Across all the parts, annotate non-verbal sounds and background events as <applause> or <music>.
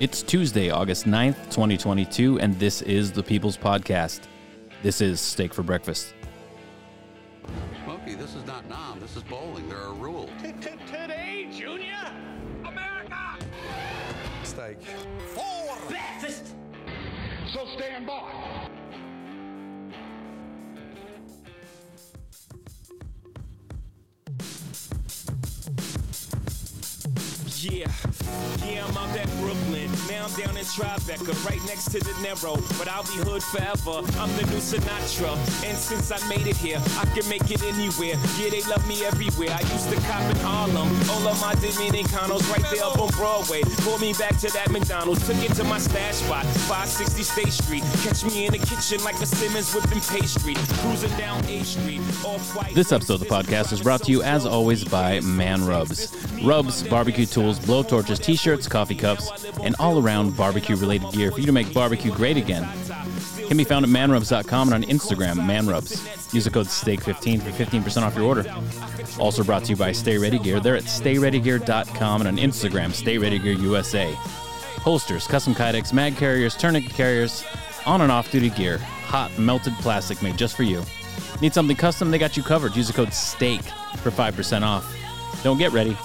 It's Tuesday, August 9th, 2022, and this is the People's Podcast. This is Steak for Breakfast. Smokey, this is not 'Nam. This is bowling. There are rules. Today, Junior! America! Steak. For breakfast! So stand by. Yeah, yeah, I'm out at Brooklyn. Now I'm down in Tribeca, right next to De Niro. But I'll be hood forever. I'm the new Sinatra. And since I made it here, I can make it anywhere. Yeah, they love me everywhere. I used to cop in Harlem. All of my Dominicanos right there up on Broadway. Pulled me back to that McDonald's. Took it to my stash spot, 560 State Street. Catch me in the kitchen like a Simmons whipping pastry. Cruising down A Street, off white. This episode of the podcast is brought to you, as always, by Man Rubs. Rubs, barbecue tools, blow torches, t shirts, coffee cups, and all around barbecue related gear for you to make barbecue great again. Can be found at manrubs.com and on Instagram, manrubs. Use the code STEAK15 for 15% off your order. Also brought to you by Stay Ready Gear. They're at stayreadygear.com and on Instagram, Stay Ready Gear USA. Holsters, custom kydex, mag carriers, tourniquet carriers, on and off duty gear, hot melted plastic made just for you. Need something custom? They got you covered. Use the code STEAK for 5% off. Don't get ready,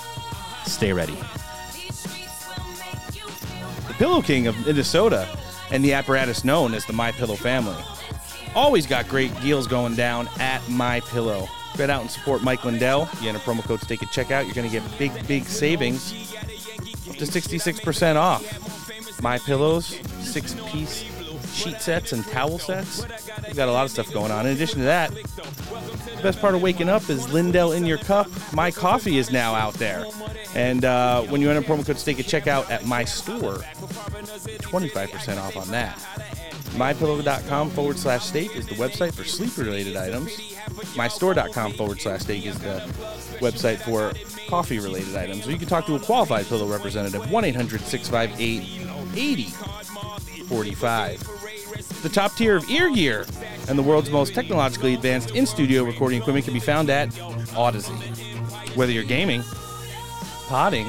stay ready. the Pillow King of Minnesota and the apparatus known as the My Pillow family. Always got great deals going down at My Pillow. Get out and support Mike Lindell. You enter promo code STEAK at checkout. You're going to get big, big savings, up to 66% off. My Pillows, six-piece sheet sets and towel sets. We've got a lot of stuff going on. In addition to that, the best part of waking up is Lindell in your cup. My coffee is now out there. And uh, when you enter promo code STEAK at checkout at my store, 25% off on that. MyPillow.com forward slash steak is the website for sleep related items. MyStore.com forward slash steak is the website for coffee related items. Or you can talk to a qualified pillow representative, 1 800 658 8045. The top tier of ear gear and the world's most technologically advanced in studio recording equipment can be found at Odyssey. Whether you're gaming, potting,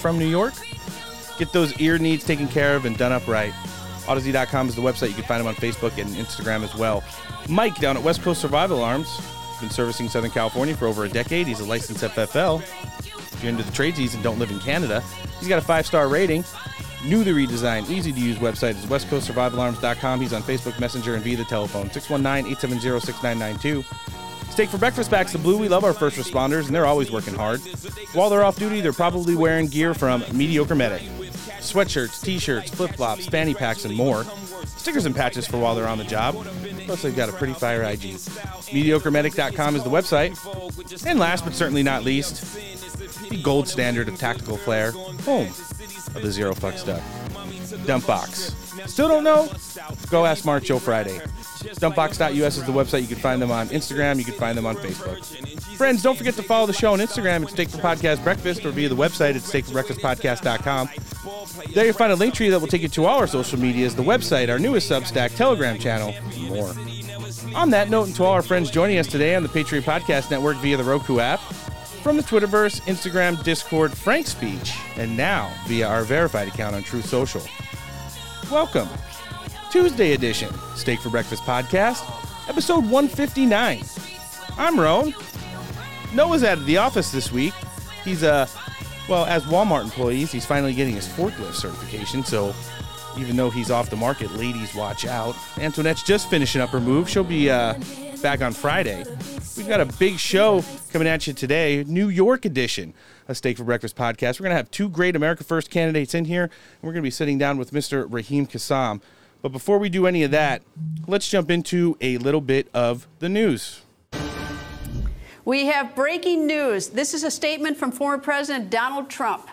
from New York, get those ear needs taken care of and done up right. Odyssey.com is the website. You can find them on Facebook and Instagram as well. Mike down at West Coast Survival Arms, been servicing Southern California for over a decade. He's a licensed FFL. If you're into the tradesies and don't live in Canada, he's got a five star rating. Newly redesigned, easy to use website is westcoastsurvivalarms.com. He's on Facebook Messenger and via the telephone 619 870 6992. Steak for breakfast backs the blue. We love our first responders, and they're always working hard. While they're off duty, they're probably wearing gear from Mediocre Medic sweatshirts, t shirts, flip flops, fanny packs, and more. Stickers and patches for while they're on the job. Plus, they've got a pretty fire IG. MediocreMedic.com is the website. And last but certainly not least, the gold standard of tactical flair, home of the Zero Fucks Duck. Dump Box. Still don't know? Go ask Mark Joe Friday. Dumpbox.us is the website. You can find them on Instagram. You can find them on Facebook. Friends, don't forget to follow the show on Instagram at Steak for Podcast Breakfast or via the website at steakforbreakfastpodcast.com. There you'll find a link tree that will take you to all our social medias, the website, our newest Substack, Telegram channel, and more. On that note, and to all our friends joining us today on the Patriot Podcast Network via the Roku app, from the Twitterverse, Instagram, Discord, Frank Speech, and now via our verified account on Truth Social. Welcome. Tuesday edition, Steak for Breakfast podcast, episode 159. I'm Roan. Noah's out of the office this week. He's uh well, as Walmart employees, he's finally getting his forklift certification, so even though he's off the market, ladies watch out. Antoinette's just finishing up her move. She'll be uh, back on Friday. We've got a big show coming at you today, New York edition a Steak for Breakfast podcast. We're going to have two great America First candidates in here, and we're going to be sitting down with Mr. Raheem Kassam. But before we do any of that, let's jump into a little bit of the news. We have breaking news. This is a statement from former President Donald Trump.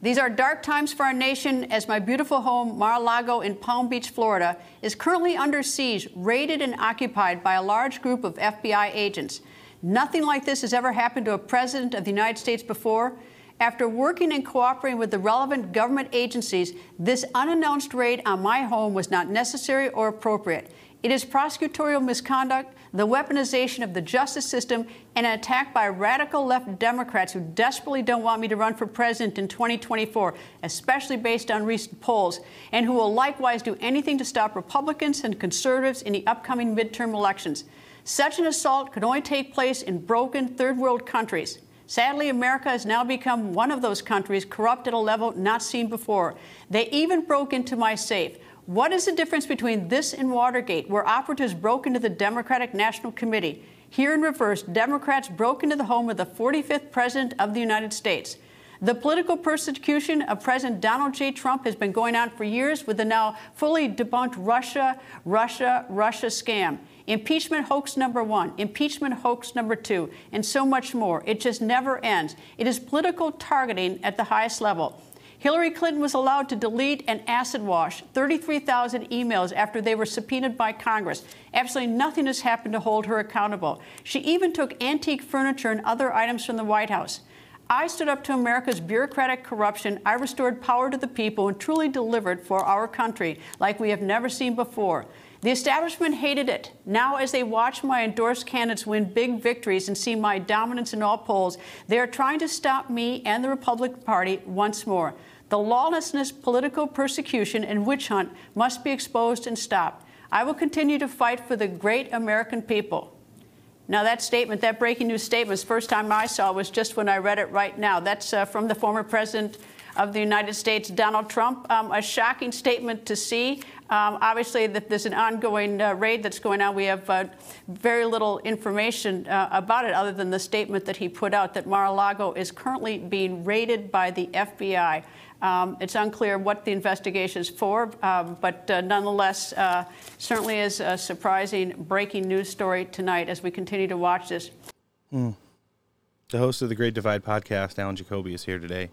These are dark times for our nation as my beautiful home, Mar a Lago in Palm Beach, Florida, is currently under siege, raided, and occupied by a large group of FBI agents. Nothing like this has ever happened to a president of the United States before. After working and cooperating with the relevant government agencies, this unannounced raid on my home was not necessary or appropriate. It is prosecutorial misconduct, the weaponization of the justice system, and an attack by radical left Democrats who desperately don't want me to run for president in 2024, especially based on recent polls, and who will likewise do anything to stop Republicans and conservatives in the upcoming midterm elections. Such an assault could only take place in broken third world countries. Sadly, America has now become one of those countries corrupt at a level not seen before. They even broke into my safe. What is the difference between this and Watergate, where operatives broke into the Democratic National Committee? Here in reverse, Democrats broke into the home of the 45th President of the United States. The political persecution of President Donald J. Trump has been going on for years with the now fully debunked Russia, Russia, Russia scam. Impeachment hoax number one, impeachment hoax number two, and so much more. It just never ends. It is political targeting at the highest level. Hillary Clinton was allowed to delete and acid wash 33,000 emails after they were subpoenaed by Congress. Absolutely nothing has happened to hold her accountable. She even took antique furniture and other items from the White House. I stood up to America's bureaucratic corruption. I restored power to the people and truly delivered for our country like we have never seen before. The establishment hated it. Now, as they watch my endorsed candidates win big victories and see my dominance in all polls, they are trying to stop me and the Republican Party once more. The lawlessness, political persecution, and witch hunt must be exposed and stopped. I will continue to fight for the great American people. Now, that statement, that breaking news statement, the first time I saw was just when I read it right now. That's uh, from the former president of the United States, Donald Trump. Um, a shocking statement to see. Um, obviously, that there's an ongoing uh, raid that's going on. We have uh, very little information uh, about it other than the statement that he put out that Mar-a-Lago is currently being raided by the FBI. Um, it's unclear what the investigation is for, um, but uh, nonetheless, uh, certainly is a surprising breaking news story tonight as we continue to watch this. Hmm. The host of the Great Divide podcast, Alan Jacoby, is here today.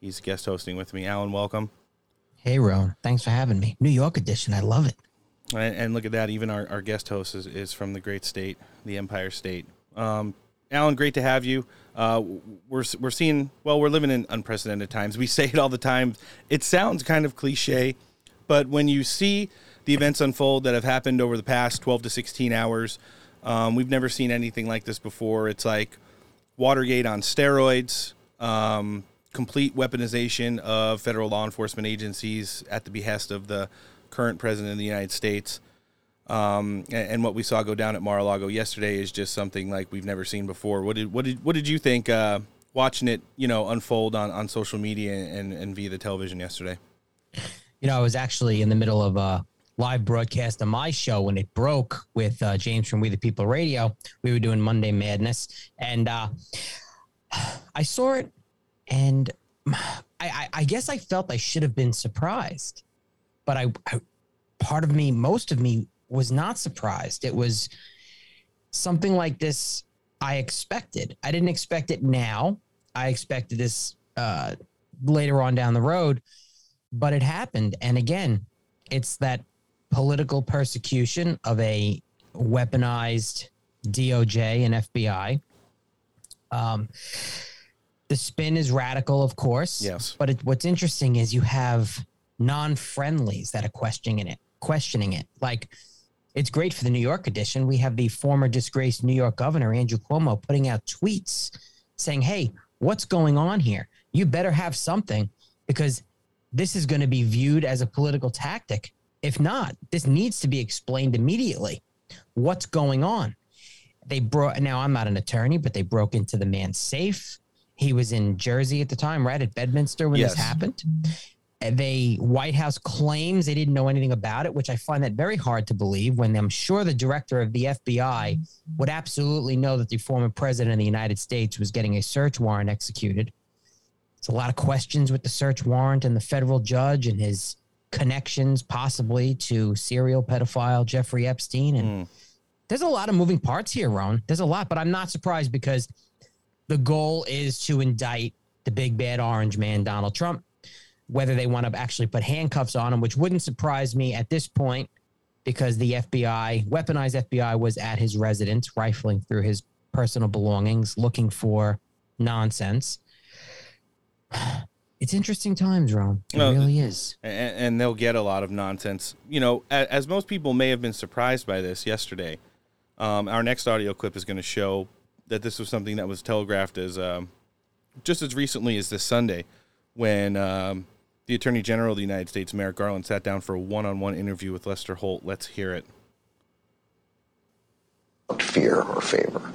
He's guest hosting with me. Alan, welcome. Hey, Ron. Thanks for having me. New York edition. I love it. And, and look at that. Even our, our guest host is, is from the great state, the Empire State. Um, Alan, great to have you. Uh, we're we're seeing well, we're living in unprecedented times. We say it all the time. It sounds kind of cliche, but when you see the events unfold that have happened over the past 12 to 16 hours, um, we've never seen anything like this before. It's like Watergate on steroids, um, complete weaponization of federal law enforcement agencies at the behest of the current president of the United States. Um, and, and, what we saw go down at Mar-a-Lago yesterday is just something like we've never seen before. What did what did what did you think uh, watching it, you know, unfold on, on social media and, and via the television yesterday? You know, I was actually in the middle of a live broadcast on my show when it broke with uh, James from We the People Radio. We were doing Monday Madness, and uh, I saw it, and I, I, I guess I felt I should have been surprised, but I, I part of me, most of me was not surprised. It was something like this I expected. I didn't expect it now. I expected this uh, later on down the road, but it happened. And again, it's that political persecution of a weaponized DOJ and FBI. Um, the spin is radical, of course. Yes. But it, what's interesting is you have non-friendlies that are questioning it, questioning it. Like it's great for the New York edition. We have the former disgraced New York governor, Andrew Cuomo, putting out tweets saying, Hey, what's going on here? You better have something because this is going to be viewed as a political tactic. If not, this needs to be explained immediately. What's going on? They brought, now I'm not an attorney, but they broke into the man's safe. He was in Jersey at the time, right at Bedminster when yes. this happened they White House claims they didn't know anything about it, which I find that very hard to believe when I'm sure the director of the FBI would absolutely know that the former president of the United States was getting a search warrant executed. It's a lot of questions with the search warrant and the federal judge and his connections possibly to serial pedophile Jeffrey Epstein. And mm. there's a lot of moving parts here, Ron. There's a lot, but I'm not surprised because the goal is to indict the big bad orange man, Donald Trump whether they want to actually put handcuffs on him, which wouldn't surprise me at this point because the FBI, weaponized FBI, was at his residence, rifling through his personal belongings, looking for nonsense. <sighs> It's interesting times, Ron. It No, really is. and, and they'll get a lot of nonsense. You know, as, as most people may have been surprised by this yesterday. Um, our next audio clip is going to show that this was something that was telegraphed as um, just as recently as this Sunday, when um, the Attorney General of the United States, Merrick Garland, sat down for a one-on-one interview with Lester Holt. Let's hear it. fear or favor.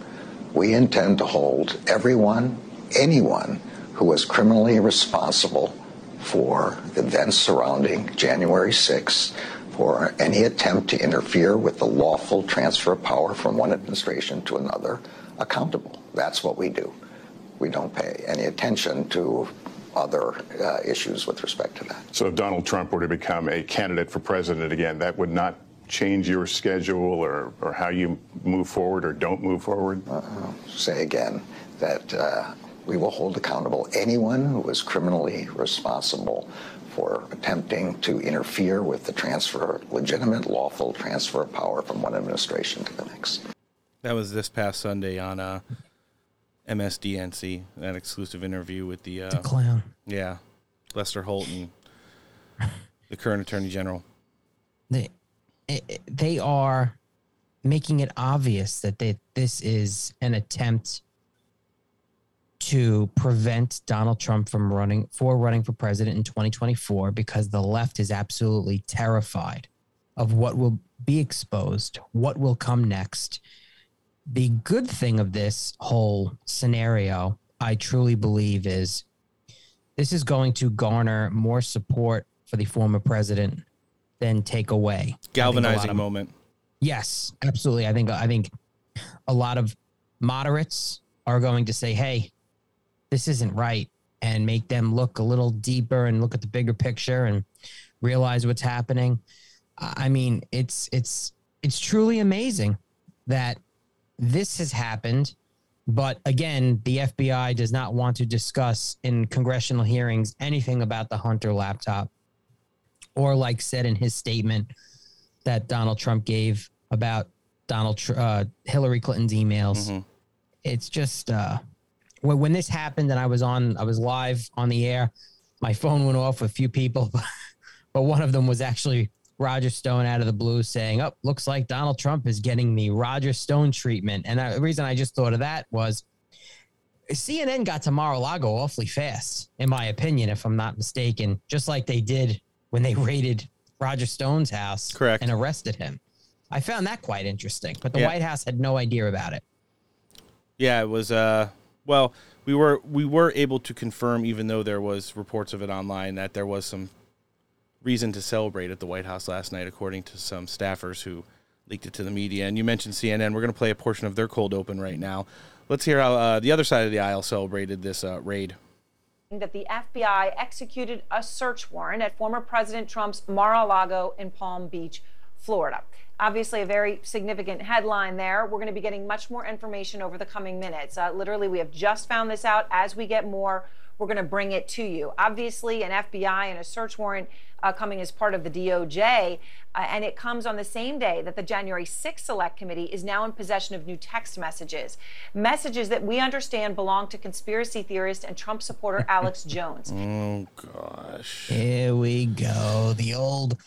We intend to hold everyone, anyone who was criminally responsible for the events surrounding January 6th for any attempt to interfere with the lawful transfer of power from one administration to another accountable. That's what we do. We don't pay any attention to other uh, issues with respect to that. So if Donald Trump were to become a candidate for president again, that would not change your schedule or, or how you move forward or don't move forward? say again that uh, we will hold accountable anyone who was criminally responsible for attempting to interfere with the transfer, legitimate, lawful transfer of power from one administration to the next. That was this past Sunday on uh, MSDNC, that exclusive interview with the, uh, The clown. yeah, Lester Holt and the current Attorney General. They they are making it obvious that they, this is an attempt to prevent Donald Trump from running for running for president in 2024 because the left is absolutely terrified of what will be exposed, what will come next. The good thing of this whole scenario, I truly believe, is this is going to garner more support for the former president than take away. I think a lot Galvanizing of- moment. Yes, absolutely. I think I think a lot of moderates are going to say, "Hey, this isn't right," and make them look a little deeper and look at the bigger picture and realize what's happening. I mean, it's it's it's truly amazing that this has happened. But again, the FBI does not want to discuss in congressional hearings anything about the Hunter laptop, or like said in his statement that Donald Trump gave about Donald Tr- uh, Hillary Clinton's emails. It's just uh, when when this happened and I was on, I was live on the air. My phone went off with a few people, <laughs> but one of them was actually Roger Stone out of the blue saying, "Oh, looks like Donald Trump is getting the Roger Stone treatment." And I, the reason I just thought of that was CNN got to Mar-a-Lago awfully fast, in my opinion, if I'm not mistaken, just like they did when they <laughs> raided Roger Stone's house Correct. and arrested him. I found that quite interesting, but the Yeah. White House had no idea about it. Yeah, it was. Uh, well, we were we were able to confirm, even though there was reports of it online, that there was some reason to celebrate at the White House last night, according to some staffers who leaked it to the media. And you mentioned CNN. We're going to play a portion of their cold open right now. Let's hear how uh, the other side of the aisle celebrated this uh, raid. that the FBI executed a search warrant at former President Trump's Mar-a-Lago in Palm Beach, Florida. Obviously, a very significant headline there. We're going to be getting much more information over the coming minutes. Uh, literally, we have just found this out. As we get more, we're going to bring it to you. Obviously, an FBI and a search warrant uh, coming as part of the DOJ, uh, and it comes on the same day that the January 6th Select Committee is now in possession of new text messages. Messages that we understand belong to conspiracy theorist and Trump supporter <laughs> Alex Jones. Oh gosh. Here we go. The old.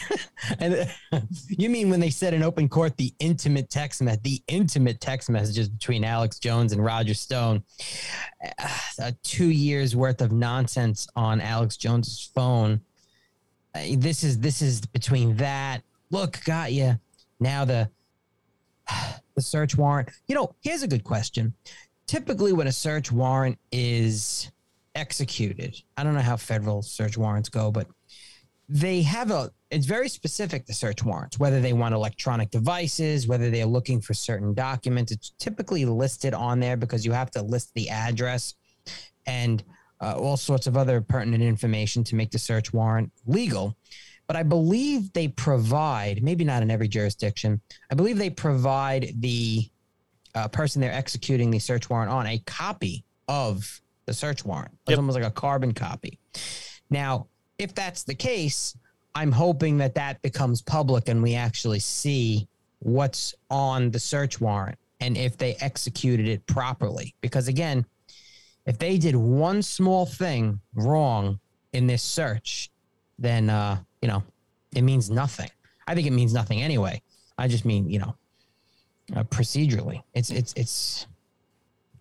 <laughs> and uh, <laughs> you mean when they said in open court the intimate text me- the intimate text messages between Alex Jones and Roger Stone, uh, two years worth of nonsense on Alex Jones's phone. This is this is between that. Look, got you. Now the <sighs> the search warrant. You know, here's a good question. Typically, when a search warrant is executed, I don't know how federal search warrants go, but they have a it's very specific the search warrants whether they want electronic devices whether they're looking for certain documents it's typically listed on there because you have to list the address and uh, all sorts of other pertinent information to make the search warrant legal. But i believe they provide maybe not in every jurisdiction i believe they provide the uh, person they're executing the search warrant on a copy of the search warrant. It's almost like a carbon copy. Now if that's the case, I'm hoping that that becomes public and we actually see what's on the search warrant and if they executed it properly. Because again, if they did one small thing wrong in this search, then uh, you know, it means nothing. I think it means nothing anyway. I just mean, you know, uh, procedurally. It's it's it's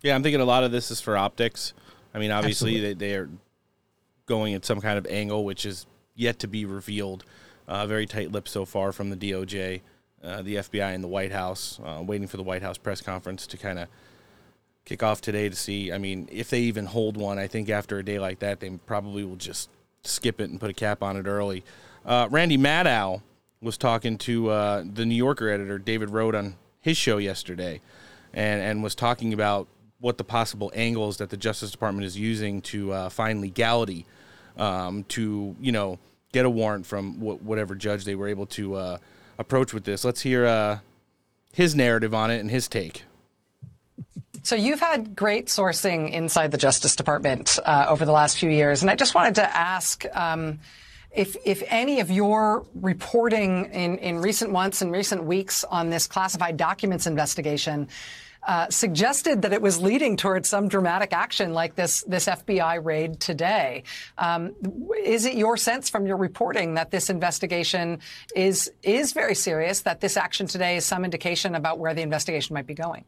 Yeah, I'm thinking a lot of this is for optics. I mean, obviously they, Absolutely. they are going at some kind of angle, which is yet to be revealed. Uh, very tight lipped so far from the DOJ, uh, the FBI, and the White House. Uh, waiting for the White House press conference to kind of kick off today to see. I mean, if they even hold one, I think after a day like that, they probably will just skip it and put a cap on it early. Uh, Randy Maddow was talking to uh, the New Yorker editor David Rohde on his show yesterday, and and was talking about what the possible angles that the Justice Department is using to uh, find legality um, to you know get a warrant from wh- whatever judge they were able to uh, approach with this. Let's hear uh, his narrative on it and his take. So you've had great sourcing inside the Justice Department uh, over the last few years, and I just wanted to ask um, if if any of your reporting in in recent months and recent weeks on this classified documents investigation. Uh, suggested that it was leading towards some dramatic action like this this FBI raid today. Um, is it your sense from your reporting that this investigation is is very serious? That this action today is some indication about where the investigation might be going?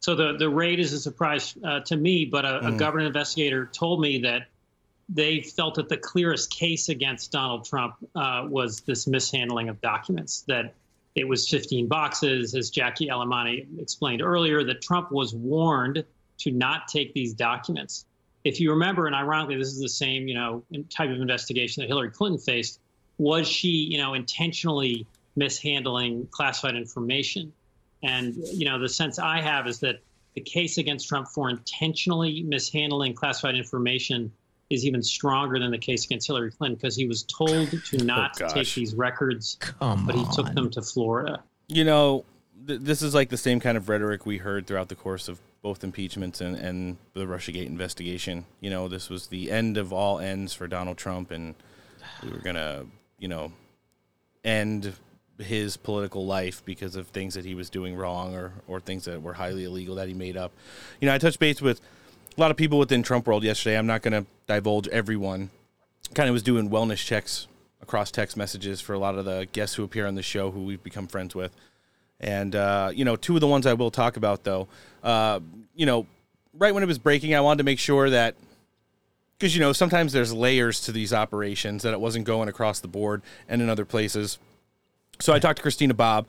So the, the raid is a surprise uh, to me, but a, a Mm. government investigator told me that they felt that the clearest case against Donald Trump uh, was this mishandling of documents, that it was 15 boxes, as Jackie Alemany explained earlier, that Trump was warned to not take these documents. If you remember, and ironically, this is the same, you know, type of investigation that Hillary Clinton faced, was she, you know, intentionally mishandling classified information? And you know, the sense I have is that the case against Trump for intentionally mishandling classified information is even stronger than the case against Hillary Clinton because he was told to oh, not take these records, but he took them to Florida. You know, th- this is like the same kind of rhetoric we heard throughout the course of both impeachments and, and the Russiagate investigation. You know, this was the end of all ends for Donald Trump, and we were going to, you know, end his political life because of things that he was doing wrong or, or things that were highly illegal that he made up. You know, I touched base with a lot of people within Trump world yesterday. I'm not going to divulge everyone. Kind of was doing wellness checks across text messages for a lot of the guests who appear on the show who we've become friends with. And, uh, you know, two of the ones I will talk about, though, uh, you know, right when it was breaking, I wanted to make sure that because you know sometimes there's layers to these operations that it wasn't going across the board and in other places. So I talked to Christina Bobb,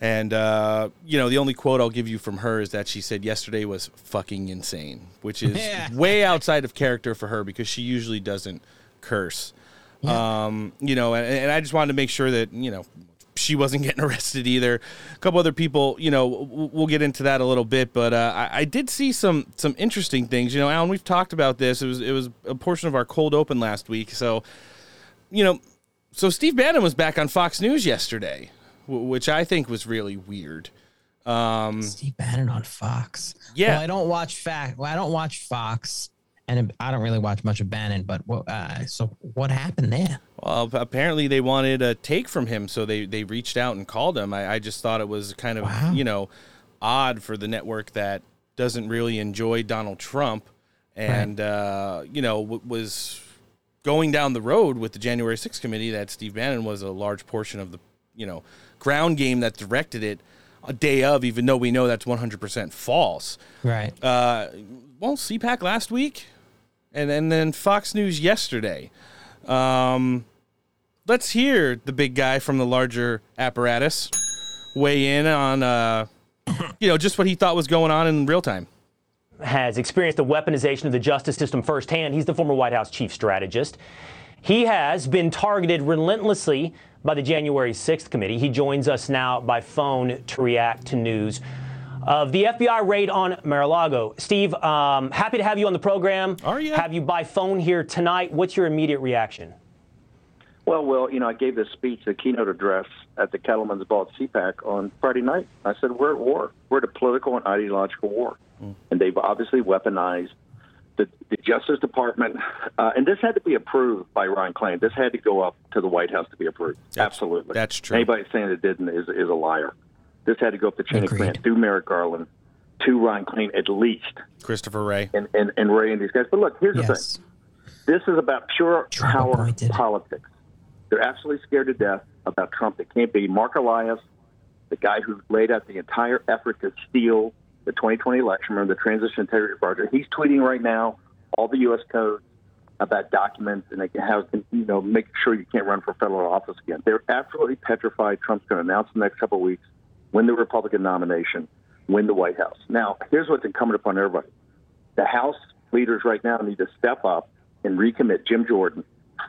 and uh, you know the only quote I'll give you from her is that she said yesterday was fucking insane, which is <laughs> Yeah. way outside of character for her because she usually doesn't curse. Um, you know, and, and I just wanted to make sure that you know she wasn't getting <laughs> arrested either. A couple other people, you know, we'll get into that a little bit, but uh, I, I did see some some interesting things. You know, Alan, we've talked about this. It was it was a portion of our cold open last week, so you know, so Steve Bannon was back on Fox News yesterday, w- which I think was really weird. Um, Steve Bannon on Fox. Yeah. Well, I don't watch fact. Well, I don't watch Fox, and I don't really watch much of Bannon. But what? Uh, so what happened there? Well, apparently they wanted a take from him, so they they reached out and called him. I, I just thought it was kind of you know odd for the network that doesn't really enjoy Donald Trump, and uh, you know w- was going down the road with the January 6th committee that Steve Bannon was a large portion of the you know ground game that directed it a day of, even though we know that's 100% false. Right. Uh, well, CPAC last week, and, and then Fox News yesterday. Um, let's hear the big guy from the larger apparatus weigh in on, uh, you know, just what he thought was going on in real time. Has experienced the weaponization of the justice system firsthand. He's the former White House chief strategist. He has been targeted relentlessly by the January 6th committee. He joins us now by phone to react to news of the FBI raid on Mar-a-Lago. Steve, um, happy to have you on the program. Are you? Have you by phone here tonight. What's your immediate reaction? Well, well, you know, I gave this speech, the keynote address at the Cattlemen's Ball at CPAC on Friday night. I said, we're at war. We're at a political and ideological war. And they've obviously weaponized the, the Justice Department. Uh, and this had to be approved by Ron Klain. This had to go up to the White House to be approved. Absolutely. That's true. Anybody saying it didn't is, is a liar. This had to go up the chain of command through Merrick Garland to Ron Klain at least. Christopher Wray. And, and, and Wray and these guys. But look, here's Yes. the thing. This is about pure power politics. They're absolutely scared to death about Trump. It can't be Marc Elias, the guy who laid out the entire effort to steal the 2020 election, remember the Transition Integrity Project. He's tweeting right now all the U.S. codes about documents and have, you know, make sure you can't run for federal office again. They're absolutely petrified Trump's going to announce in the next couple of weeks, win the Republican nomination, win the White House. Now, here's what's incumbent upon everybody. The House leaders right now need to step up and recommit Jim Jordan.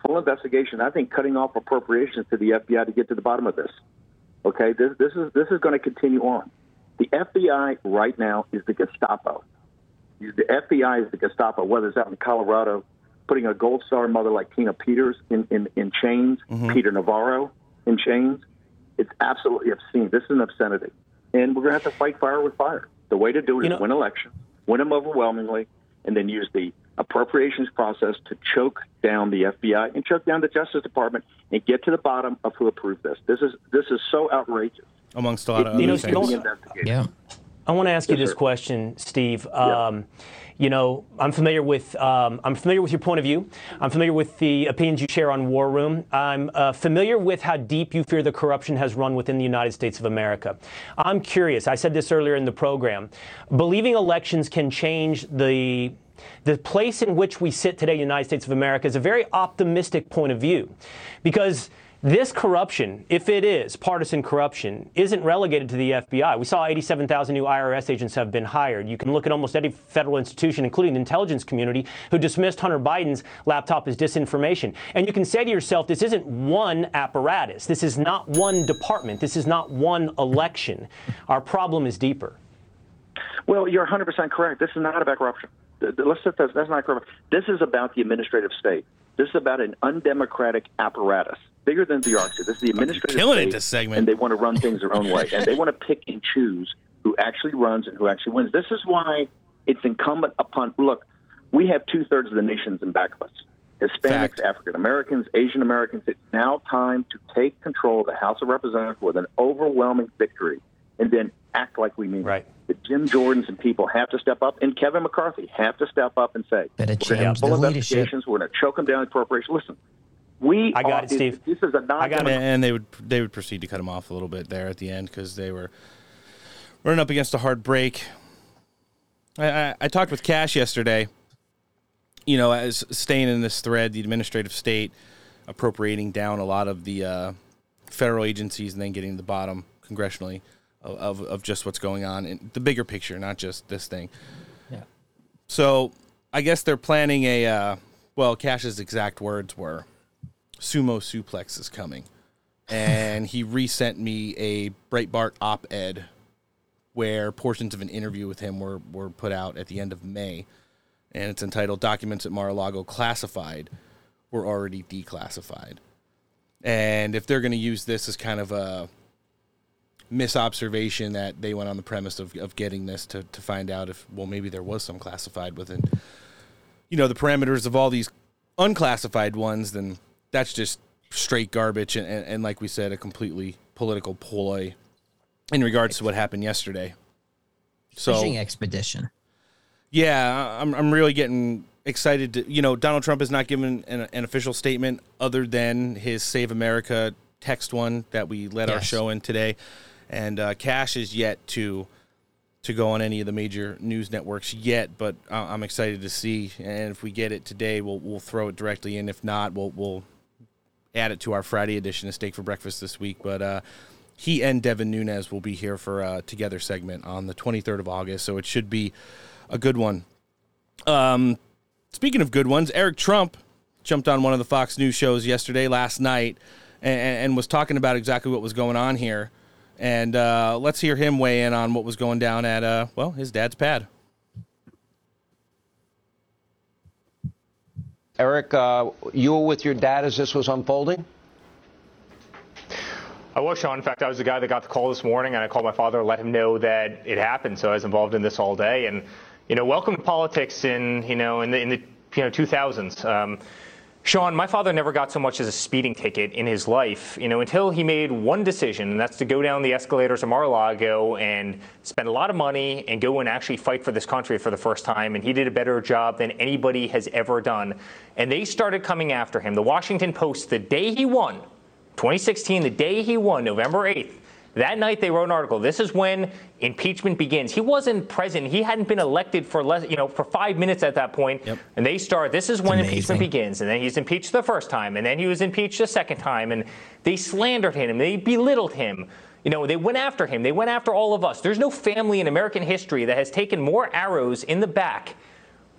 Full investigation. I think cutting off appropriations to the FBI to get to the bottom of this. Okay, this, this is this is going to continue on. The FBI right now is the Gestapo. The FBI is the Gestapo, whether it's out in Colorado, putting a Gold Star mother like Tina Peters in, in, in chains, mm-hmm. Peter Navarro in chains. It's absolutely obscene. This is an obscenity. And we're going to have to fight fire with fire. The way to do it is win elections, win them overwhelmingly, and then use the appropriations process to choke down the FBI and choke down the Justice Department and get to the bottom of who approved this. This is this is so outrageous. Amongst a lot of You other know, things. don't- Yeah. I want to ask you this sir. question, Steve. Um, You know, I'm familiar with um, I'm familiar with your point of view. I'm familiar with the opinions you share on War Room. I'm uh, familiar with how deep you fear the corruption has run within the United States of America. I'm curious. I said this earlier in the program. Believing elections can change the the place in which we sit today, in the United States of America, is a very optimistic point of view, because this corruption, if it is partisan corruption, isn't relegated to the FBI. We saw 87,000 new IRS agents have been hired. You can look at almost any federal institution, including the intelligence community, who dismissed Hunter Biden's laptop as disinformation. And you can say to yourself, this isn't one apparatus. This is not one department. This is not one election. Our problem is deeper. Well, you're 100% correct. This is not about corruption. Let's set that. That's not corruption. This is about the administrative state. This is about an undemocratic apparatus, bigger than the bureaucracy. This is the oh, administrative killing it this segment. and they want to run things their own way, and they want to pick and choose who actually runs and who actually wins. This is why it's incumbent upon. Look, we have two thirds of the nations in back of us. Hispanics, African Americans, Asian Americans. It's now time to take control of the House of Representatives with an overwhelming victory, and then act like we mean right. it. The Jim Jordans and people have to step up, and Kevin McCarthy have to step up and say, Better "We're going to have change full the leadership." investigations. We're going to choke them down in corporations." Listen, we I got are, it, Steve. This is a non and, and they would they would proceed to cut him off a little bit there at the end because they were running up against a hard break. I, I, I talked with Kash yesterday. You know, as staying in this thread, the administrative state appropriating down a lot of the uh, federal agencies and then getting to the bottom congressionally of, of, of just what's going on in the bigger picture, not just this thing. Yeah. So I guess they're planning a, uh, well, Kash's exact words were sumo suplex is coming. And he resent me a Breitbart op ed where portions of an interview with him were, were put out at the end of May. And it's entitled Documents at Mar a Lago Classified Were Already Declassified. And if they're going to use this as kind of a misobservation that they went on the premise of, of getting this to, to find out if, well, maybe there was some classified within, you know, the parameters of all these unclassified ones, then that's just straight garbage. And, and, and like we said, a completely political ploy in regards to what happened yesterday. So, Fishing expedition. yeah, I'm, I'm really getting excited. To, you know, Donald Trump has not given an, an official statement other than his Save America text one that we let our show in today. And uh, Kash is yet to to go on any of the major news networks yet, but I- I'm excited to see. And if we get it today, we'll we'll throw it directly in. If not, we'll we'll add it to our Friday edition of Steak for Breakfast this week. But uh, he and Devin Nunes will be here for a together segment on the 23rd of August, so it should be a good one. Um, speaking of good ones, Eric Trump jumped on one of the Fox News shows yesterday, last night, and, and was talking about exactly what was going on here. And uh, let's hear him weigh in on what was going down at, uh, well, his dad's pad. Eric, uh, you were with your dad as this was unfolding? I was, Sean. In fact, I was the guy that got the call this morning, and I called my father, let him know that it happened. So I was involved in this all day. And, you know, welcome to politics in, you know, in the, in the you know, 2000s. Um, Sean, my father never got so much as a speeding ticket in his life, you know, until he made one decision, and that's to go down the escalators of Mar-a-Lago and spend a lot of money and go and actually fight for this country for the first time. And he did a better job than anybody has ever done. And they started coming after him. The Washington Post, the day he won, 2016, the day he won, November 8th, that night they wrote an article. This is when impeachment begins. He wasn't president. He hadn't been elected for less, you know, for five minutes at that point. Yep. And they start. This is when impeachment begins. And then he's impeached the first time, and then he was impeached the second time, and they slandered him. They belittled him. You know, they went after him. They went after all of us. There's no family in American history that has taken more arrows in the back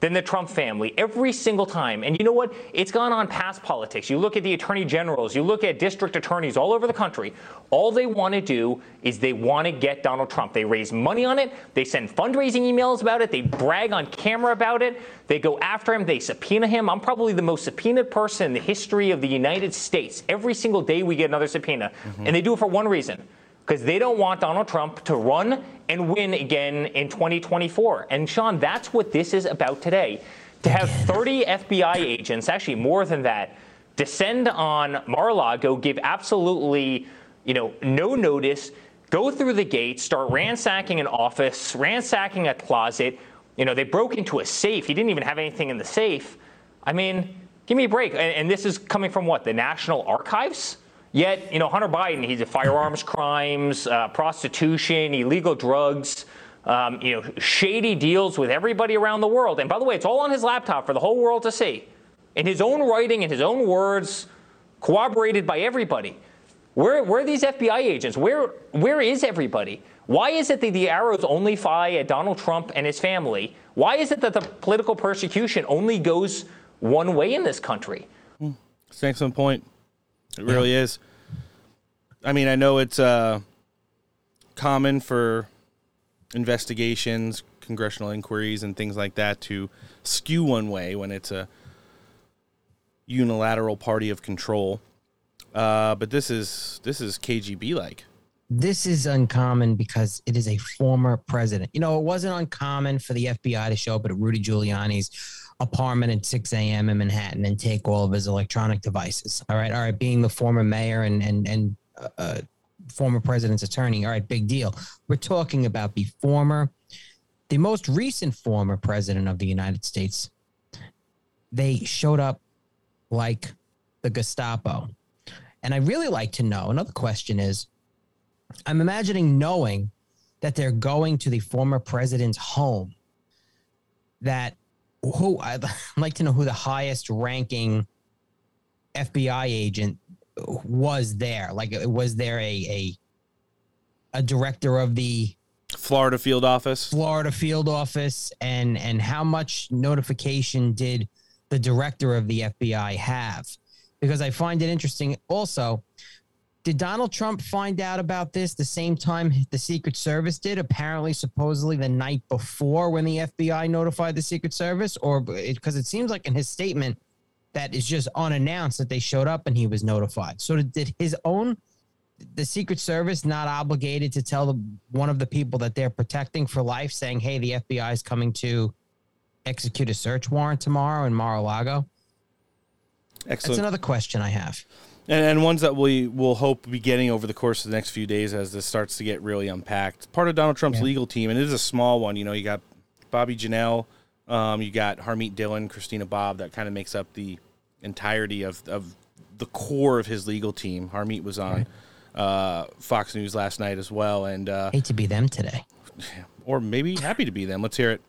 than the Trump family every single time. And you know what? It's gone on past politics. You look at the attorney generals, you look at district attorneys all over the country. All they want to do is they want to get Donald Trump. They raise money on it, they send fundraising emails about it, they brag on camera about it, they go after him, they subpoena him. I'm probably the most subpoenaed person in the history of the United States. Every single day we get another subpoena. And they do it for one reason because they don't want Donald Trump to run and win again in 2024. And Sean, that's what this is about today. To have 30 FBI agents, actually more than that, descend on Mar-a-Lago, give absolutely, you know, no notice, go through the gate, start ransacking an office, ransacking a closet. You know, they broke into a safe. He didn't even have anything in the safe. I mean, give me a break. And, and this is coming from what? The National Archives? Yet, you know, Hunter Biden, he's a firearms crimes, uh, prostitution, illegal drugs, um, you know, shady deals with everybody around the world. And by the way, it's all on his laptop for the whole world to see. In his own writing, in his own words, corroborated by everybody. Where, where are these FBI agents? Where, where is everybody? Why is it that the arrows only fly at Donald Trump and his family? Why is it that the political persecution only goes one way in this country? Excellent point. It really is. I mean, I know it's uh, common for investigations, congressional inquiries, and things like that to skew one way when it's a unilateral party of control. Uh, but this is this is KGB like. This is uncommon because it is a former president. You know, it wasn't uncommon for the FBI to show up at Rudy Giuliani's apartment at 6 a.m. in Manhattan and take all of his electronic devices. All right, all right. Being the former mayor and and and uh, uh, former president's attorney, all right, big deal. We're talking about the former, the most recent former president of the United States. They showed up like the Gestapo, and I really like to know. Another question is, I'm imagining knowing that they're going to the former president's home. That who <laughs> I'd like to know who the highest ranking FBI agent was there. Like, was there a a, a director of the Florida field office? Florida field office, and and how much notification did the director of the FBI have? Because I find it interesting. Also, did Donald Trump find out about this the same time the Secret Service did? Apparently, supposedly the night before when the FBI notified the Secret Service, or because it, it, seems like in his statement that is just unannounced that they showed up and he was notified. So did, his own the Secret Service not obligated to tell the, one of the people that they're protecting for life, saying, "Hey, the FBI is coming to execute a search warrant tomorrow in Mar-a-Lago"? Excellent. That's another question I have and, and ones that we will hope be getting over the course of the next few days as this starts to get really unpacked. Part of Donald Trump's yeah. legal team, and it is a small one. You know, you got Bobby Jindal, um, you got Harmeet Dillon, Christina Bobb. That kind of makes up the entirety of of the core of his legal team. Harmeet was on right. uh, Fox News last night as well, and uh, hate to be them today, <laughs> or maybe happy to be them. Let's hear it.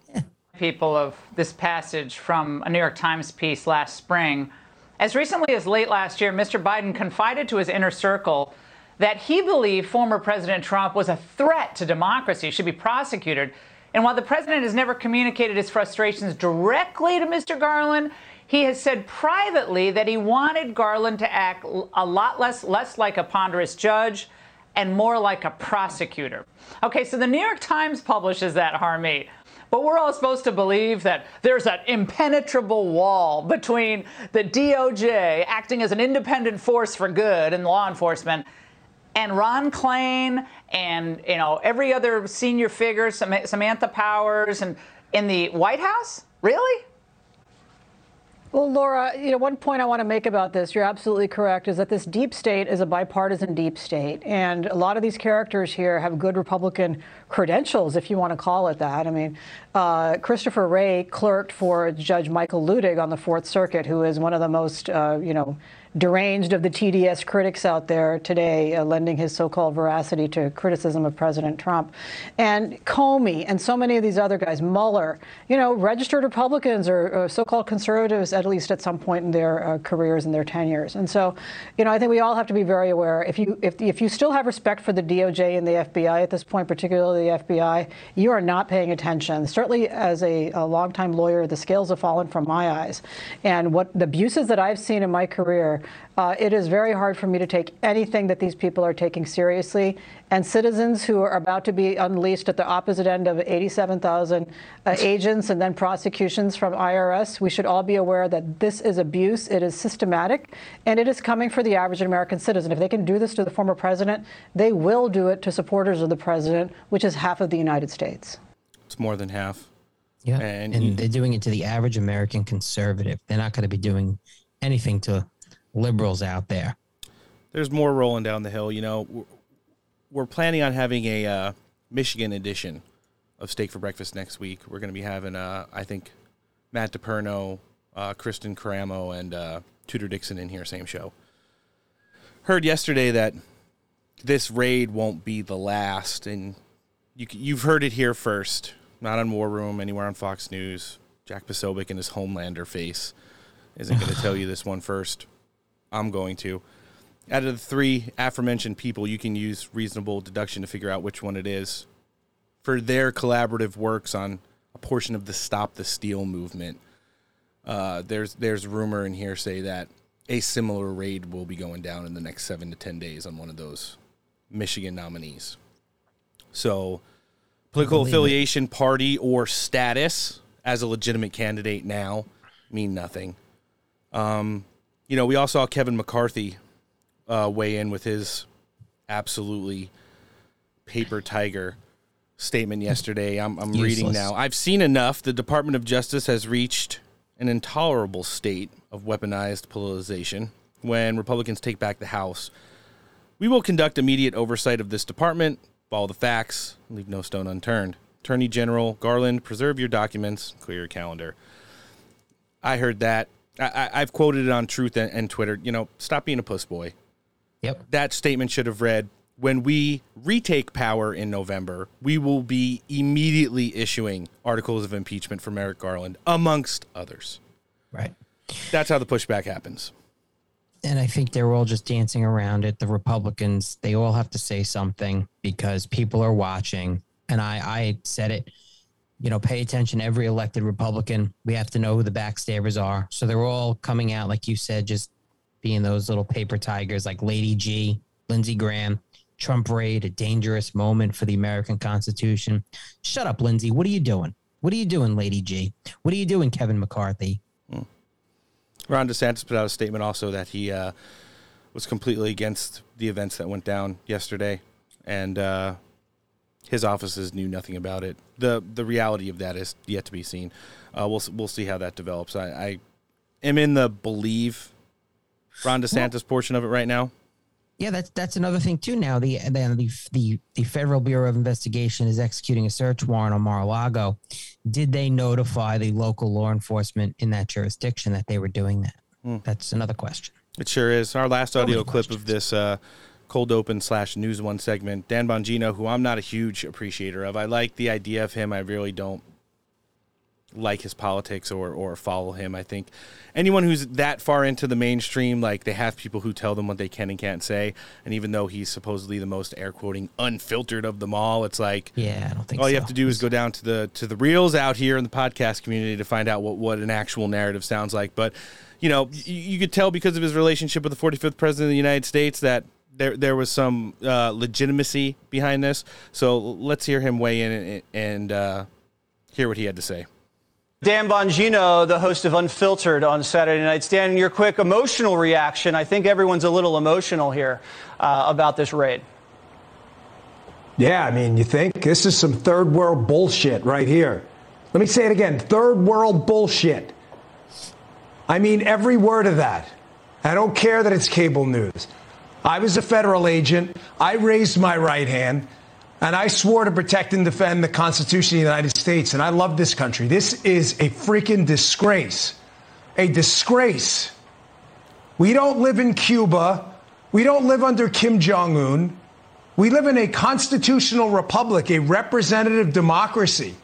People of this passage from a New York Times piece last spring as recently as late last year, Mr. Biden confided to his inner circle that he believed former President Trump was a threat to democracy, should be prosecuted. And while the president has never communicated his frustrations directly to Mr. Garland, he has said privately that he wanted Garland to act a lot less less like a ponderous judge and more like a prosecutor. Okay, so the New York Times publishes that, Harmeet. But we're all supposed to believe that there's an impenetrable wall between the DOJ acting as an independent force for good in law enforcement and Ron Klain and you know every other senior figure, Samantha Powers, and in the White House. Really? Well, Laura, you know, one point I want to make about this, you're absolutely correct, is that this deep state is a bipartisan deep state. And a lot of these characters here have good Republican credentials, if you want to call it that. I mean, uh, Christopher Wray clerked for Judge Michael Luttig on the Fourth Circuit, who is one of the most, uh, you know, deranged of the TDS critics out there today, uh, lending his so-called veracity to criticism of President Trump. And Comey and so many of these other guys, Mueller, you know, registered Republicans or, or so-called conservatives, at least at some point in their uh, careers and their tenures. And so, you know, I think we all have to be very aware. If you if, if you still have respect for the DOJ and the FBI at this point, particularly the FBI, you are not paying attention. Certainly, as a, a longtime lawyer, the scales have fallen from my eyes. And what the abuses that I've seen in my career uh, it is very hard for me to take anything that these people are taking seriously. And citizens who are about to be unleashed at the opposite end of 87,000 uh, <laughs> agents and then prosecutions from IRS, we should all be aware that this is abuse. It is systematic, and it is coming for the average American citizen. If they can do this to the former president, they will do it to supporters of the president, which is half of the United States. It's more than half. Yeah. And, and they're doing it to the average American conservative. They're not going to be doing anything to liberals out there. There's more rolling down the hill. You know, we're planning on having a uh, Michigan edition of Steak for Breakfast next week. We're going to be having, uh, I think, Matt DePerno, uh, Kristen Karamo, and uh, Tudor Dixon in here, same show. Heard yesterday that this raid won't be the last, and you, you've heard it here first. Not on War Room, anywhere on Fox News. Jack Posobiec and his Homelander face isn't going <laughs> to tell you this one first. I'm going to. Out of the three aforementioned people, you can use reasonable deduction to figure out which one it is for their collaborative works on a portion of the Stop the Steal movement. Uh, there's there's rumor and hearsay that a similar raid will be going down in the next seven to ten days on one of those Michigan nominees. So, political affiliation, it. party, or status as a legitimate candidate now mean nothing. Um, you know, we all saw Kevin McCarthy uh, weigh in with his absolutely paper tiger statement yesterday. I'm, I'm reading now. I've seen enough. The Department of Justice has reached an intolerable state of weaponized politicization when Republicans take back the House. We will conduct immediate oversight of this department, follow the facts, leave no stone unturned. Attorney General Garland, preserve your documents, clear your calendar. I heard that I, have quoted it on Truth and, and, Twitter. You know, stop being a puss boy. Yep. That statement should have read when we retake power in November, we will be immediately issuing articles of impeachment for Merrick Garland, amongst others. Right. That's how the pushback happens. And I think they're all just dancing around it. The Republicans, they all have to say something because people are watching. And I, I said it you know, pay attention every elected Republican. We have to know who the backstabbers are. So they're all coming out, like you said, just being those little paper tigers like Lady G, Lindsey Graham, Trump raid, a dangerous moment for the American Constitution. Shut up, Lindsey. What are you doing? What are you doing, Lady G? What are you doing, Kevin McCarthy? Hmm. Ron DeSantis put out a statement also that he uh, was completely against the events that went down yesterday. And uh, his offices knew nothing about it. the The reality of that is yet to be seen. Uh, we'll we'll see how that develops. I, I am in the believe Ron DeSantis well, portion of it right now. Yeah, that's that's another thing too. Now the the the the Federal Bureau of Investigation is executing a search warrant on Mar-a-Lago. Did they notify the local law enforcement in that jurisdiction that they were doing that? Hmm. That's another question. It sure is. Our last audio clip of this uh, cold open slash news one segment. Dan Bongino, who I'm not a huge appreciator of. I like the idea of him. I really don't like his politics or or follow him. I think anyone who's that far into the mainstream, like they have people who tell them what they can and can't say. And even though he's supposedly the most air quoting unfiltered of them all, it's like yeah, I don't think all so. you have to do is go down to the to the reels out here in the podcast community to find out what what an actual narrative sounds like. But you know, you, you could tell because of his relationship with the 45th president of the United States that there there was some uh, legitimacy behind this. So let's hear him weigh in and, and uh, hear what he had to say. Dan Bongino, the host of Unfiltered on Saturday nights. Dan, your quick emotional reaction. I think everyone's a little emotional here uh, about this raid. Yeah, I mean, you think this is some third world bullshit right here. Let me say it again third world bullshit. I mean every word of that. I don't care that it's cable news. I was a federal agent. I raised my right hand and I swore to protect and defend the Constitution of the United States. And I love this country. This is a freaking disgrace. A disgrace. We don't live in Cuba. We don't live under Kim Jong un. We live in a constitutional republic, a representative democracy.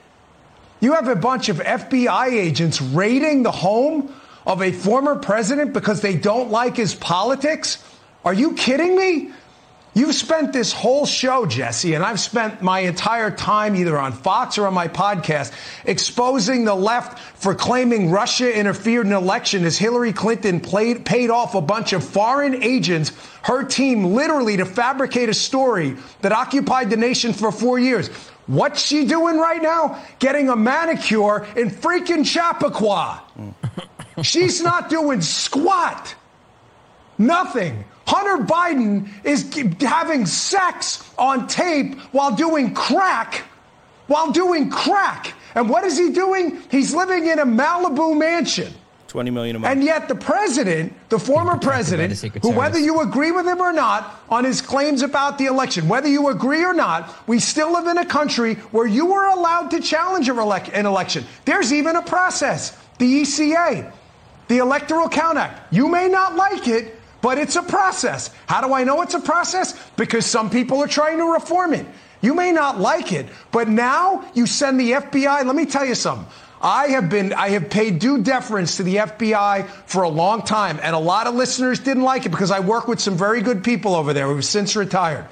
You have a bunch of FBI agents raiding the home of a former president because they don't like his politics? Are you kidding me? You've spent this whole show, Jesse, and I've spent my entire time either on Fox or on my podcast exposing the left for claiming Russia interfered in an election as Hillary Clinton played, paid off a bunch of foreign agents, her team literally to fabricate a story that occupied the nation for four years. What's she doing right now? Getting a manicure in freaking Chappaqua. Mm. She's not doing squat. Nothing. Hunter Biden is having sex on tape while doing crack. While doing crack. And what is he doing? He's living in a Malibu mansion. 20 million a month. And yet the president, the former president, who whether you agree with him or not on his claims about the election, whether you agree or not, we still live in a country where you are allowed to challenge an election. There's even a process. The ECA, the Electoral Count Act. You may not like it, but it's a process. How do I know it's a process? Because some people are trying to reform it. You may not like it, but now you send the FBI. Let me tell you something. I have been, I have paid due deference to the FBI for a long time, and a lot of listeners didn't like it because I work with some very good people over there who have since retired.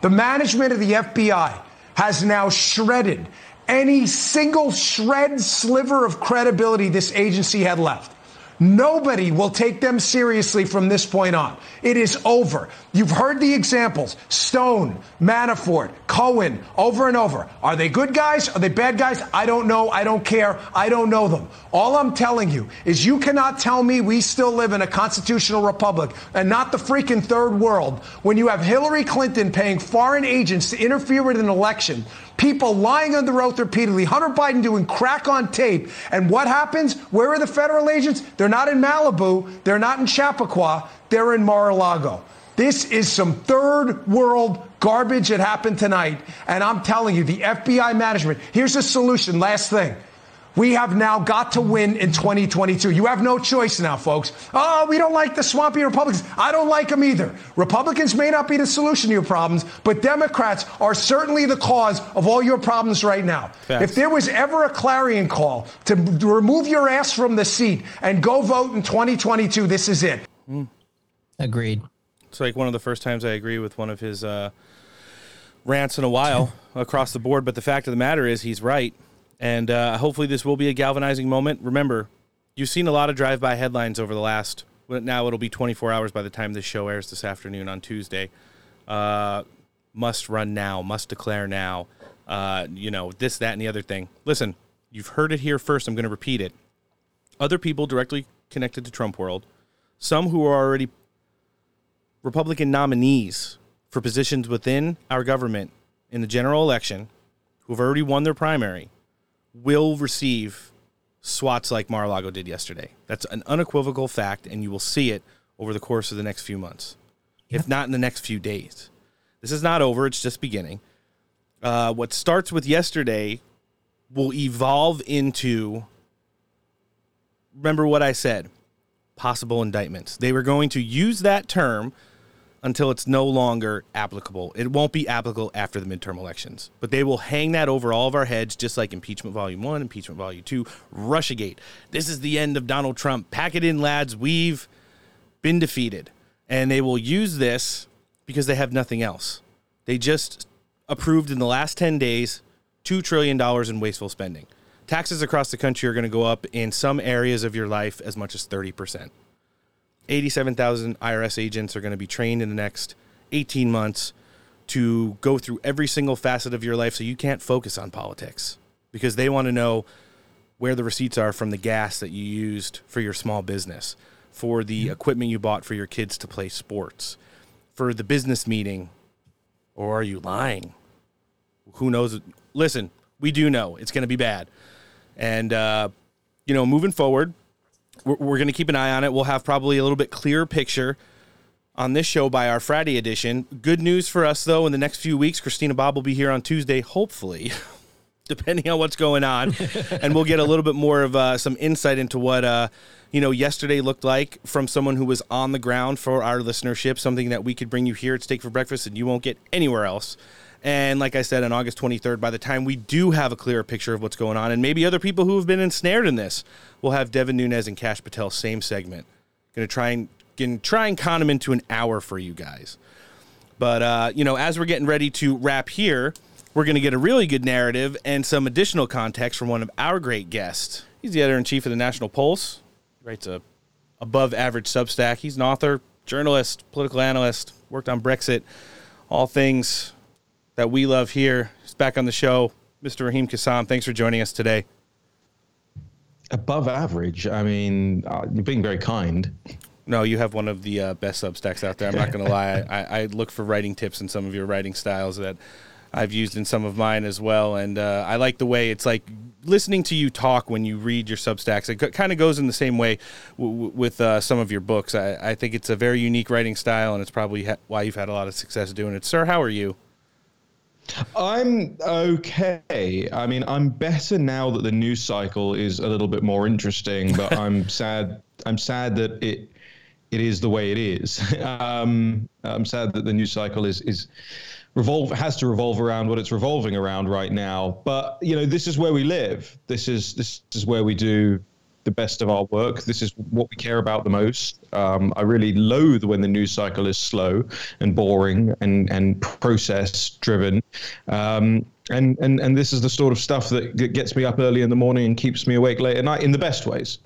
The management of the FBI has now shredded any single shred sliver of credibility this agency had left. Nobody will take them seriously from this point on. It is over. You've heard the examples Stone, Manafort, Cohen, over and over. Are they good guys? Are they bad guys? I don't know. I don't care. I don't know them. All I'm telling you is you cannot tell me we still live in a constitutional republic and not the freaking third world when you have Hillary Clinton paying foreign agents to interfere with an election people lying under oath repeatedly, Hunter Biden doing crack on tape. And what happens? Where are the federal agents? They're not in Malibu. They're not in Chappaqua. They're in Mar-a-Lago. This is some third world garbage that happened tonight. And I'm telling you, the FBI management, here's a solution. Last thing. We have now got to win in 2022. You have no choice now, folks. Oh, we don't like the swampy Republicans. I don't like them either. Republicans may not be the solution to your problems, but Democrats are certainly the cause of all your problems right now. Facts. If there was ever a clarion call to remove your ass from the seat and go vote in 2022, this is it. Agreed. It's like one of the first times I agree with one of his uh, rants in a while <laughs> across the board. But the fact of the matter is, he's right. And uh, hopefully, this will be a galvanizing moment. Remember, you've seen a lot of drive by headlines over the last, now it'll be 24 hours by the time this show airs this afternoon on Tuesday. Uh, must run now, must declare now, uh, you know, this, that, and the other thing. Listen, you've heard it here first. I'm going to repeat it. Other people directly connected to Trump World, some who are already Republican nominees for positions within our government in the general election who have already won their primary will receive swats like Mar-a-Lago did yesterday. That's an unequivocal fact, and you will see it over the course of the next few months, if not in the next few days. This is not over; it's just beginning. Uh, what starts with yesterday will evolve into. Remember what I said: possible indictments. They were going to use that term until it's no longer applicable. It won't be applicable after the midterm elections, but they will hang that over all of our heads, just like impeachment volume one, impeachment volume two, Russiagate. This is the end of Donald Trump. Pack it in, lads. We've been defeated. And they will use this because they have nothing else. They just approved in the last 10 days $2 trillion in wasteful spending. Taxes across the country are going to go up in some areas of your life as much as 30%. 87,000 IRS agents are going to be trained in the next 18 months to go through every single facet of your life so you can't focus on politics because they want to know where the receipts are from the gas that you used for your small business, for the equipment you bought for your kids to play sports, for the business meeting. Or are you lying? Who knows? Listen, we do know it's going to be bad. And, uh, you know, moving forward, we're, we're going to keep an eye on it. We'll have probably a little bit clearer picture on this show by our Friday edition. Good news for us, though, in the next few weeks, Christina Bobb will be here on Tuesday, hopefully, <laughs> depending on what's going on. <laughs> and we'll get a little bit more of uh, some insight into what, uh, you know, yesterday looked like from someone who was on the ground for our listenership, something that we could bring you here at Steak for Breakfast and you won't get anywhere else. And like I said, on August 23rd, by the time we do have a clearer picture of what's going on, and maybe other people who have been ensnared in this, we'll have Devin Nunes and Kash Patel, same segment. Going to try and can try and con them into an hour for you guys. But uh, you know, as we're getting ready to wrap here, we're going to get a really good narrative and some additional context from one of our great guests. He's the editor in chief of the National Pulse. He writes a above average Substack. He's an author, journalist, political analyst. Worked on Brexit, all things that we love here. He's back on the show, Mr. Raheem Kassam. Thanks for joining us today. Above average. I mean, uh, you're being very kind. No, you have one of the uh, best Substacks out there. I'm not going to lie. I, I, look for writing tips in some of your writing styles that I've used in some of mine as well. And uh, I like the way it's like listening to you talk when you read your Substacks. It kind of goes in the same way w- with uh, some of your books. I, I, think it's a very unique writing style, and it's probably ha- why you've had a lot of success doing it. Sir, how are you? I'm okay. I mean, I'm better now that the news cycle is a little bit more interesting, but <laughs> I'm sad. I'm sad that it it is the way it is. <laughs> Um, I'm sad that the news cycle is is revolve has to revolve around what it's revolving around right now. But you know, this is where we live. This is this is where we do the best of our work. This is what we care about the most. Um, I really loathe when the news cycle is slow and boring and and process driven. Um, and, and and this is the sort of stuff that, gets me up early in the morning and keeps me awake late at night in the best ways.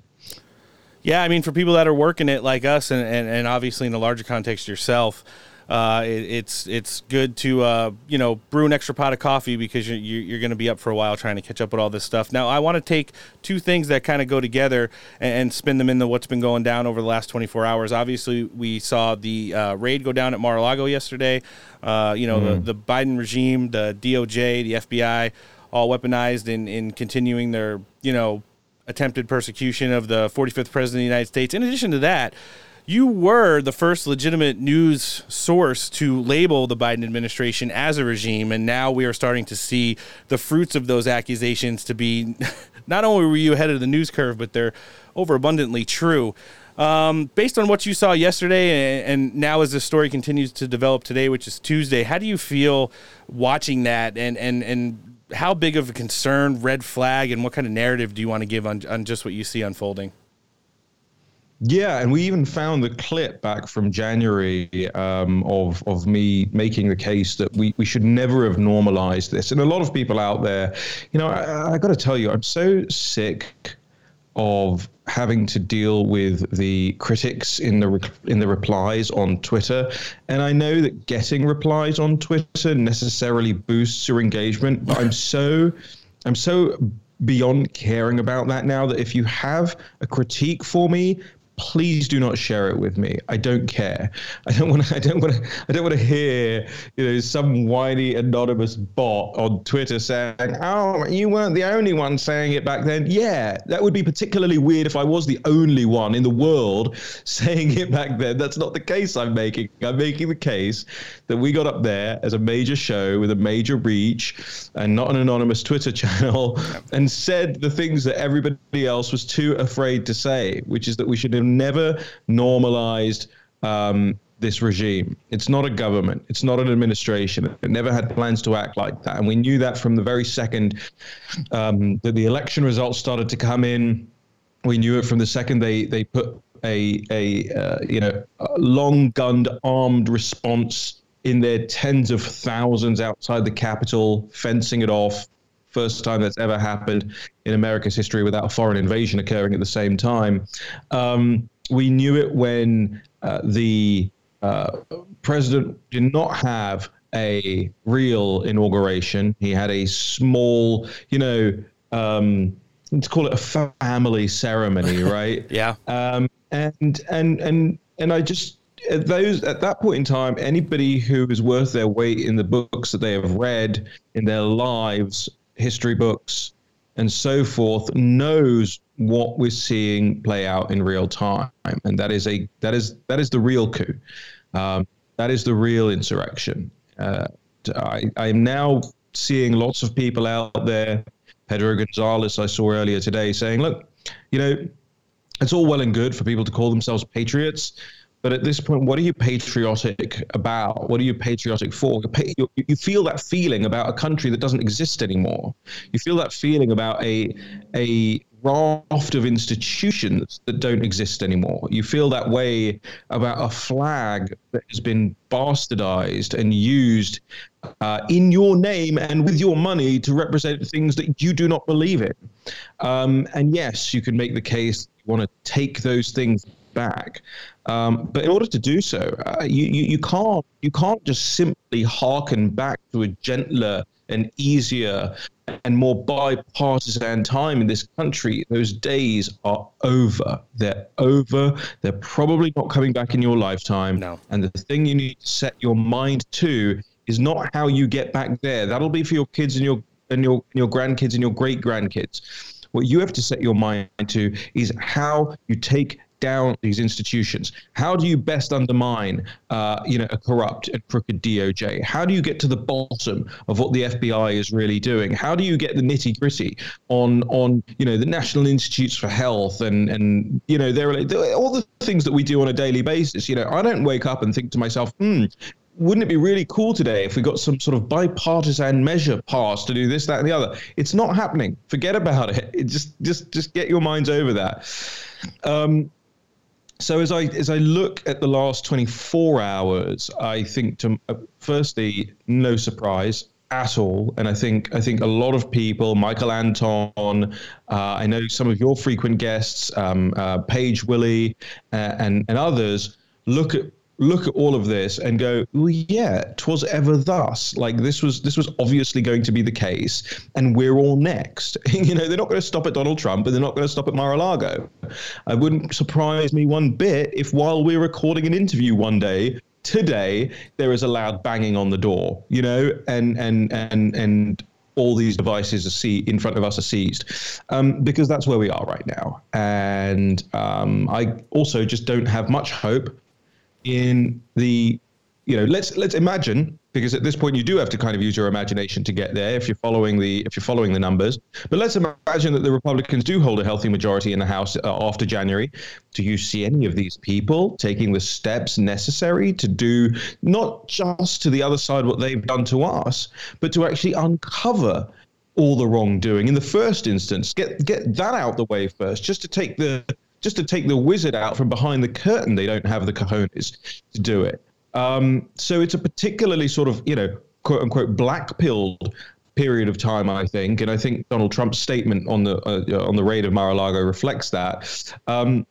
Yeah, I mean, for people that are working it like us, and, and, and obviously in the larger context yourself, uh, it, it's it's good to uh, you know brew an extra pot of coffee because you're you're going to be up for a while trying to catch up with all this stuff. Now, I want to take two things that kind of go together and, and, spin them into what's been going down over the last 24 hours. Obviously, we saw the uh, raid go down at Mar-a-Lago yesterday. Uh, you know, mm. the, the Biden regime, the DOJ, the FBI, all weaponized in in continuing their you know attempted persecution of the 45th president of the United States. In addition to that, you were the first legitimate news source to label the Biden administration as a regime, and now we are starting to see the fruits of those accusations to be <laughs> not only were you ahead of the news curve, but they're overabundantly true. Um, based on what you saw yesterday, and, and now as the story continues to develop today, which is Tuesday, how do you feel watching that, and and and how big of a concern, red flag, and what kind of narrative do you want to give on, on just what you see unfolding? Yeah, and we even found the clip back from January um, of of me making the case that we, we should never have normalized this. And a lot of people out there, you know, I, I got to tell you, I'm so sick of having to deal with the critics in the in the replies on Twitter, and I know that getting replies on Twitter necessarily boosts your engagement, but I'm so I'm so beyond caring about that now that if you have a critique for me, please do not share it with me. I don't care. I don't want to. <laughs> I don't want to. I don't want to hear you know some whiny anonymous bot on Twitter saying, "Oh, you weren't the only one saying it back then." Yeah, that would be particularly weird if I was the only one in the world <laughs> saying it back then. That's not the case. I'm making. I'm making the case that we got up there as a major show with a major reach and not an anonymous Twitter <laughs> channel and said the things that everybody else was too afraid to say, which is that we should have never normalized um, this regime. It's not a government. It's not an administration. It never had plans to act like that. And we knew that from the very second um, that the election results started to come in. We knew it from the second they, they put a, a uh, you know, long gunned armed response in their tens of thousands outside the Capitol, fencing it off. First time that's ever happened in America's history without a foreign invasion occurring at the same time. Um, we knew it when uh, the uh, president did not have a real inauguration. He had a small, you know, um, let's call it a family ceremony, <laughs> right? yeah. Um, and and and and I just at those at that point in time, anybody who is worth their weight in the books that they have read in their lives, history books, and so forth, knows what we're seeing play out in real time, and that is a that is that is the real coup. Um, that is the real insurrection. Uh, I, I'm now seeing lots of people out there. Pedro Gonzalez, I saw earlier today, saying, "Look, you know, it's all well and good for people to call themselves patriots." But at this point, what are you patriotic about? What are you patriotic for? You, you feel that feeling about a country that doesn't exist anymore. You feel that feeling about a a raft of institutions that don't exist anymore. You feel that way about a flag that has been bastardized and used uh, in your name and with your money to represent things that you do not believe in. Um, and yes, you can make the case you want to take those things back. Um, but in order to do so, uh, you, you, you can't you can't just simply hearken back to a gentler and easier and more bipartisan time in this country. Those days are over. They're over. They're probably not coming back in your lifetime. No. And the thing you need to set your mind to is not how you get back there. That'll be for your kids and your and your and your grandkids and your great grandkids. What you have to set your mind to is how you take down these institutions? How do you best undermine, uh, you know, a corrupt and crooked DOJ? How do you get to the bottom of what the FBI is really doing? How do you get the nitty gritty on on you know the National Institutes for Health and and you know they're all the things that we do on a daily basis? You know, I don't wake up and think to myself, hmm, wouldn't it be really cool today if we got some sort of bipartisan measure passed to do this, that, and the other? It's not happening. Forget about it. it just, just, just get your minds over that. Um, so as I as I look at the last 24 hours, I think to uh, firstly, no surprise at all, and I think I think a lot of people, Michael Anton, uh, I know some of your frequent guests, um, uh, Paige Willie, uh, and and others look at look at all of this and go, well, yeah, twas ever thus. Like this was this was obviously going to be the case, and we're all next. <laughs> you know, they're not going to stop at Donald Trump, and they're not going to stop at Mar-a-Lago. It wouldn't surprise me one bit if while we're recording an interview one day today there is a loud banging on the door. You know, and and and and all these devices are see in front of us are seized um, because that's where we are right now and um, i also just don't have much hope in the you know let's let's imagine because at this point you do have to kind of use your imagination to get there if you're following the if you're following the numbers. But let's imagine that the republicans do hold a healthy majority in the house uh, after january. Do you see any of these people taking the steps necessary to do not just to the other side what they've done to us but to actually uncover all the wrongdoing in the first instance? Get get that out the way first just to take the just to take the wizard out from behind the curtain, they don't have the cojones to do it. Um, so it's a particularly sort of, you know, quote unquote black pilled period of time, I think, and I think Donald Trump's statement on the uh, on the raid of Mar-a-Lago reflects that. Um,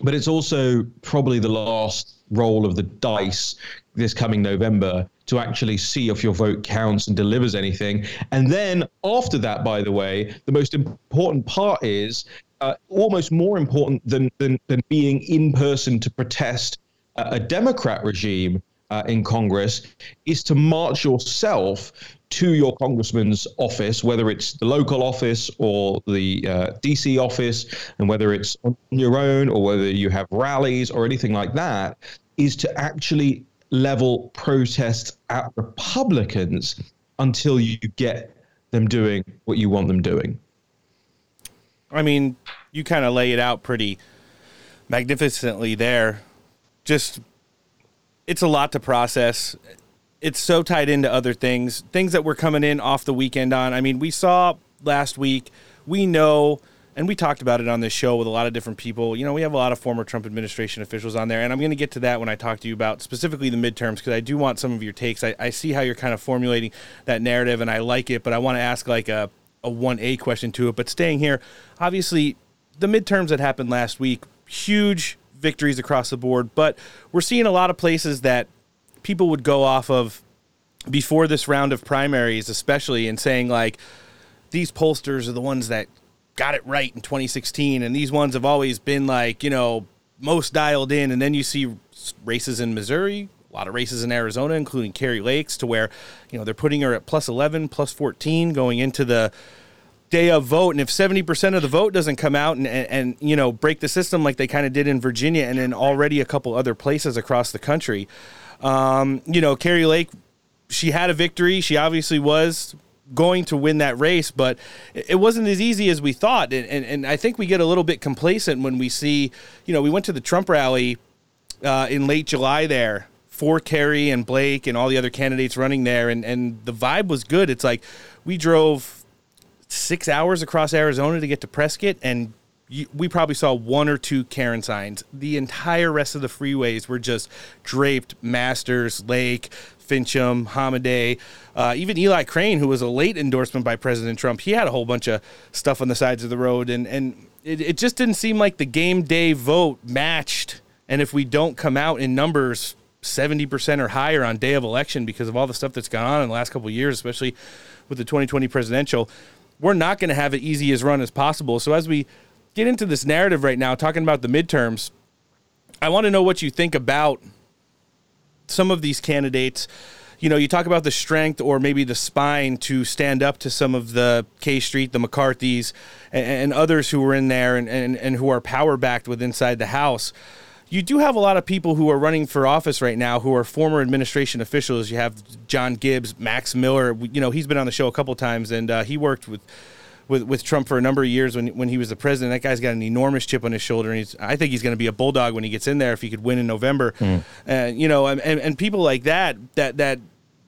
but it's also probably the last roll of the dice this coming November to actually see if your vote counts and delivers anything. And then after that, by the way, the most important part is uh, almost more important than, than, than being in person to protest a, a Democrat regime uh, in Congress is to march yourself to your congressman's office, whether it's the local office or the uh, DC office, and whether it's on your own or whether you have rallies or anything like that, is to actually level protests at Republicans until you get them doing what you want them doing. I mean, you kind of lay it out pretty magnificently there. Just, it's a lot to process. It's so tied into other things, things that we're coming in off the weekend on. I mean, we saw last week, we know, and we talked about it on this show with a lot of different people. You know, we have a lot of former Trump administration officials on there, and I'm going to get to that when I talk to you about specifically the midterms because I do want some of your takes. I, I see how you're kind of formulating that narrative, and I like it, but I want to ask like a a 1A question to it. But staying here, obviously, the midterms that happened last week, huge victories across the board, but we're seeing a lot of places that people would go off of before this round of primaries, especially, and saying, like, these pollsters are the ones that got it right in 2016, and these ones have always been, like, you know, most dialed in. And then you see races in Missouri, a lot of races in Arizona, including Kari Lakes, to where, you know, they're putting her at plus 11, plus 14 going into the day of vote, and if seventy percent of the vote doesn't come out and, and, and you know break the system like they kind of did in Virginia and in already a couple other places across the country, um, you know, Kari Lake, she had a victory. She obviously was going to win that race, but it wasn't as easy as we thought. And, and, and I think we get a little bit complacent when we see, you know, we went to the Trump rally uh, in late July there for Kerry and Blake and all the other candidates running there, and, and the vibe was good. It's like we drove six hours across Arizona to get to Prescott, and you, we probably saw one or two Karrin signs. The entire rest of the freeways were just draped Masters, Lake, Finchem, Hamadeh, uh, even Eli Crane, who was a late endorsement by President Trump. He had a whole bunch of stuff on the sides of the road, and and it, it just didn't seem like the game day vote matched. And if we don't come out in numbers 70% or higher on day of election because of all the stuff that's gone on in the last couple of years, especially with the 2020 presidential, we're not going to have it easy as run as possible. So as we get into this narrative right now, talking about the midterms, I want to know what you think about some of these candidates. You know, you talk about the strength or maybe the spine to stand up to some of the K Street, the McCarthy's, and, and others who were in there and, and, and who are power backed with inside the House you do have a lot of people who are running for office right now who are former administration officials. You have John Gibbs, Max Miller. You know, he's been on the show a couple times, and uh, he worked with. With, with Trump for a number of years when when he was the president, that guy's got an enormous chip on his shoulder, and he's I think he's going to be a bulldog when he gets in there if he could win in November. Mm. Uh, you know, and, and people like that that that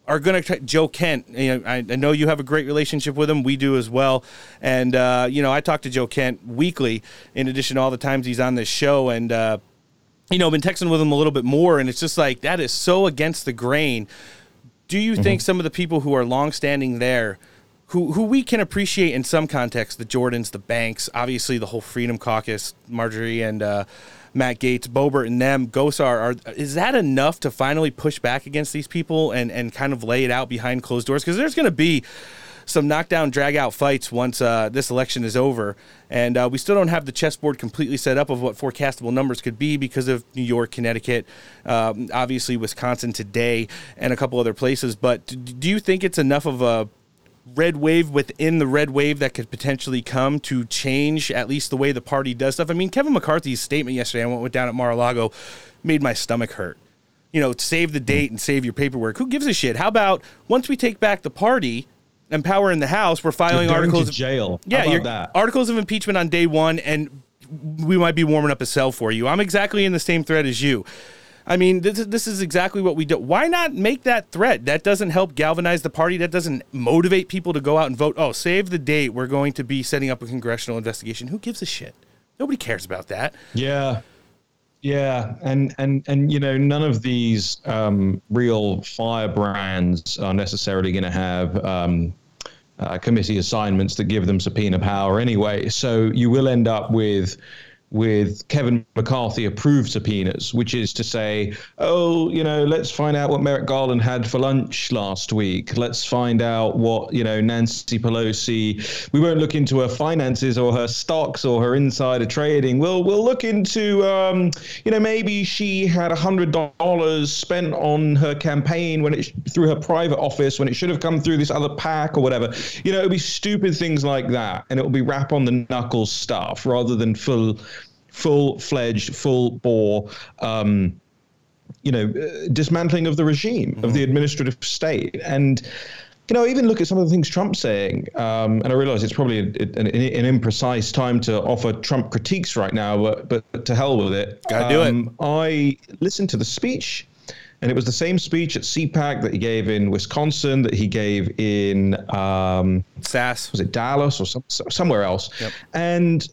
are going to Joe Kent. You know, I, I, know you have a great relationship with him. We do as well. And uh, you know, I talk to Joe Kent weekly. In addition to all the times he's on this show, and uh, you know, been texting with him a little bit more, and it's just like that is so against the grain. Do you mm-hmm. think some of the people who are longstanding there, who who we can appreciate in some context, the Jordans, the Banks, obviously the whole Freedom Caucus, Marjorie and uh, Matt Gaetz, Boebert, and them, Gosar, are is that enough to finally push back against these people and and kind of lay it out behind closed doors? Because there's going to be some knockdown, drag out fights once uh, this election is over. And uh, we still don't have the chessboard completely set up of what forecastable numbers could be because of New York, Connecticut, um, obviously Wisconsin today, and a couple other places. But do you think it's enough of a red wave within the red wave that could potentially come to change at least the way the party does stuff? I mean, Kevin McCarthy's statement yesterday, I went down at Mar-a-Lago, made my stomach hurt. You know, save the date and save your paperwork. Who gives a shit? How about once we take back the party, and power in the House, we're filing articles of jail. Yeah, articles of impeachment on day one, and we might be warming up a cell for you. I'm exactly in the same thread as you. I mean, this is, this is exactly what we do. Why not make that threat? That doesn't help galvanize the party. That doesn't motivate people to go out and vote. Oh, save the date. We're going to be setting up a congressional investigation. Who gives a shit? Nobody cares about that. Yeah. Yeah, and and and you know, none of these um, real firebrands are necessarily going to have um, uh, committee assignments that give them subpoena power anyway. So you will end up with with Kevin McCarthy approved subpoenas, which is to say, oh, you know, let's find out what Merrick Garland had for lunch last week. Let's find out what, you know, Nancy Pelosi. We won't look into her finances or her stocks or her insider trading. We'll we'll look into, um, you know, maybe she had a hundred dollars spent on her campaign when it through her private office when it should have come through this other pack or whatever. You know, it'll be stupid things like that, and it'll be rap on the knuckles stuff rather than full full fledged, full bore. Um, you know, uh, dismantling of the regime, mm-hmm. of the mm-hmm. administrative state. And, you know, even look at some of the things Trump's saying, um, and I realize it's probably a, an, an, imprecise time to offer Trump critiques right now, but, but to hell with it. Gotta do it. Um, I listened to the speech, and it was the same speech at CPAC that he gave in Wisconsin, that he gave in um, Sass. Was it Dallas or some, somewhere else? Yep. And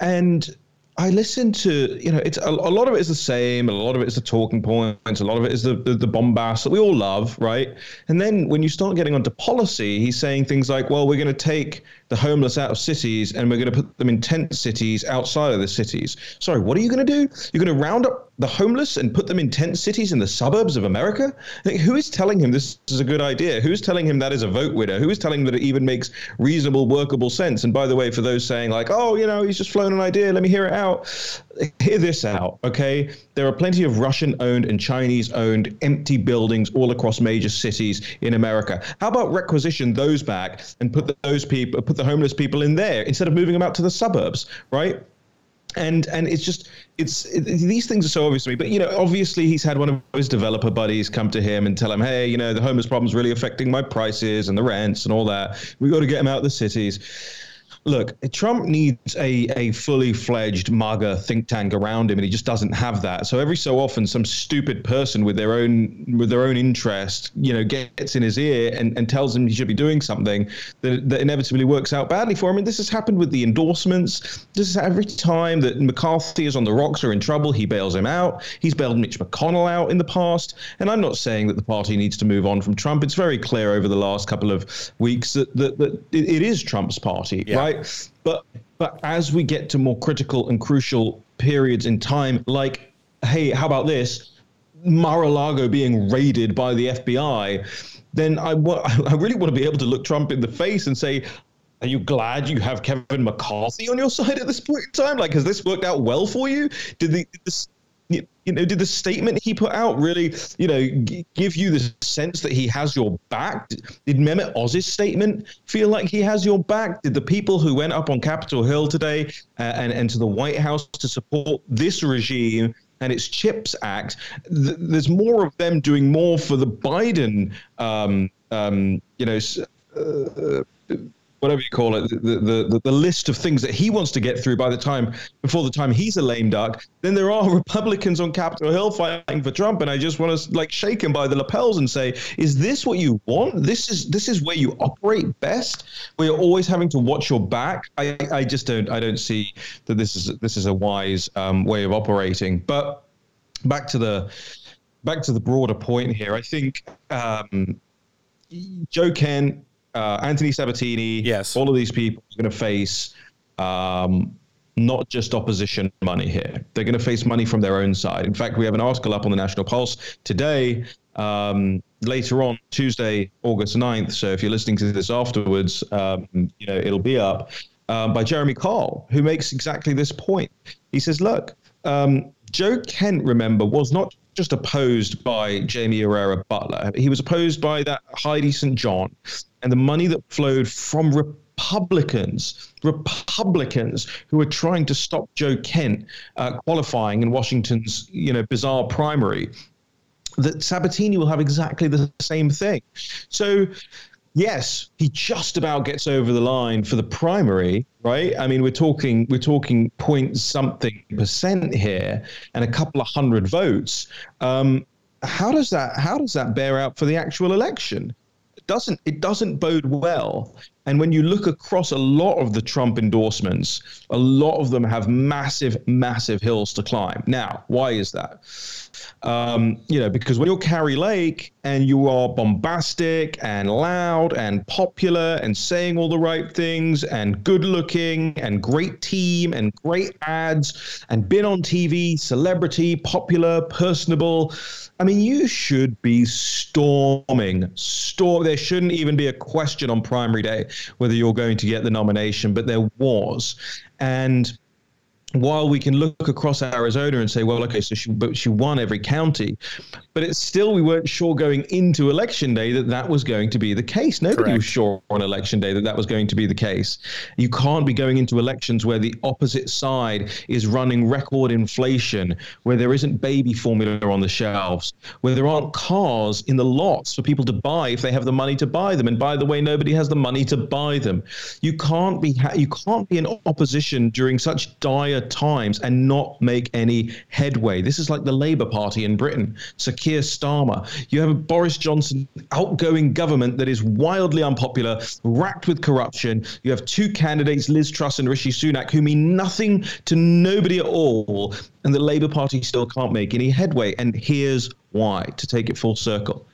and I listen to, you know, it's a, a, lot of it is the same. A lot of it is the talking points. A lot of it is the, the, the bombast that we all love, right? And then when you start getting onto policy, he's saying things like, well, we're going to take the homeless out of cities and we're going to put them in tent cities outside of the cities. Sorry, what are you going to do? You're going to round up the homeless and put them in tent cities in the suburbs of America? Like, who is telling him this is a good idea? Who is telling him that is a vote winner? Who is telling him that it even makes reasonable, workable sense? And by the way, for those saying like, oh, you know, he's just flown an idea, let me hear it out. Hear this out, okay? There are plenty of Russian-owned and Chinese-owned empty buildings all across major cities in America. How about requisition those back and put those people, put the homeless people in there instead of moving them out to the suburbs, right? And and it's just it's it, these things are so obvious to me. But you know obviously he's had one of his developer buddies come to him and tell him hey you know the homeless problem is really affecting my prices and the rents and all that. We got to get him out of the cities look, Trump needs a, a fully fledged MAGA think tank around him, and he just doesn't have that. So every so often, some stupid person with their own with their own interest, you know, gets in his ear and, and tells him he should be doing something that, that inevitably works out badly for him. And this has happened with the endorsements. This is every time that McCarthy is on the rocks or in trouble, he bails him out. He's bailed Mitch McConnell out in the past. And I'm not saying that the party needs to move on from Trump. It's very clear over the last couple of weeks that, that, that it, is Trump's party, yeah. right? Right? But but as we get to more critical and crucial periods in time, like hey, how about this? Mar-a-Lago being raided by the FBI, then I, <laughs> I really want to be able to look Trump in the face and say, are you glad you have Kevin McCarthy on your <laughs> side at this point in time? Like, has this worked out well for you? Did the, did the you, know, did the statement he put out really, you know, g- give you the sense that he has your back? Did Mehmet Oz's statement feel like he has your back? Did the people who went up on Capitol Hill today uh, and, and to the White House to support this regime and its CHIPS Act, th- there's more of them doing more for the Biden, um, um, you know, uh, whatever you call it, the, the, the, list of things that he wants to get through by the time, before the time he's a lame duck, then there are <laughs> Republicans on Capitol Hill fighting for Trump. And I just want to like shake him by the lapels and say, is this what you want? This is, this is where you operate best, where you're always having to watch your back. I, I just don't, I don't see that this is, this is a wise um, way of operating. But back to the, back to the broader point here, I think um, Joe Kent uh, Anthony Sabatini, yes, all of these people are going to face um, not just opposition money here. They're going to face money from their own side. In fact, we have an article up on the National Pulse today. Um, later on Tuesday, August 9th. So if you're listening to this afterwards, um, you know it'll be up um, by Jeremy Carl, who makes exactly this point. He says, "Look, um, Joe Kent, remember, was not just opposed by Jaime Herrera Beutler. He was opposed by that Heidi St. John and the money that flowed from Republicans, Republicans who were trying to stop Joe Kent uh, qualifying in Washington's, you know, bizarre primary. That Sabatini will have exactly the same thing. So yes, he just about gets over the line for the primary, right? I mean, we're talking we're talking point something percent here, and a couple of hundred votes. Um, how does that how does that bear out for the actual election? It doesn't it doesn't bode well. And when you look across a lot of the Trump endorsements, a lot of them have massive, massive hills to climb. Now, why is that? Um, you know, because when you're Kari Lake and you are bombastic and loud and popular and saying all the right things and good looking and great team and great ads and been on TV, celebrity, popular, personable, I mean, you should be storming. Storm. There shouldn't even be a question on primary day whether you're going to get the nomination, but there was. And while we can look across Arizona and say, well, okay, so she, but she won every county, but it's still we weren't sure going into election day that that was going to be the case. Nobody Correct. was sure on election day that that was going to be the case. You can't be going into elections where the opposite side is running record inflation, where there isn't baby formula on the shelves, where there aren't cars in the lots for people to buy if they have the money to buy them. And by the way, nobody has the money to buy them. You can't be you can't be in opposition during such dire times and not make any headway. This is like the Labour Party in Britain. So Keir Starmer. You have a Boris Johnson outgoing government that is wildly unpopular, racked with corruption. You have two candidates, Liz Truss and Rishi Sunak, who mean nothing to nobody at all. And the Labour Party still can't make any headway. And here's why, to take it full circle.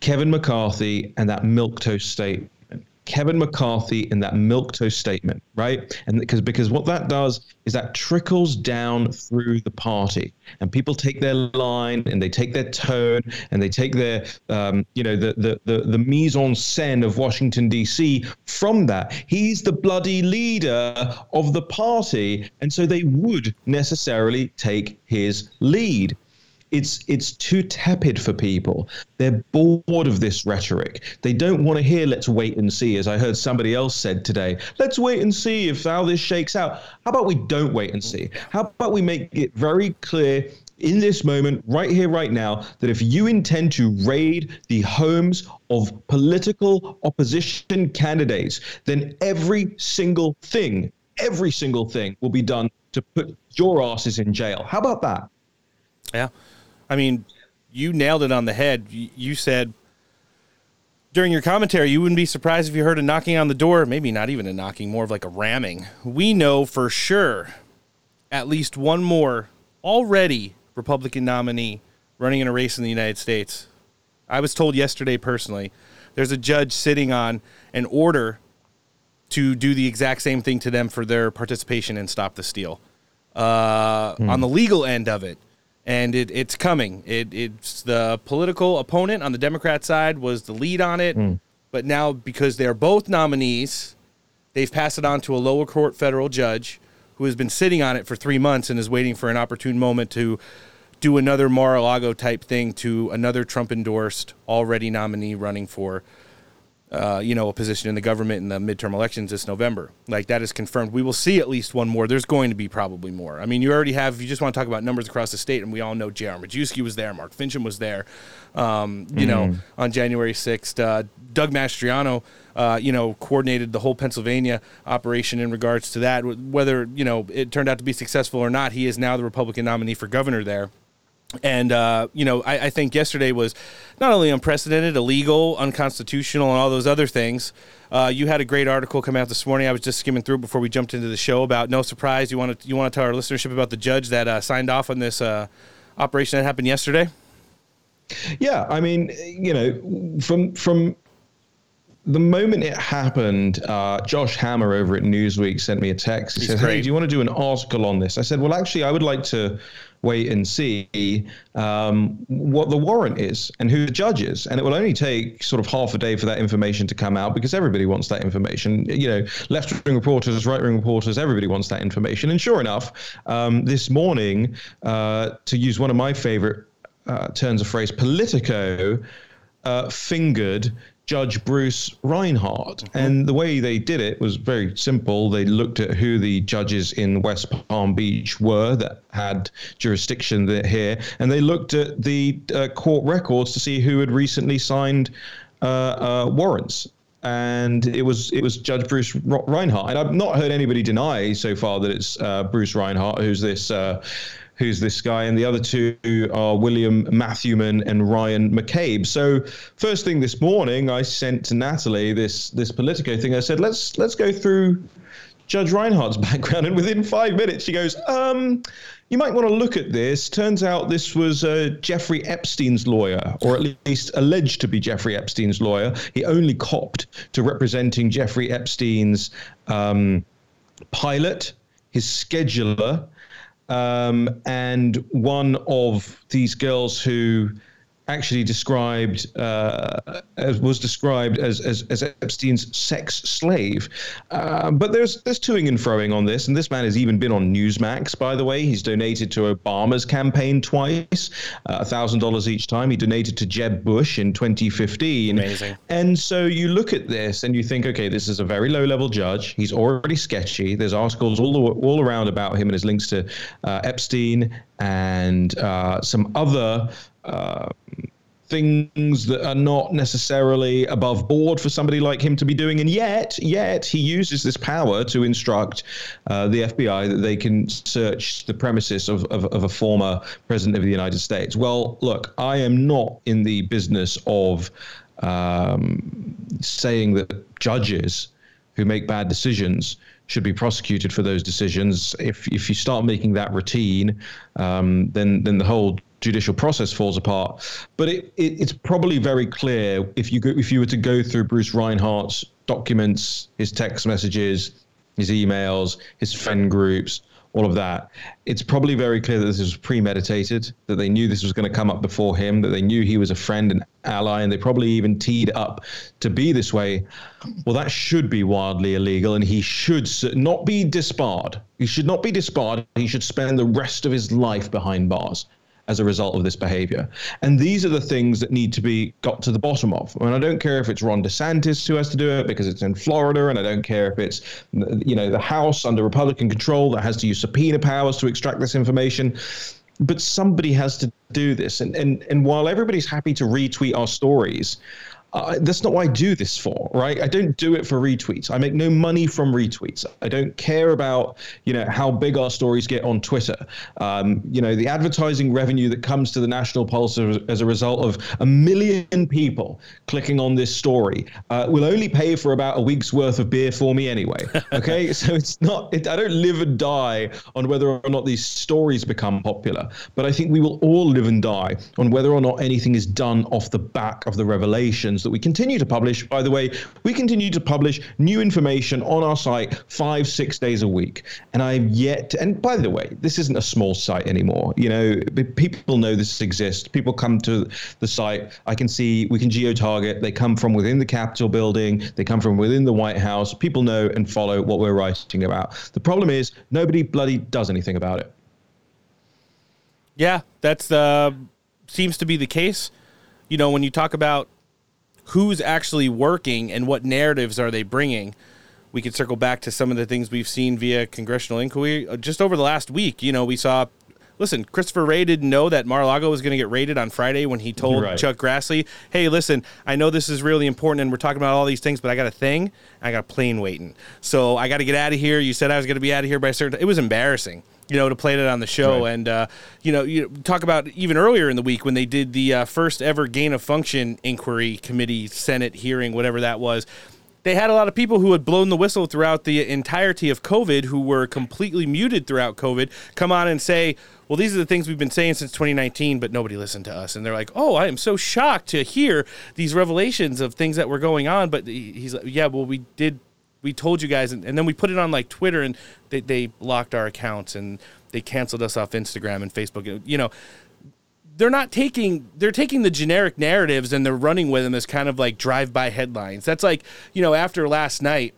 Kevin McCarthy and that milquetoast statement. Kevin McCarthy in that milquetoast statement, right? And because because what that does is that trickles down through the party, and people take their line and they take their tone and they take their um, you know the the the, the mise en scène of Washington D.C. from that. He's the bloody leader of the party, and so they would necessarily take his lead it's it's too tepid for people. They're bored of this rhetoric. They don't want to hear "Let's wait and see," as I heard somebody else said today. Let's wait and see if how this shakes out. How about we don't wait and see? How about we make it very clear in this moment, right here, right now, that if you intend to raid the homes of political opposition candidates, then every single thing, every single thing will be done to put your asses in jail. How about that? Yeah. I mean, you nailed it on the head. You said during your commentary, you wouldn't be surprised if you heard a knocking on the door, maybe not even a knocking, more of like a ramming. We know for sure at least one more already Republican nominee running in a race in the United States. I was told yesterday personally, there's a judge sitting on an order to do the exact same thing to them for their participation in Stop the Steal. Uh, hmm. On the legal end of it, and it, it's coming. It, it's the political opponent on the Democrat side was the lead on it, mm. but now because they're both nominees, they've passed it on to a lower court federal judge who has been sitting on it for three months and is waiting for an opportune moment to do another Mar-a-Lago type thing to another Trump endorsed already nominee running for uh, you know, a position in the government in the midterm elections this November. Like that is confirmed. We will see at least one more. There's going to be probably more. I mean, you already have. If you just want to talk about numbers across the state, and we all know J.R. Majewski was there, Mark Finchem was there. Um, you mm. know, mm-hmm. on January 6th, uh, Doug Mastriano, uh, you know, coordinated the whole Pennsylvania operation in regards to that. Whether you know it turned out to be successful or not, he is now the Republican nominee for governor there. And, uh, you know, I, I, think yesterday was not only unprecedented, illegal, unconstitutional, and all those other things. Uh, you had a great article come out this morning. I was just skimming through before we jumped into the show about no surprise. You want to you want to tell our listenership about the judge that uh, signed off on this uh, operation that happened yesterday? Yeah, I mean, you know, from from the moment it happened, uh, Josh Hammer over at Newsweek sent me a text. He He's said, great. "Hey, do you want to do an article on this?" I said, "Well, actually, I would like to wait and see um, what the warrant is and who the judge is. And it will only take sort of half a day for that information to come out because everybody wants that information. You know, left wing reporters, right wing reporters, everybody wants that information. And sure enough, um, this morning, uh, to use one of my favorite uh, turns of phrase, Politico uh, fingered Judge Bruce Reinhart. Mm-hmm. And the way they did it was very simple. They looked at who the judges in West Palm Beach were that had jurisdiction here, and they looked at the uh, court records to see who had recently signed uh, uh, warrants. And it was it was Judge Bruce Reinhart. and I've not heard anybody deny so far that it's uh, Bruce Reinhart, who's this uh, who's this guy, and the other two are William Matthewman and Ryan McCabe. So first thing this morning, I sent to Natalie this this Politico thing. I said, let's let's go through Judge Reinhart's <laughs> background, and within five minutes, she goes, um. You might want to look at this. Turns out this was uh, Jeffrey Epstein's lawyer, or at least alleged to be Jeffrey Epstein's lawyer. He only copped to representing Jeffrey Epstein's um, pilot, his scheduler, um, and one of these girls who actually described uh, as was described as, as, as Epstein's sex slave. Uh, but there's there's toing and froing on this, and this man has even been on Newsmax. By the way, he's donated to Obama's campaign twice, uh, thousand dollars each time. He donated to Jeb Bush in 2015. Amazing. And so you look at this and you think, okay, this is a very low level judge. He's already sketchy. There's articles all the, all around about him and his links to uh, Epstein and uh, some other things that are not necessarily above board for somebody like him to be doing. And yet, yet he uses this power to instruct uh, the FBI that they can search the premises of, of, of, a former president of the United States. Well, look, I am not in the business of um, saying that judges who make bad decisions should be prosecuted for those decisions. If if you start making that routine, um, then then the whole judicial process falls apart. But it, it, it's probably very clear if you go, if you were to go through Bruce Reinhart's documents, his text messages, his emails, his friend groups, all of that. It's probably very clear that this was premeditated, that they knew this was going to come up before him, that they knew he was a friend and ally, and they probably even teed up to be this way. Well, that should be wildly illegal, and he should not be disbarred. He should not be disbarred. He should spend the rest of his life behind bars as a result of this behavior. And these are the things that need to be got to the bottom of. I and mean, I don't care if it's Ron DeSantis who has to do it because it's in Florida, and I don't care if it's you know the House under Republican control that has to use subpoena powers to extract this information. But somebody has to do this. And and and while everybody's happy to retweet our stories, uh, that's not what I do this for, right? I don't do it for retweets. I make no money from retweets. I don't care about, you know, how big our stories get on Twitter. Um, you know, the advertising revenue that comes to the National Pulse as a result of a million people clicking on this story uh, will only pay for about a week's worth of beer for me anyway. <laughs> Okay, so it's not. It, I don't live and die on whether or not these stories become popular, but I think we will all live and die on whether or not anything is done off the back of the revelations that we continue to publish. By the way, we continue to publish new information on our site five, six days a week. And I've yet, to, and by the way, this isn't a small site anymore. You know, people know this exists. People come to the site. I can see, we can geo target. They come from within the Capitol building, they come from within the White House. People know and follow what we're writing about. The problem is, nobody bloody does anything about it. Yeah, that's uh, seems to be the case. You know, when you talk about who's actually working and what narratives are they bringing. We could circle back to some of the things we've seen via congressional inquiry uh, just over the last week. You know, we saw listen, Christopher Wray didn't know that Mar-a-Lago was going to get raided on Friday when he told right. Chuck Grassley, "Hey, listen, I know this is really important and we're talking about all these things, but I got a thing. I got a plane waiting, so I got to get out of here. You said I was going to be out of here by a certain. It was embarrassing." You know, to play it on the show. Right. And, uh, you know, you talk about even earlier in the week when they did the uh, first ever gain of function inquiry committee, Senate hearing, whatever that was. They had a lot of people who had blown the whistle throughout the entirety of COVID, who were completely muted throughout COVID, come on and say, well, these are the things we've been saying since 2019, but nobody listened to us. And they're like, oh, I am so shocked to hear these revelations of things that were going on. But he's like, yeah, well, we did we told you guys, and, and, then we put it on like Twitter, and they, they blocked our accounts and they canceled us off Instagram and Facebook. You know, they're not taking they're taking the generic narratives and they're running with them as kind of like drive-by headlines. That's like you know after last night.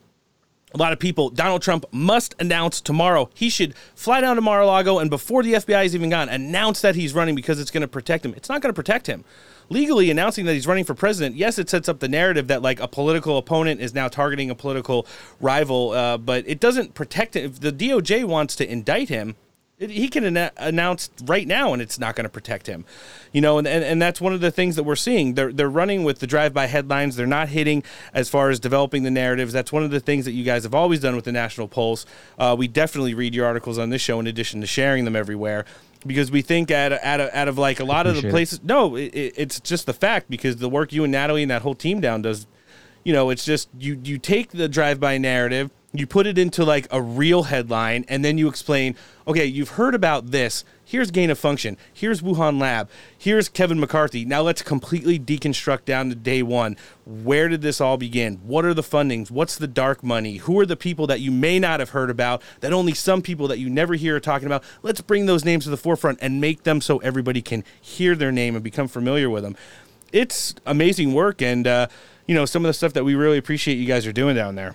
A lot of people, Donald Trump must announce tomorrow. He should fly down to Mar a Lago and before the FBI is even gone, announce that he's running because it's going to protect him. It's not going to protect him legally announcing that he's running for president, yes, it sets up the narrative that like a political opponent is now targeting a political rival, uh, but it doesn't protect him. If the DOJ wants to indict him, it, he can an- announce right now, and it's not going to protect him. You know, and, and, and that's one of the things that we're seeing. They're they're running with the drive-by headlines. They're not hitting as far as developing the narratives. That's one of the things that you guys have always done with the National Pulse. Uh, we definitely read your articles on this show in addition to sharing them everywhere because we think out of, out of, out of like a lot of the places. It. No, it, it's just the fact because the work you and Natalie and that whole team down does. You know, it's just you you take the drive-by narrative, you put it into like a real headline, and then you explain. Okay, you've heard about this Here's gain of function. Here's Wuhan Lab. Here's Kevin McCarthy. Now let's completely deconstruct down to day one. Where did this all begin? What are the fundings? What's the dark money? Who are the people that you may not have heard about that only some people that you never hear are talking about? Let's bring those names to the forefront and make them so everybody can hear their name and become familiar with them. It's amazing work, and uh, you know some of the stuff that we really appreciate you guys are doing down there.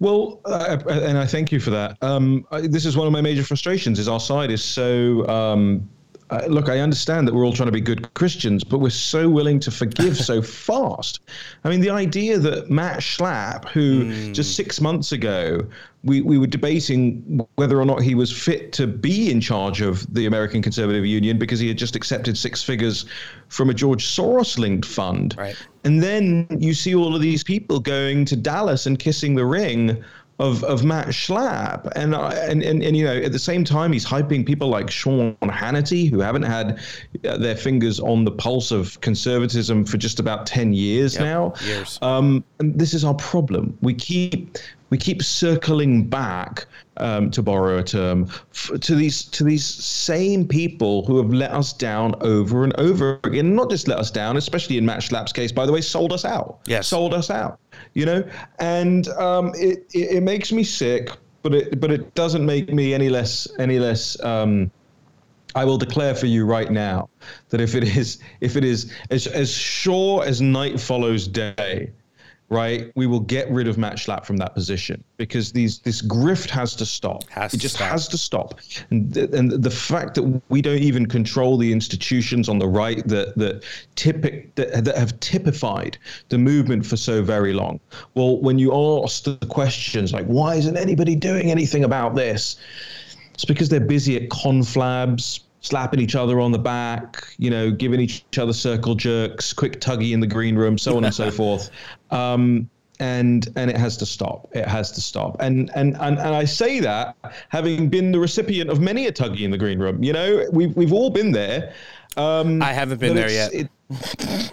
Well, uh, and I thank you for that. Um, I, this is one of my major frustrations: is our side is so. Um, uh, look, I understand that we're all trying to be good Christians, but we're so willing to forgive so <laughs> fast. I mean, the idea that Matt Schlapp, who mm. just six months ago we, we were debating whether or not he was fit to be in charge of the American Conservative Union because he had just accepted six figures from a George Soros linked fund. Right. And then you see all of these people going to Dallas and kissing the ring of, of Matt Schlapp. And, uh, and, and, and, you know, at the same time, he's hyping people like Sean Hannity, who haven't had uh, their fingers on the pulse of conservatism for just about 10 years yep, now. Years. Um, and this is our problem. We keep we keep circling back um, to borrow a term f- to these to these same people who have let us down over and over again. Not just let us down, especially in Matt Schlapp's case, by the way, sold us out. Yes. sold us out. You know, and um, it, it it makes me sick, but it but it doesn't make me any less any less. Um, I will declare for you right now that if it is if it is as as sure as night follows day, right, we will get rid of Matt Schlapp from that position because these this grift has to stop. Has it to just stop. has to stop. And th- and the fact that we don't even control the institutions on the right that that typic that, that have typified the movement for so very long. Well, when you ask the questions like why isn't anybody doing anything about this? It's because they're busy at conflabs, slapping each other on the back, you know, giving each other circle jerks, quick tuggy in the green room, so on and so <laughs> forth. Um, and and it has to stop. It has to stop. And and and and I say that having been the recipient of many a tuggy in the green room. You know, we've we've all been there. Um, I haven't been there yet. it- <laughs>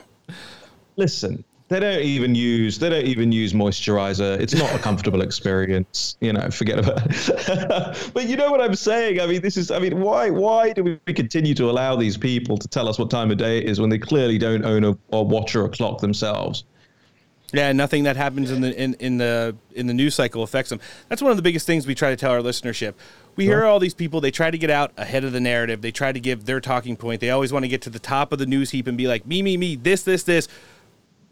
listen, they don't even use they don't even use moisturizer. It's not a comfortable experience. You know, forget about it. <laughs> but you know what I'm saying? I mean, this is I mean, why why do we continue to allow these people to tell us what time of day it is when they clearly don't own a, a watch or a clock themselves? Yeah, nothing that happens in the in, in the in the news cycle affects them. That's one of the biggest things we try to tell our listenership. We hear all these people, they try to get out ahead of the narrative. They try to give their talking point. They always want to get to the top of the news heap and be like, me, me, me, this, this, this.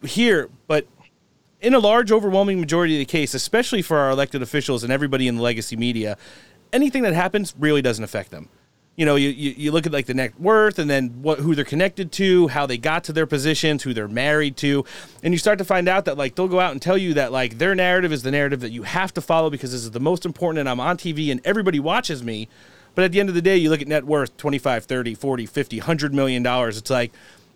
Here, but in a large, overwhelming majority of the case, especially for our elected officials and everybody in the legacy media, anything that happens really doesn't affect them. You know, you, you, you look at like the net worth and then what who they're connected to, how they got to their positions, who they're married to, and you start to find out that like they'll go out and tell you that like their narrative is the narrative that you have to follow because this is the most important and I'm on TV and everybody watches me. But at the end of the day, you look at net worth 25, 30, 40, 50, 100 million dollars. It's like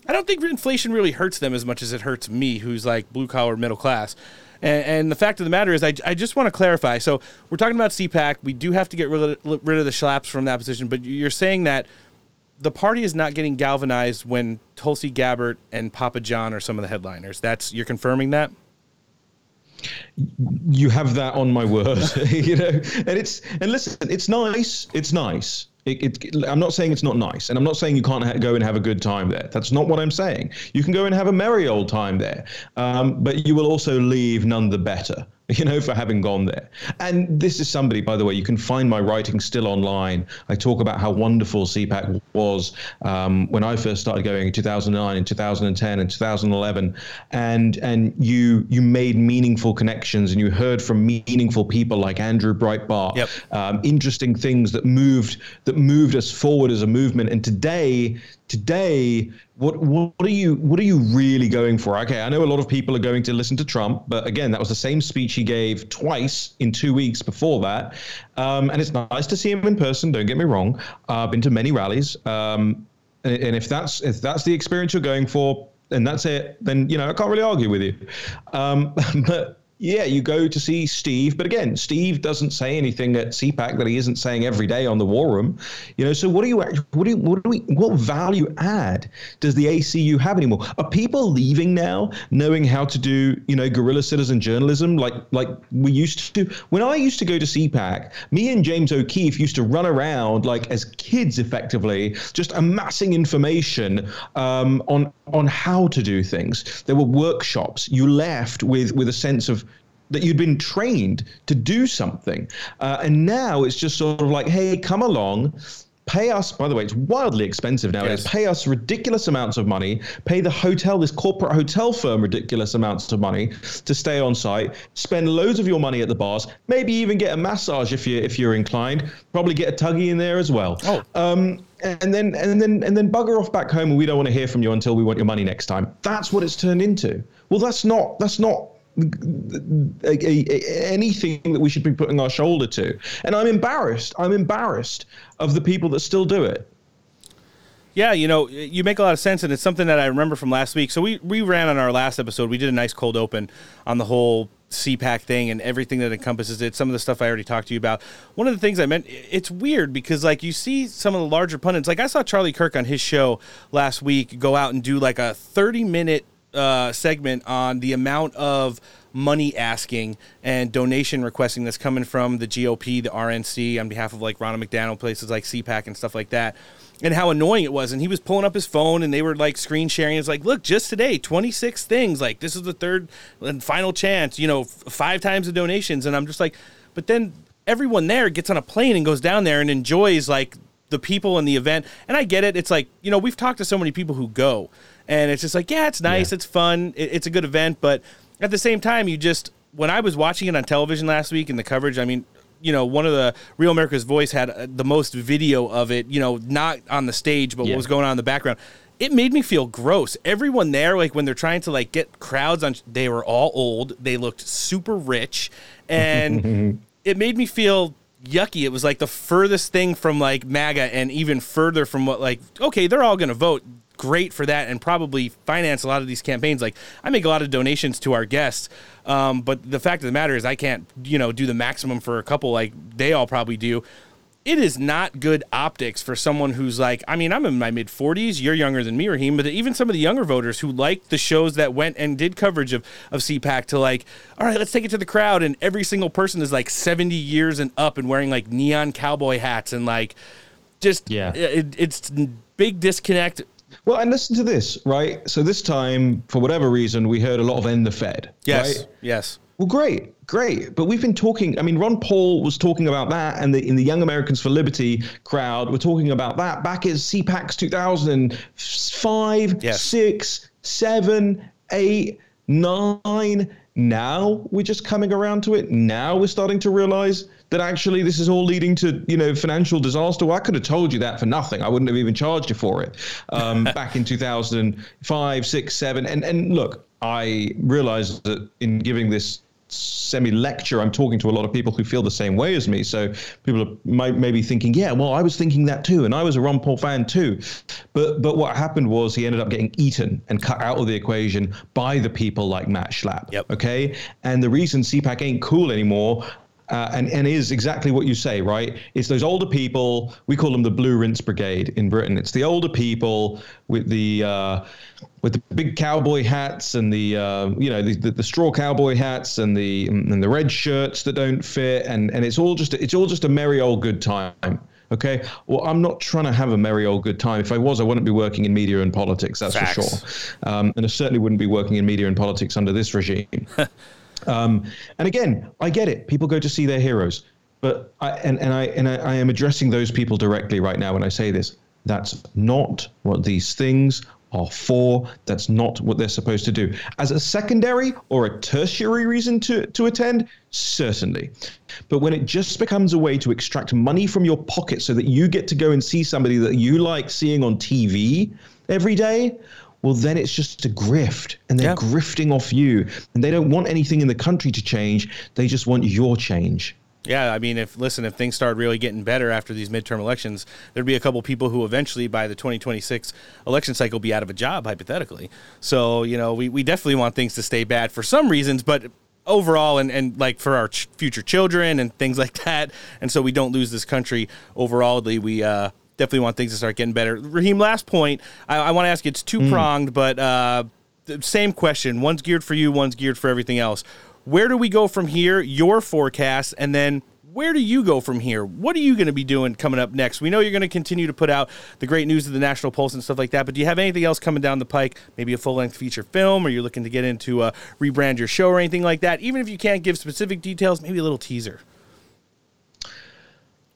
I don't think inflation really hurts them as much as it hurts me, who's like blue collar middle class. And, and the fact of the matter is, I, I just want to clarify. So we're talking about CPAC. We do have to get rid of, rid of the Schlapps from that position, but you're saying that the party is not getting galvanized when Tulsi Gabbard and Papa John are some of the headliners. That's you're confirming that. you have that on my word <laughs> you know and it's and listen it's nice it's nice it, it, I'm not saying it's not nice, and I'm not saying you can't ha- go and have a good time there. That's not what I'm saying. You can go and have a merry old time there, um, but you will also leave none the better, <laughs> you know, for having gone there. And this is somebody, by the way, you can find my writing still online. I talk about how wonderful CPAC was um, when I first started going in 2009, in 2010, and 2011, and and you you made meaningful connections, and you heard from meaningful people like Andrew Breitbart, um, interesting things that moved that moved us forward as a movement. And today, today, what what are you what are you really going for? Okay, I know a lot of people are going to listen to Trump, but again, that was the same speech he gave twice in two weeks before that. Um, and it's nice to see him in person. Don't get me wrong. Uh, I've been to many rallies, um, and, and if that's if that's the experience you're going for, and that's it, then you know I can't really argue with you. Um, <laughs> but yeah, you go to see Steve, but again, Steve doesn't say anything at CPAC that he isn't saying every day on the War Room. You know, so what do you what do you, what do we what value add does the ACU have anymore? Are people leaving now, knowing how to do you know guerrilla citizen journalism like like we used to? When I used to go to CPAC, me and James O'Keefe used to run around like as kids, effectively, just amassing information um, on on how to do things. There were workshops. You left with with a sense of that you'd been trained to do something. Uh, and now it's just sort of like, hey, come along. Pay us, by the way, it's wildly expensive nowadays. Pay us ridiculous amounts of money. Pay the hotel, this corporate hotel firm, ridiculous amounts of money to stay on site. Spend loads of your money at the bars. Maybe even get a massage if you if you're inclined. Probably get a tuggy in there as well. Oh. Um, and then and then and then bugger off back home, and we don't want to hear from you until we want your money next time. That's what it's turned into. Well, that's not that's not a, a, anything that we should be putting our shoulder to. And I'm embarrassed. I'm embarrassed of the people that still do it. Yeah, you know, you make a lot of sense, and it's something that I remember from last week. So we we ran on our last episode. We did a nice cold open on the whole CPAC thing and everything that encompasses it. Some of the stuff I already talked to you about. One of the things I meant, it's weird because like you see some of the larger pundits. Like I saw Charlie Kirk on his show last week go out and do like a thirty minute uh, segment on the amount of money asking and donation requesting that's coming from the GOP, the RNC, on behalf of like Ronald McDonald, places like CPAC and stuff like that, and how annoying it was. And he was pulling up his phone and they were like screen sharing. It's like, look, just today, 26 things. Like, this is the third and final chance, you know, f- five times the donations. And I'm just like, but then everyone there gets on a plane and goes down there and enjoys like the people and the event. And I get it. It's like, you know, we've talked to so many people who go and it's just like, yeah, it's nice, it's fun, it, it's a good event, but at the same time, you just when I was watching it on television last week and the coverage, I mean, you know, one of the Real America's Voice had uh, the most video of it, you know, not on the stage, but Yeah. what was going on in the background. It made me feel gross. Everyone there, like when they're trying to like get crowds on, they were all old. They looked super rich, and <laughs> it made me feel yucky. It was like the furthest thing from like MAGA, and even further from what like okay, they're all going to vote. Great for that, and probably finance a lot of these campaigns. Like I make a lot of donations to our guests, um, but the fact of the matter is I can't, you know, do the maximum for a couple like they all probably do. It is not good optics for someone who's like, I mean, I'm in my mid 40s. You're younger than me, Raheem, but even some of the younger voters who liked the shows that went and did coverage of, of CPAC to like, all right, let's take it to the crowd. And every single person is like 70 years and up and wearing like neon cowboy hats and like, just, yeah, it, it's big disconnect. Well, and listen to this, right? So this time, for whatever reason, we heard a lot of end the Fed. Yes. Right? Yes. Well, great, great. But we've been talking. I mean, Ron Paul was talking about that, and the, in the Young Americans for Liberty crowd, we're talking about that back in CPAC's 2005, six, seven, eight, nine. Now we're just coming around to it. Now we're starting to realize that actually this is all leading to you know financial disaster. Well, I could have told you that for nothing. I wouldn't have even charged you for it um, <laughs> back in 2005, six, seven. And and look, I realize that in giving this semi lecture, I'm talking to a lot of people who feel the same way as me. So people are, might maybe thinking, yeah, well, I was thinking that too, and I was a Ron Paul fan too. But but what happened was he ended up getting eaten and cut out of the equation by the people like Matt Schlapp. Yep. Okay, and the reason CPAC ain't cool anymore. Uh, and, and is exactly what you say, right? It's those older people. We call them the Blue Rinse Brigade in Britain. It's the older people with the uh, with the big cowboy hats and the uh, you know the, the, the straw cowboy hats and the and the red shirts that don't fit, and and it's all just it's all just a merry old good time. Okay. Well, I'm not trying to have a merry old good time. If I was, I wouldn't be working in media and politics. That's Facts. for sure. Um, and I certainly wouldn't be working in media and politics under this regime. <laughs> Um, and again, I get it. People go to see their heroes, but I and, and I and I, I am addressing those people directly right now when I say this. That's not what these things are for. That's not what they're supposed to do. As a secondary or a tertiary reason to, to attend, certainly. But when it just becomes a way to extract money from your pocket so that you get to go and see somebody that you like seeing on TV every day, well, then it's just a grift and they're grifting off you. And they don't want anything in the country to change. They just want your change. Yeah, I mean, if listen, if things start really getting better after these midterm elections, there'd be a couple people who eventually, by the 2026 election cycle, be out of a job, hypothetically. So, you know, we, we definitely want things to stay bad for some reasons, but overall, and, and like for our ch- future children and things <laughs> like that, and so we don't lose this country overall, we uh, definitely want things to start getting better. Raheem, last point, I, I want to ask you, it's two pronged, but uh, the same question. One's geared for you, one's geared for everything else. Where do we go from here? Your forecast, and then where do you go from here? What are you going to be doing coming up next? We know you're going to continue to put out the great news of the National Pulse and stuff like that, but do you have anything else coming down the pike? Maybe a full length feature film, or you're looking to get into uh, rebrand your show or anything like that? Even if you can't give specific details, maybe a little teaser.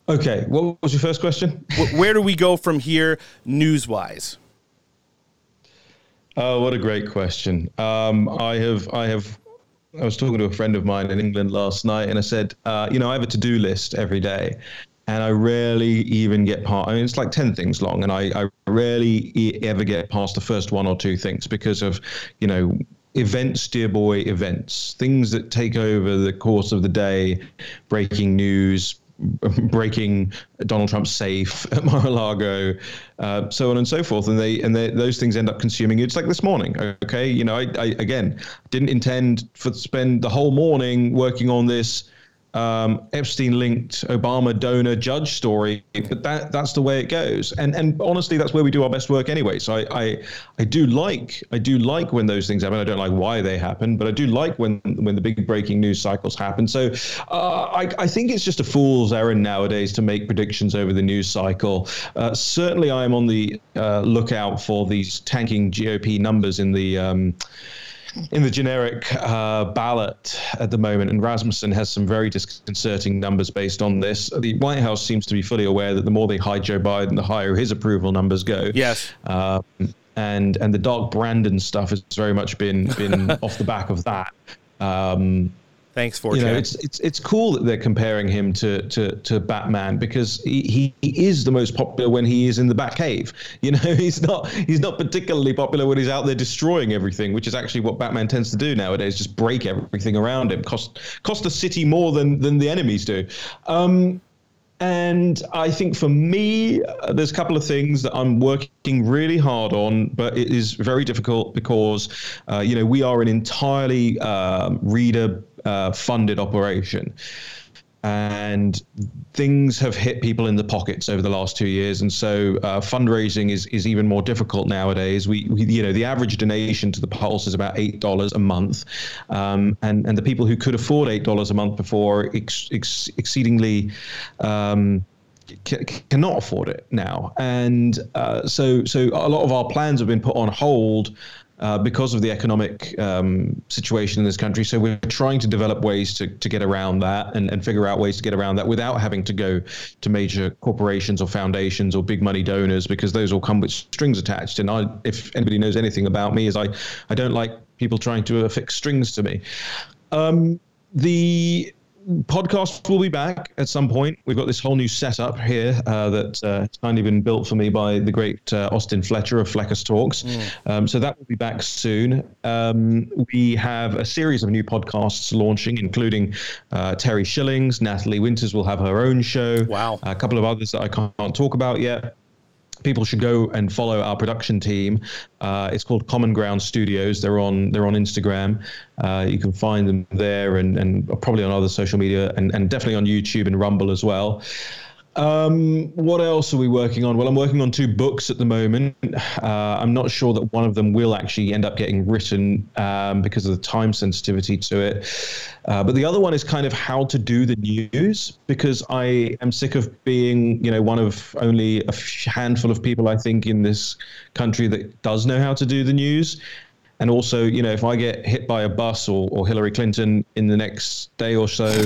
Okay, what was your first question? Where do we go from here, news wise? Oh, what a great question. Um, I have, I have, I was talking to a friend of mine in England last night, and I said, uh, you know, I have a to-do list every day, and I rarely even get past. I mean, it's like ten things long, and I, I rarely e- ever get past the first one or two things because of, you know. Events, dear boy, events. Things that take over the course of the day, breaking news, <laughs> breaking Donald Trump's safe at <laughs> Mar-a-Lago, uh, so on and so forth, and they and they, those things end up consuming you. It's like this morning, okay? You know, I, I again didn't intend for spend the whole morning working on this um, Epstein-linked Obama donor judge story, but that that's the way it goes. And and honestly, that's where we do our best work anyway. So I I, I do like I do like when those things happen. I don't like why they happen, but I do like when when the big breaking news cycles happen. So uh, I I think it's just a fool's errand nowadays to make predictions over the news cycle. Uh, certainly, I am on the uh, lookout for these tanking GOP numbers in the. Um, in the generic uh, ballot at the moment, and Rasmussen has some very disconcerting numbers based on this. The White House seems to be fully aware that the more they hide Joe Biden, the higher his approval numbers go. Yes. Um, and and the Dark Brandon stuff has very much been been <laughs> off the back of that. Um, Thanks for you know, it's it's it's cool that they're comparing him to to to Batman because he, he is the most popular when he is in the Batcave. You know, <laughs> he's not he's not particularly popular when he's out there destroying everything, which is actually what Batman tends to do nowadays, just break everything around him, cost cost the city more than than the enemies do. Um, and I think for me, uh, there's a couple of things that I'm working really hard on, but it is very difficult because, uh, you know, we are an entirely um, reader uh, funded operation. And things have hit people in the pockets over the last two years, and so uh, fundraising is is even more difficult nowadays. We, we, you know, the average donation to the Pulse is about eight dollars a month, um, and and the people who could afford eight dollars a month before ex, ex, exceedingly. Um, cannot afford it now, and uh, so so a lot of our plans have been put on hold uh, because of the economic um, situation in this country. So we're trying to develop ways to, to get around that and, and figure out ways to get around that without having to go to major corporations or foundations or big money donors because those all come with strings attached. And I, if anybody knows anything about me, is I, I don't like people trying to affix strings to me. Um, the podcast will be back at some point. We've got this whole new setup here uh, that uh, kindly been built for me by the great uh, Austin Fletcher of Fleccas Talks. Mm. Um, so that will be back soon. Um, we have a series of new podcasts launching, including uh, Terry Schilling's. Natalie Winters will have her own show. Wow. A couple of others that I can't talk about yet people should go and follow our production team. Uh, it's called Common Ground Studios. They're on they're on Instagram. Uh, you can find them there and, and probably on other social media and, and definitely on YouTube and Rumble as well. Um, what else are we working on? Well, I'm working on two books at the moment. Uh, I'm not sure that one of them will actually end up getting written um, because of the time sensitivity to it. Uh, but the other one is kind of how to do the news because I am sick of being, you know, one of only a handful of people I think in this country that does know how to do the news. And also, you know, if I get hit by a bus or, or Hillary Clinton in the next day or so,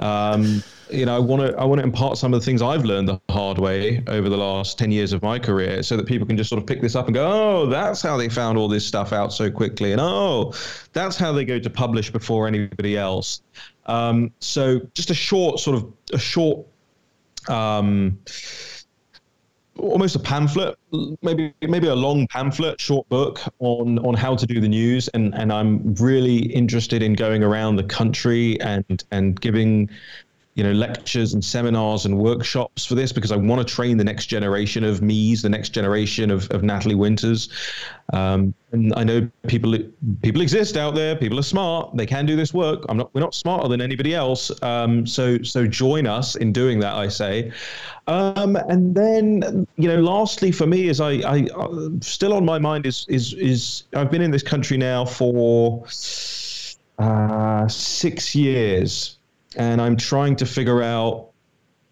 um, you know, I want to I want to impart some of the things I've learned the hard way over the last ten years of my career, so that people can just sort of pick this up and go, oh, that's how they found all this stuff out so quickly, and oh, that's how they go to publish before anybody else. Um, so just a short sort of a short. Um, almost a pamphlet, maybe maybe a long pamphlet, short book on on how to do the news, and and I'm really interested in going around the country and and giving you know lectures and seminars and workshops for this because I want to train the next generation of me's, the next generation of, of Natalie Winters. Um, and I know people people exist out there. People are smart. They can do this work. I'm not. We're not smarter than anybody else. Um, so so join us in doing that. I say. Um, and then you know, lastly for me is I, I uh, still on my mind is is is I've been in this country now for uh, six years and I'm trying to figure out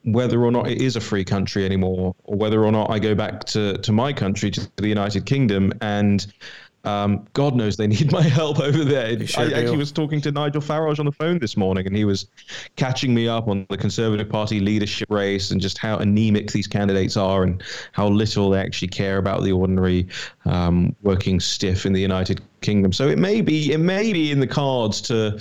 whether or not it is a free country anymore, or whether or not I go back to, to my country, to the United Kingdom, and um, God knows they need <laughs> my help over there. Sure I do. actually was talking to Nigel Farage on the phone this morning, and he was catching me up on the Conservative Party leadership race and just how anemic these candidates are, and how little they actually care about the ordinary um, working stiff in the United Kingdom. So it may be it may be in the cards to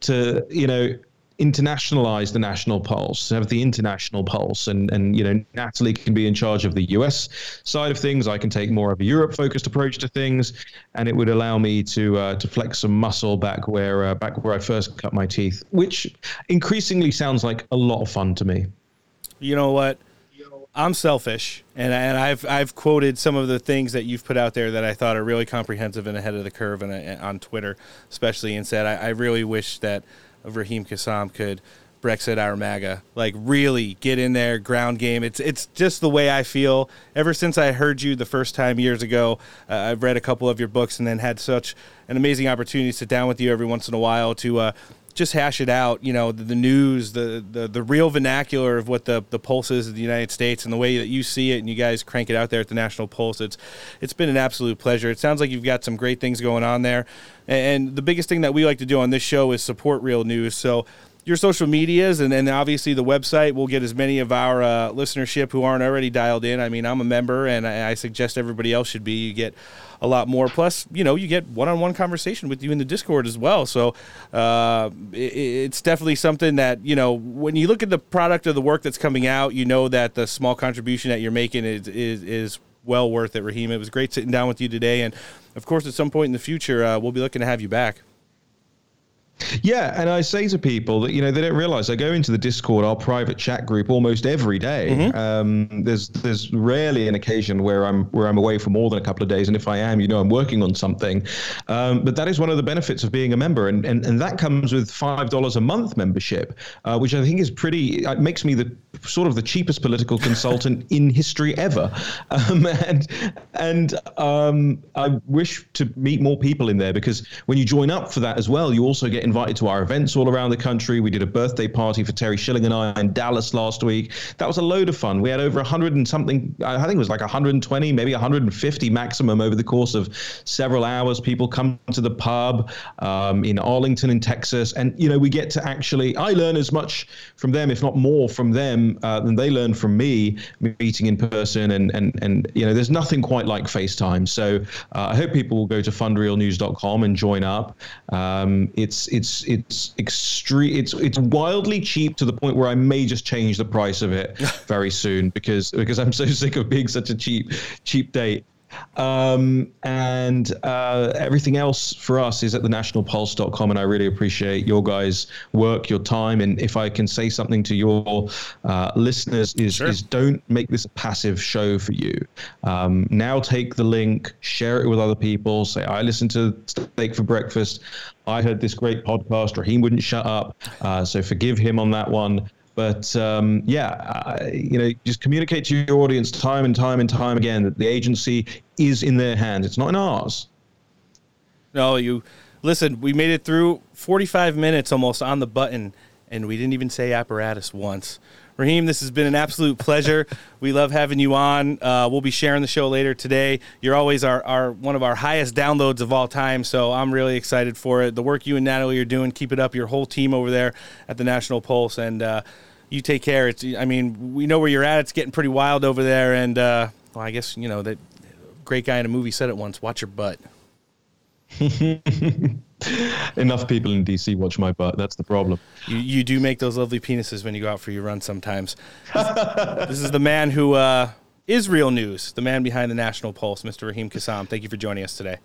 to you know internationalize the national pulse, have the international pulse, and and you know Natalie can be in charge of the U.S. side of things. I can take more of a Europe-focused approach to things, and it would allow me to uh, to flex some muscle back where uh, back where I first cut my teeth, which increasingly sounds like a lot of fun to me. You know what? I'm selfish, and and I've I've quoted some of the things that you've put out there that I thought are really comprehensive and ahead of the curve, and on Twitter especially, and said I, I really wish that of Raheem Kassam could Brexit our MAGA. Like really get in there, ground game. It's it's just the way I feel. Ever since I heard you the first time years ago, uh, I've read a couple of your books and then had such an amazing opportunity to sit down with you every once in a while to uh, just hash it out. You know, the, the news, the, the the real vernacular of what the the pulse is of the United States, and the way that you see it, and you guys crank it out there at the National Pulse. It's it's been an absolute pleasure. It sounds like you've got some great things going on there, and the biggest thing that we like to do on this show is support real news. So your social medias and then obviously the website will get as many of our uh, listenership who aren't already dialed in. I mean, I'm a member and I, I, suggest everybody else should be. You get a lot more. Plus, you know, you get one on one conversation with you in the Discord as well. So uh, it, it's definitely something that, you know, when you look at the product of the work that's coming out, you know that the small contribution that you're making is, is, is well worth it, Raheem. It was great sitting down with you today. And of course, at some point in the future, uh, we'll be looking to have you back. Yeah, and I say to people that you know they don't realize I go into the Discord, our private chat group, almost every day. Mm-hmm. Um, there's there's rarely an occasion where I'm where I'm away for more than a couple of days, and if I am, you know, I'm working on something. Um, but that is one of the benefits of being a member, and and, and that comes with five dollars a month membership, uh, which I think is pretty. It makes me the sort of the cheapest political consultant <laughs> in history ever, um, and and um, I wish to meet more people in there because when you join up for that as well, you also get invited to our events all around the country. We did a birthday party for Terry Schilling and I in Dallas last week. That was a load of fun. We had over 100 and something, I think it was like 120, maybe 150 maximum over the course of several hours. People come to the pub um, in Arlington, in Texas. And, you know, we get to actually, I learn as much from them, if not more from them, uh, than they learn from me meeting in person. And, and, and you know, there's nothing quite like FaceTime. So uh, I hope people will go to fundrealnews.com and join up. Um, it's, it's, it's extreme. It's it's wildly cheap to the point where I may just change the price of it <laughs> very soon because because I'm so sick of being such a cheap cheap date. Um, and uh, everything else for us is at thenationalpulse.com. And I really appreciate your guys' work, your time. And if I can say something to your uh, listeners, is, sure. is don't make this a passive show for you. Um, now take the link, share it with other people. Say, I listened to Steak for Breakfast. I heard this great podcast. Raheem wouldn't shut up. Uh, so forgive him on that one. But um, yeah, you know, just communicate to your audience time and time and time again that the agency is in their hands. It's not in ours. No, you listen. We made it through 45 minutes almost on the button, and we didn't even say apparatus once. Raheem, this has been an absolute pleasure. we love having you on. Uh, we'll be sharing the show later today. You're always our, our one of our highest downloads of all time, so I'm really excited for it. The work you and Natalie are doing, keep it up. Your whole team over there at the National Pulse, and uh, you take care. It's I mean we know where you're at. It's getting pretty wild over there, and uh, well, I guess you know that great guy in a movie said it once. Watch your butt. <laughs> <laughs> Enough people in DC watch my butt. That's the problem. You, you do make those lovely penises when you go out for your run sometimes. this <laughs> is the man who uh, is real news, the man behind the National Pulse, Mr. Raheem Kassam. Thank you for joining us today.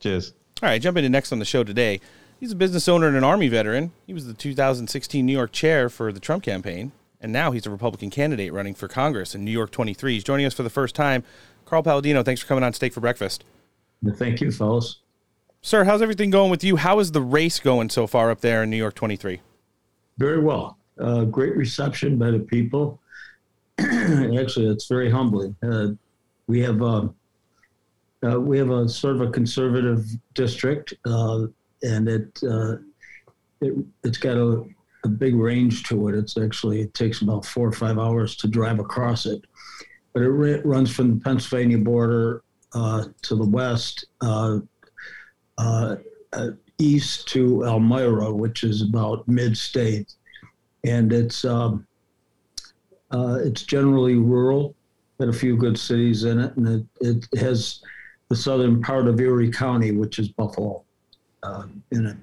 Cheers. All right, jump into next on the show today. He's a business owner and an Army veteran. He was the 2016 New York chair for the Trump campaign, and now he's a Republican candidate running for Congress in New York 23. He's joining us for the first time. Carl Paladino, thanks for coming on Steak for Breakfast. Thank you, fellas. Sir, how's everything going with you? How is the race going so far up there in New York 23? Very well. Uh, great reception by the people. <clears throat> Actually, it's very humbling. Uh, we have uh, uh, we have a sort of a conservative district, uh, and it, uh, it it's got a, a big range to it. It's actually it takes about four or five hours to drive across it, but it runs from the Pennsylvania border to the west uh, uh, east to Elmira, which is about mid-state, and it's um, uh, it's generally rural. Got a few good cities in it, and it, it has the southern part of Erie County, which is Buffalo, uh, in it.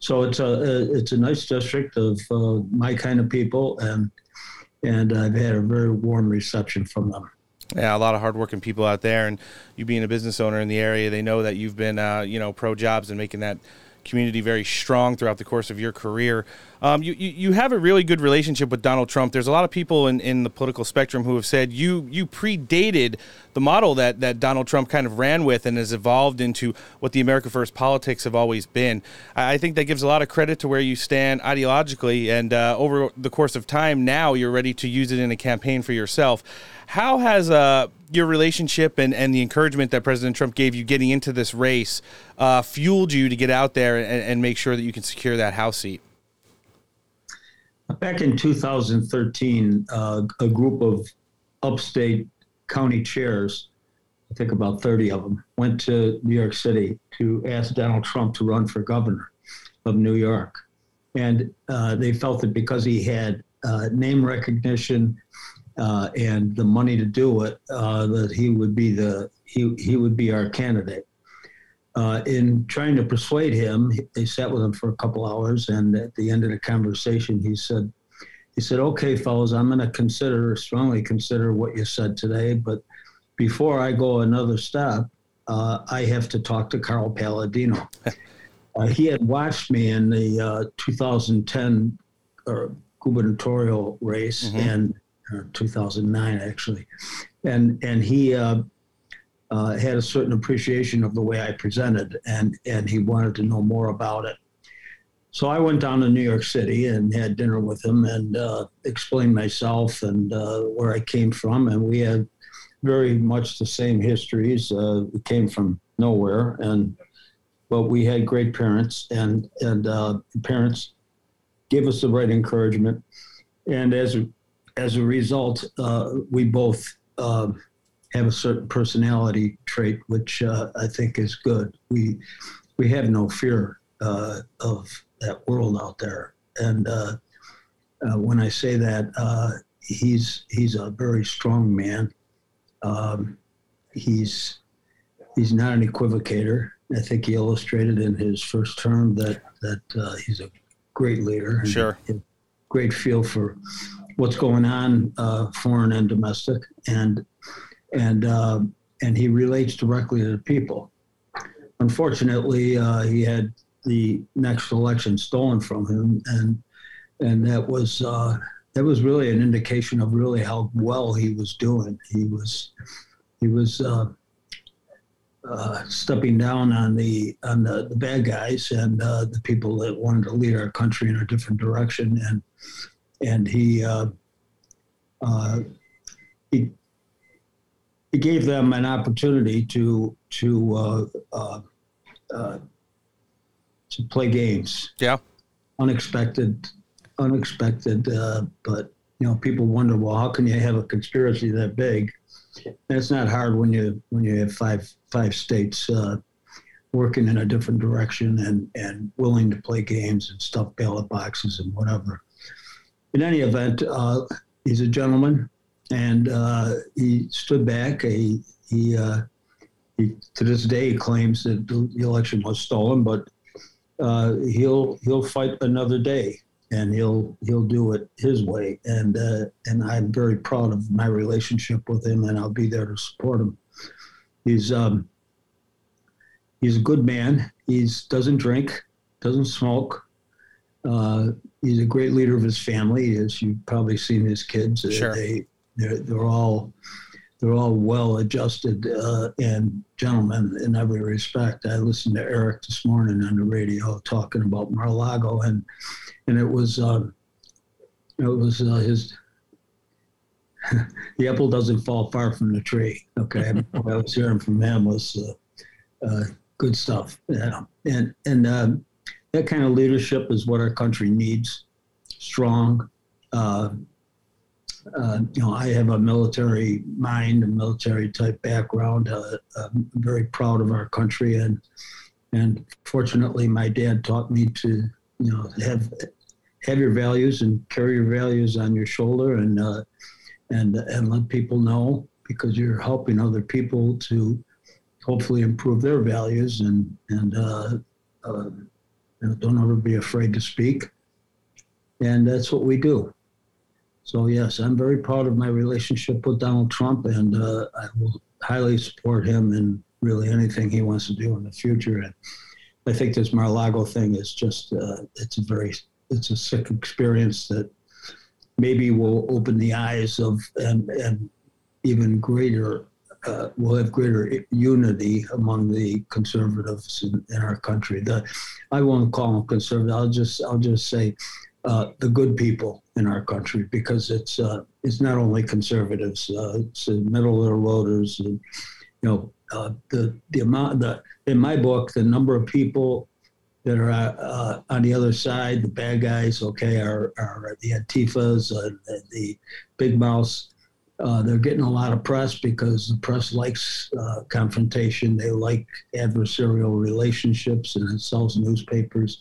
So it's a it's a nice district of uh, my kind of people, and and I've had a very warm reception from them. Yeah, a lot of hardworking people out there, and you being a business owner in the area, they know that you've been, uh, you know, pro jobs and making that community very strong throughout the course of your career. Um, you, you, you have a really good relationship with Donald Trump. There's a lot of people in, in the political spectrum who have said you you predated the model that, that Donald Trump kind of ran with and has evolved into what the America First politics have always been. I think that gives a lot of credit to where you stand ideologically, and uh, over the course of time, now you're ready to use it in a campaign for yourself. How has uh, your relationship and, and the encouragement that President Trump gave you getting into this race uh, fueled you to get out there and, and make sure that you can secure that House seat? Back in 2013, uh, a group of upstate county chairs, I think about 30 of them, went to New York City to ask Donald Trump to run for governor of New York. And uh, they felt that because he had uh, name recognition uh, and the money to do it, uh, that he would be the he, he would be our candidate. Uh, in trying to persuade him, they sat with him for a couple hours, and at the end of the conversation, he said, "He said, okay, fellows, I'm going to consider, strongly consider what you said today, but before I go another step, uh, I have to talk to Carl Paladino." <laughs> uh, he had watched me in the uh, 2010 gubernatorial race mm-hmm. and 2009 actually, and and he uh, uh, had a certain appreciation of the way I presented, and and he wanted to know more about it. So I went down to New York City and had dinner with him and uh, explained myself and uh, where I came from, and we had very much the same histories. Uh, we came from nowhere, and but we had great parents, and and uh, parents gave us the right encouragement, and as as a result, uh, we both have a certain personality trait, which uh, I think is good. We we have no fear uh, of that world out there, and uh, uh when I say that, uh, he's he's a very strong man. Um, he's he's not an equivocator. I think he illustrated in his first term that that uh, he's a great leader. Sure. Great feel for what's going on, foreign and domestic, and and uh, and he relates directly to the people. Unfortunately, uh, he had the next election stolen from him, and and that was uh, that was really an indication of really how well he was doing. He was he was uh, uh, stepping down on the on the, the bad guys and uh, the people that wanted to lead our country in a different direction, and and he he it gave them an opportunity to to uh, uh, uh, to play games. Yeah, unexpected, unexpected. Uh, but you know, people wonder, well, how can you have a conspiracy that big? It's not hard when you when you have five five states uh, working in a different direction and and willing to play games and stuff ballot boxes and whatever. In any event, uh, he's a gentleman and uh, he stood back. He he, uh, he to this day claims that the election was stolen, but uh, he'll he'll fight another day, and he'll he'll do it his way. And uh, and I'm very proud of my relationship with him, and I'll be there to support him. He's um, he's a good man. He's doesn't drink, doesn't smoke. Uh, he's a great leader of his family, as you've probably seen his kids. Sure. They they're, they're all they're all well adjusted uh, and gentlemen in every respect. I listened to Eric this morning on the radio talking about Mar-a-Lago, and and it was uh, it was uh, his. <laughs> the apple doesn't fall far from the tree. Okay, <laughs> what I was hearing from him was uh, uh, good stuff. Yeah. and and um, that kind of leadership is what our country needs. Strong, uh, you know, I have a military mind, a military type background. Uh, I'm very proud of our country, and and fortunately, my dad taught me to, you know, have have your values and carry your values on your shoulder, and uh, and and let people know because you're helping other people to hopefully improve their values, and and uh, uh, you know, don't ever be afraid to speak, and that's what we do. So yes, I'm very proud of my relationship with Donald Trump, and uh, I will highly support him in really anything he wants to do in the future. And I think this Mar-a-Lago thing is just uh, it's a very it's a sick experience that maybe will open the eyes of and and even greater uh, will have greater unity among the conservatives in, in, our country. The I won't call them conservative. I'll just I'll just say uh, the good people in our country because it's uh, it's not only conservatives. Uh, it's middle of the roaders. And, you know uh, the the amount the in my book the number of people that are uh, on the other side, the bad guys, okay, are, are the Antifas, uh, the, big mouths. Uh, they're getting a lot of press because the press likes uh, confrontation. They like adversarial relationships, and it sells newspapers.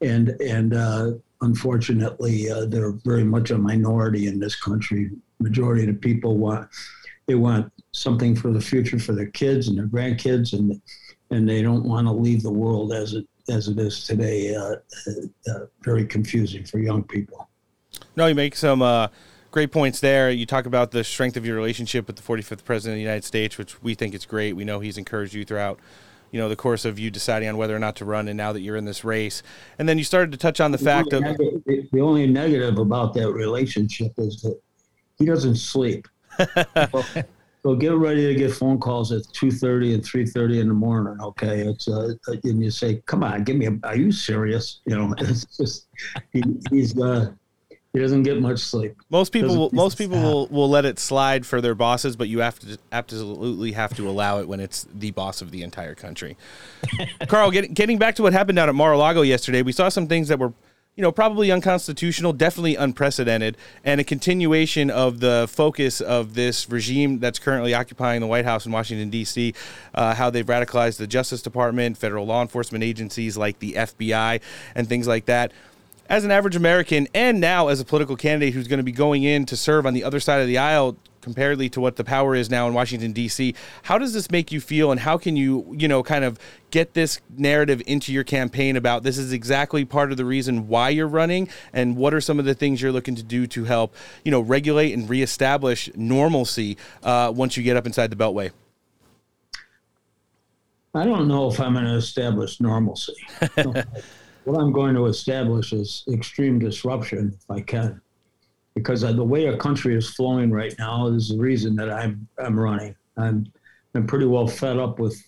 And and uh, unfortunately, uh, they're very much a minority in this country. Majority of the people want they want something for the future for their kids and their grandkids, and and they don't want to leave the world as it as it is today. Uh, uh, very confusing for young people. No, you make some uh, great points there. You talk about the strength of your relationship with the 45th president of the United States, which we think is great. We know he's encouraged you throughout you know the course of you deciding on whether or not to run and now that you're in this race. And then you started to touch on the, the fact of negative, the only negative about that relationship is that he doesn't sleep. <laughs> So, so, get ready to get phone calls at 2.30 and 3.30 in the morning okay? It's uh, and you say come on give me a are you serious? You know <laughs> it's just he, he's uh he doesn't get much sleep. Most people, will, most people will, will let it slide for their bosses, but you have to absolutely have to allow it when it's the boss of the entire country. <laughs> Carl, get, getting back to what happened down at Mar-a-Lago yesterday, we saw some things that were, you know, probably unconstitutional, definitely unprecedented, and a continuation of the focus of this regime that's currently occupying the White House in Washington D.C. Uh, how they've radicalized the Justice Department, federal law enforcement agencies like the FBI, and things like that as an average American and now as a political candidate who's going to be going in to serve on the other side of the aisle comparatively to what the power is now in Washington D.C. How does this make you feel, and how can you, you know, kind of get this narrative into your campaign about this is exactly part of the reason why you're running, and what are some of the things you're looking to do to help, you know, regulate and reestablish normalcy uh, once you get up inside the Beltway? I don't know if I'm going to establish normalcy. <laughs> what I'm going to establish is extreme disruption if I can, because the way our country is flowing right now is the reason that I'm I'm running. I'm I'm pretty well fed up with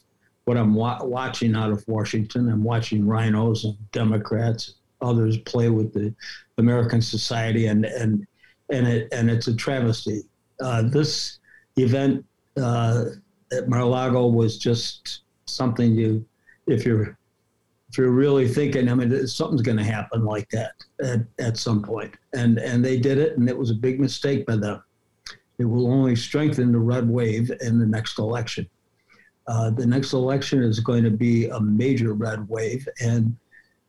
what I'm wa- watching out of Washington. I'm watching RINOs and Democrats, others play with the American society, and and and it and it's a travesty. Uh, this event uh, at Mar-a-Lago was just something you, if you're if you're really thinking, I mean, something's going to happen like that at, at some point. And, and they did it, and it was a big mistake by them. It will only strengthen the red wave in the next election. Uh, the next election is going to be a major red wave, and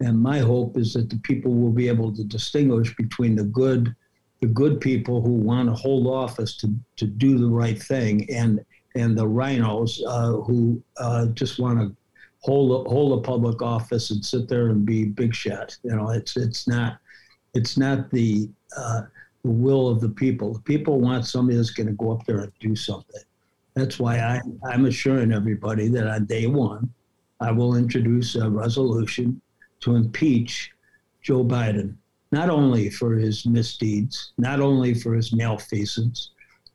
and my hope is that the people will be able to distinguish between the good, the good people who want to hold office to to do the right thing, and and the RINOs uh, who uh, just want to hold a, hold a public office and sit there and be big shot. You know, it's it's not it's not the uh, the will of the people. The people want somebody that's going to go up there and do something. That's why I, I'm assuring everybody that on day one, I will introduce a resolution to impeach Joe Biden, not only for his misdeeds, not only for his malfeasance,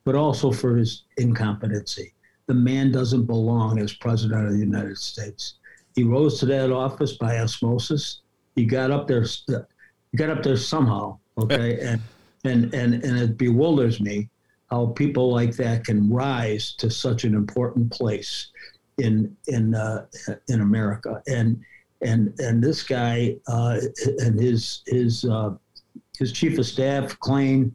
but also for his incompetency. The man doesn't belong as president of the United States. He rose to that office by osmosis. He got up there. He got up there somehow. Okay, and and and and it bewilders me how people like that can rise to such an important place in in uh, in America. And and and this guy uh, and his his uh, his chief of staff, Klain,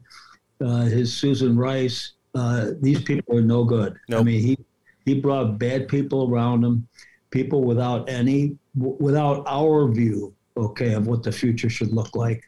uh, his Susan Rice. Uh, these people are no good. Nope. I mean, he he brought bad people around him people without any, without our view, okay, of what the future should look like,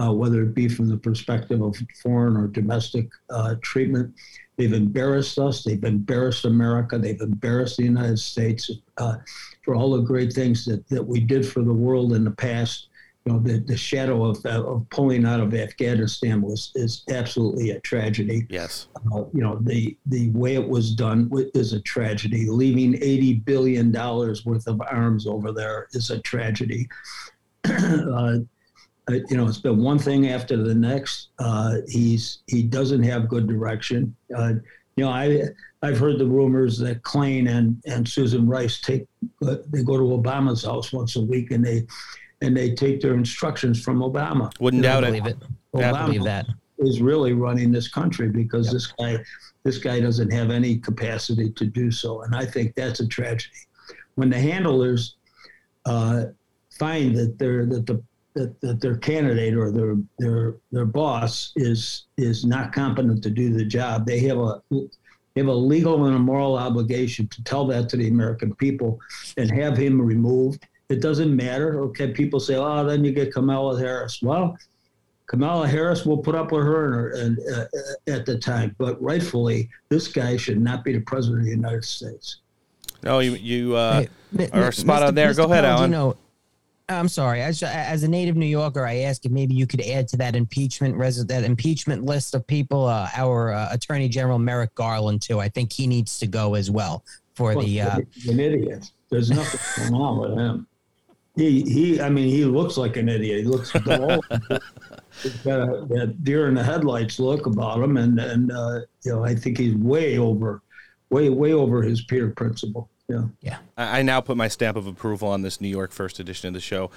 uh, whether it be from the perspective of foreign or domestic uh, treatment. They've embarrassed us. They've embarrassed America. They've embarrassed the United States uh, for all the great things that, that we did for the world in the past. You know, the, the shadow of, of pulling out of Afghanistan was is absolutely a tragedy. Yes. Uh, you know, the the way it was done is a tragedy. Leaving eighty billion dollars worth of arms over there is a tragedy. <clears throat> uh, you know, it's been one thing after the next. Uh, he's he doesn't have good direction. Uh, you know, I I've heard the rumors that Klain and and Susan Rice take uh, they go to Obama's house once a week and they and they take their instructions from Obama. Wouldn't doubt it. Believe it. Yeah, I believe that. is really running this country because this guy this guy doesn't have any capacity to do so and i think that's a tragedy when the handlers uh, find that their that the that, that their candidate or their their their boss is is not competent to do the job they have a they have a legal and a moral obligation to tell that to the american people and have him removed it doesn't matter okay people say oh then you get kamala harris well Kamala Harris will put up with her and, and uh, at the time, but rightfully, this guy should not be the president of the United States. No, you you uh, Mi- are Mi- spot Mr. on there. Mr. Go ahead, Alan. Paladino, I'm sorry. As, as a native New Yorker, I ask if maybe you could add to that impeachment res- that impeachment list of people. Uh, our uh, Attorney General Merrick Garland too. I think he needs to go as well for Well, the. Uh, an idiot. There's nothing going on with him. He, he, I mean, he looks like an idiot. He looks dull. <laughs> He's got a, that deer in the headlights look about him, and and uh, you know, I think he's way over, way way over his peer principle. Yeah. Yeah. I I now put my stamp of approval on this New York first edition of the show.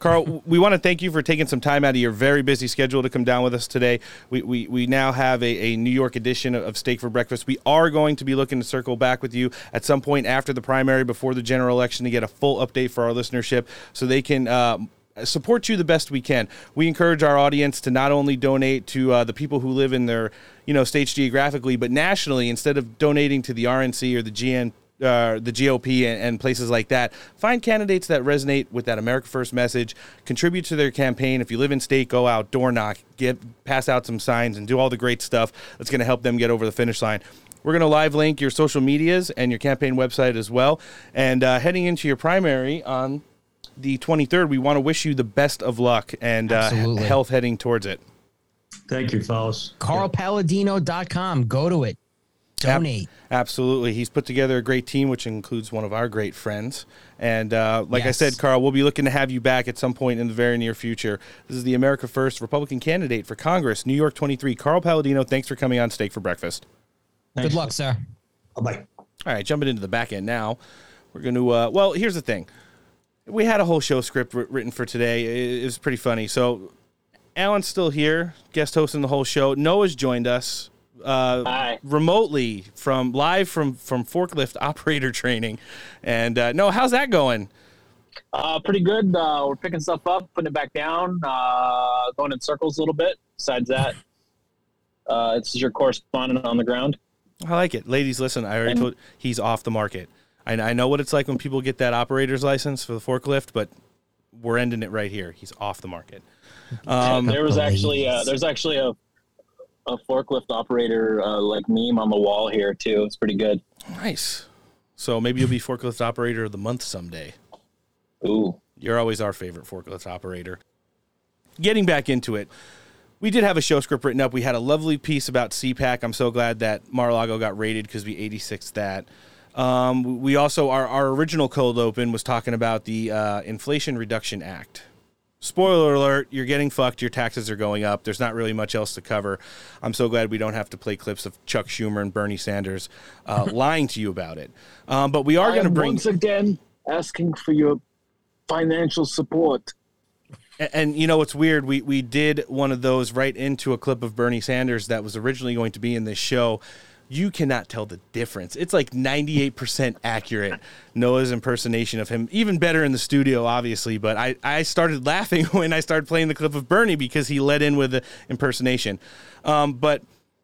Carl, we want to thank you for taking some time out of your very busy schedule to come down with us today. We, we, we now have a, a New York edition of Steak for Breakfast. We are going to be looking to circle back with you at some point after the primary, before the general election, to get a full update for our listenership so they can. Uh, support you the best we can. We encourage our audience to not only donate to uh, the people who live in their, you know, states geographically, but nationally. Instead of donating to the RNC or the GN, uh, the GOP and, and places like that, find candidates that resonate with that America First message. Contribute to their campaign. If you live in state, go out, door knock, get pass out some signs, and do all the great stuff that's going to help them get over the finish line. We're going to live link your social medias and your campaign website as well. And uh, heading into your primary on the 23rd, we want to wish you the best of luck and uh, health heading towards it. Thank you, fellas. CarlPaladino.com. Go to it. Donate. Absolutely. He's put together a great team, which includes one of our great friends. And uh, like I said, Carl, we'll be looking to have you back at some point in the very near future. This is the America First Republican candidate for Congress, New York 23, Carl Paladino. Thanks for coming on Steak for Breakfast. Good luck, sir. Bye. All right, jumping into the back end now. We're going to, uh, well, here's the thing. We had a whole show script wr- written for today. It, it was pretty funny. So, Alan's still here, guest hosting the whole show. Noah's joined us uh, remotely from live from from forklift <laughs> operator training. And uh, Noah, how's that going? Uh, pretty good. Uh, we're picking stuff up, putting it back down, uh, going in circles a little bit. Besides that, <laughs> uh, this is your correspondent on the ground. I like it, ladies. Listen, I already told he's off the market. I, I know what it's like when people get that operator's license for the forklift, but we're ending it right here. He's off the market. <laughs> Um, there was actually uh, there's actually a a forklift operator uh, like meme on the wall here too. It's pretty good. Nice. So maybe you'll be forklift operator of the month someday. Ooh. You're always our favorite forklift operator. Getting back into it, we did have a show script written up. We had a lovely piece about CPAC. I'm so glad that Mar-a-Lago got rated because we 86 that. Um, we also, our, our original cold open was talking about the uh, Inflation Reduction Act. Spoiler alert, you're getting fucked. Your taxes are going up. There's not really much else to cover. I'm so glad we don't have to play clips of Chuck Schumer and Bernie Sanders uh, <laughs> lying to you about it. Um, but we are going to bring. once again asking for your financial support. And, and you know what's weird? We we did one of those right into a clip of Bernie Sanders that was originally going to be in this show. You cannot tell the difference. It's like 98% accurate. Noah's impersonation of him, even better in the studio, obviously. But I, I started laughing <laughs> when I started playing the clip of Bernie because he led in with the impersonation. Um, but,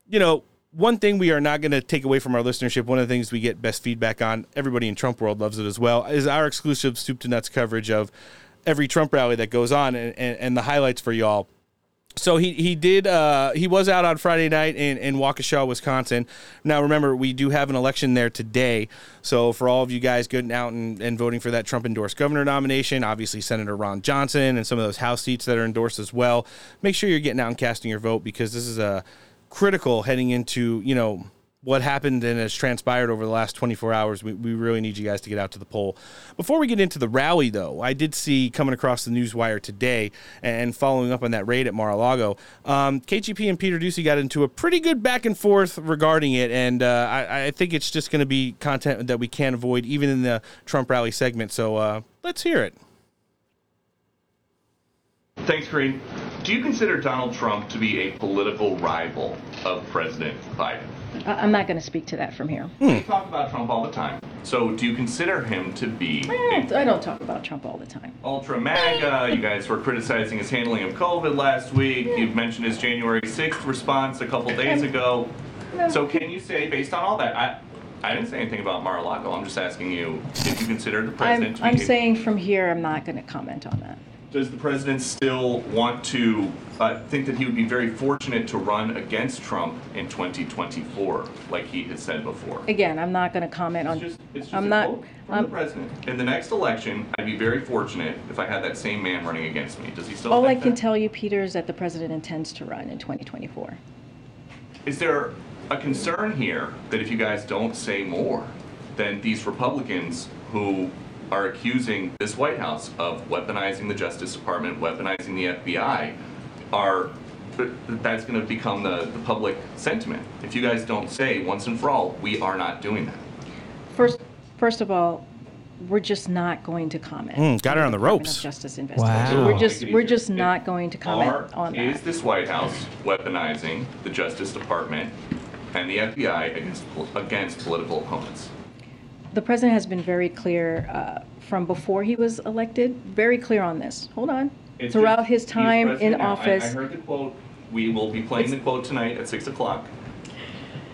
you know, one thing we are not going to take away from our listenership, one of the things we get best feedback on, everybody in Trump world loves it as well, is our exclusive soup to nuts coverage of every Trump rally that goes on and, and, and the highlights for y'all. So he he did uh, he was out on Friday night in, in Waukesha, Wisconsin. Now remember we do have an election there today. So for all of you guys getting out and, and voting for that Trump endorsed governor nomination, obviously Senator Ron Johnson and some of those House seats that are endorsed as well. Make sure you're getting out and casting your vote because this is a critical heading into you know what happened and has transpired over the last 24 hours, we, we really need you guys to get out to the poll. Before we get into the rally, though, I did see coming across the news wire today and following up on that raid at Mar-a-Lago, um, KJP and Peter Doocy got into a pretty good back and forth regarding it, and uh, I, I, think it's just going to be content that we can't avoid, even in the Trump rally segment. So uh, let's hear it. Thanks, Green. Do you consider Donald Trump to be a political rival of President Biden? I'm not going to speak to that from here. Hmm. You talk about Trump all the time. So do you consider him to be I don't, I don't talk about Trump all the time. ultra MAGA? You guys were criticizing his handling of COVID last week. You've mentioned his January 6th response a couple days ago. So can you say, based on all that, I, I didn't say anything about Mar-a-Lago. I'm just asking you if you consider the I'm, president to I'm be saying from here, I'm not going to comment on that. Does the president still want to uh, think that he would be very fortunate to run against Trump in 2024, like he has said before? Again, I'm not going to comment on. It's just I'm not. quote from I'm, the president. In the next election, I'd be very fortunate if I had that same man running against me. Does he still all I can that? tell you, Peter, is that the president intends to run in 2024. Is there a concern here that if you guys don't say more, then these Republicans who are accusing this White House of weaponizing the Justice Department, weaponizing the FBI, are that's going to become the, the public sentiment. If you guys don't say once and for all, we are not doing that. First, first of all, we're just not going to comment. Mm, got her on the Department ropes. Justice investigation. We're just we're just not going to comment Are, on that. is this White House weaponizing the Justice Department and the FBI against, against political opponents? The president has been very clear uh, from before he was elected, very clear on this. Hold on. It's Throughout just- his time in now. Office. I heard the quote. We will be playing the quote tonight at six o'clock.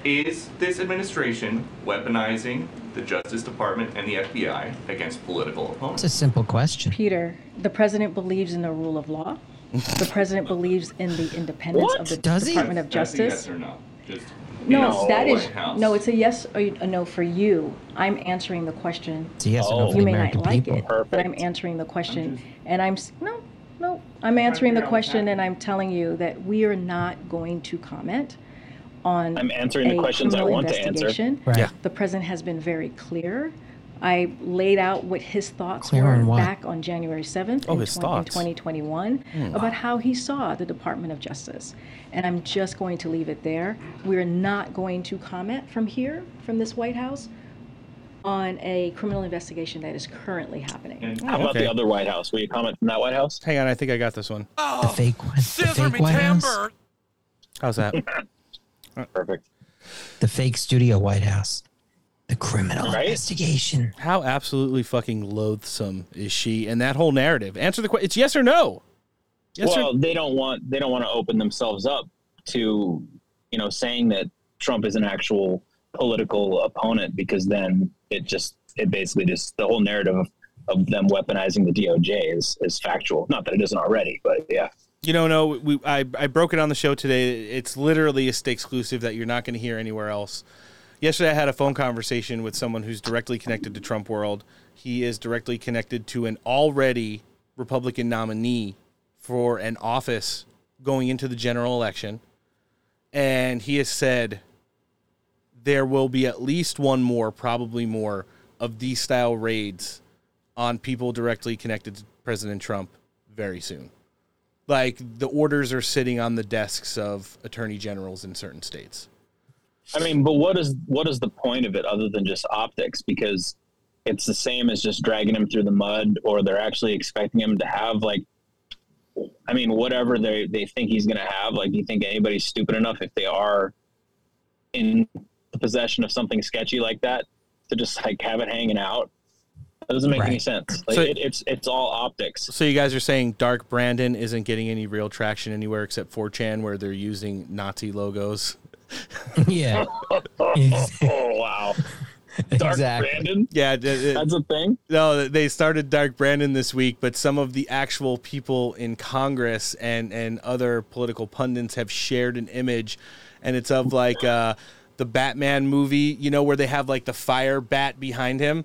Is this administration weaponizing the Justice Department and the FBI against political opponents? It's a simple question. Peter, the president believes in the rule of law. the president believes in the independence of the Does he? Department of That's a Justice. yes or no? Just No, is that the is White House- no. It's a yes or a no for you. I'm answering the question. It's a yes or no oh. for You the may American not like people. it, but I'm answering the question, and I'm no, no. I'm answering the figure out what's question, and I'm telling you that we are not going to comment on. I'm answering the a questions I criminal want to answer. investigation. Right. Yeah. The president has been very clear. I laid out what his thoughts Clear were back on January 7th Oh, in, his 20 in 2021 Hmm. about how he saw the Department of Justice. And I'm just going to leave it there. We're not going to comment from here, from this White House, on a criminal investigation that is currently happening. How about Okay. the other White House? Will you comment from that White House? Hang on, I think I got this one. The fake one. The fake White House. How's that? <laughs> Perfect. The fake studio White House. The criminal Right? investigation. How absolutely fucking loathsome is she and that whole narrative? Answer the question. It's yes or no. Yes well, or they don't want they don't want to open themselves up to you know saying that Trump is an actual political opponent because then it just it basically just the whole narrative of, of them weaponizing the DOJ is is factual. Not that it isn't already, but yeah. You don't know. We I, I broke it on the show today. It's literally a stay exclusive that you're not going to hear anywhere else. Yesterday, I had a phone conversation with someone who's directly connected to Trump World. He is directly connected to an already Republican nominee for an office going into the general election, and he has said there will be at least one more, probably more, of these style raids on people directly connected to President Trump very soon like the orders are sitting on the desks of attorney generals in certain states. I mean, but what is what is the point of it other than just optics? Because it's the same as just dragging him through the mud, or they're actually expecting him to have like, I mean, whatever they they think he's going to have. Like, do you think anybody's stupid enough if they are in possession of something sketchy like that to just like have it hanging out? That doesn't make any sense. Like, So- it, it's it's all optics. So you guys are saying Dark Brandon isn't getting any real traction anywhere except 4chan where they're using Nazi logos. <laughs> yeah. <laughs> oh wow! Dark Brandon. Yeah, that's a thing. No, they started Dark Brandon this week, but some of the actual people in Congress and and other political pundits have shared an image, and it's of like uh, the Batman movie, you know, where they have like the fire bat behind him,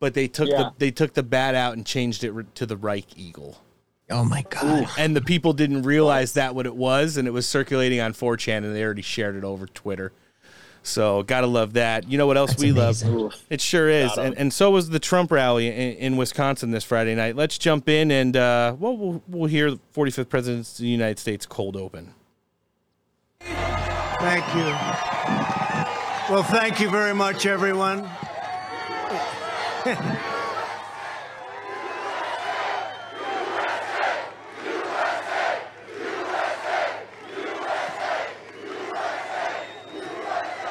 but they took Yeah. the they took the bat out and changed it to the Reich Eagle. Oh my god! And the people didn't realize that what it was, and it was circulating on 4chan, and they already shared it over Twitter. So gotta love that. You know what else That's we amazing. love? It sure is, and, and so was the Trump rally in, in Wisconsin this Friday night. Let's jump in and uh, well, we'll we'll hear the 45th President of the United States cold open. Thank you. Well, thank you very much, everyone. <laughs>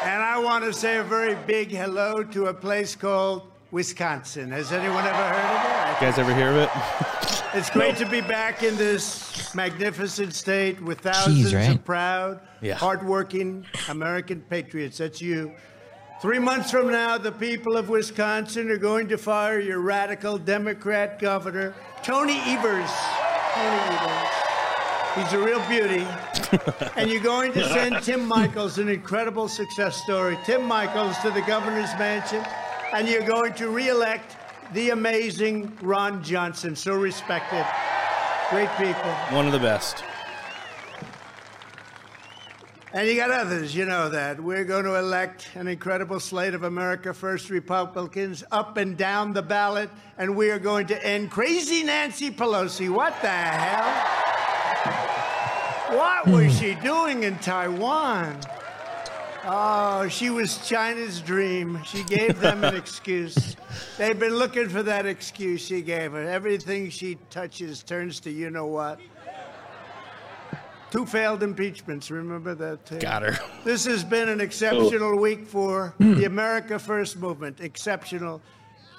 And I want to say a very big hello to a place called Wisconsin. Has anyone ever heard of it? You guys ever hear of it? <laughs> It's great to be back in this magnificent state with thousands right? of proud, Yeah. hardworking American patriots. That's you. Three months from now, the people of Wisconsin are going to fire your radical Democrat governor, Tony Evers. Tony Evers. He's a real beauty. <laughs> and you're going to <laughs> send Tim Michels, an incredible success story, Tim Michels to the governor's mansion, and you're going to reelect the amazing Ron Johnson, so respected. Great people. One of the best. And you got others, you know that. We're going to elect an incredible slate of America First Republicans up and down the ballot, and we are going to end crazy Nancy Pelosi. What the hell? What was hmm. she doing in Taiwan? Oh, she was China's dream. She gave them an <laughs> excuse. They've been looking for that excuse she gave her. Everything she touches turns to you know what. Two failed impeachments, remember that? Too? Got her. This has been an exceptional week for <clears throat> hmm. the America First movement. Exceptional.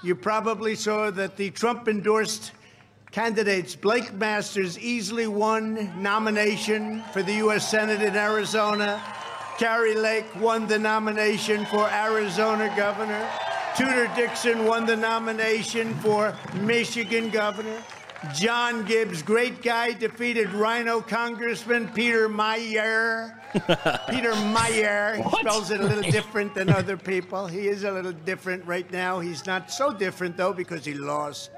You probably saw that the Trump endorsed candidates, Blake Masters, easily won nomination for the U.S. Senate in Arizona. Kari Lake won the nomination for Arizona governor. Tudor Dixon won the nomination for Michigan governor. John Gibbs, great guy, defeated RINO Congressman Peter Meijer. <laughs> Peter Meijer. He spells it a little different than other people. He is a little different right now. He's not so different, though, because he lost.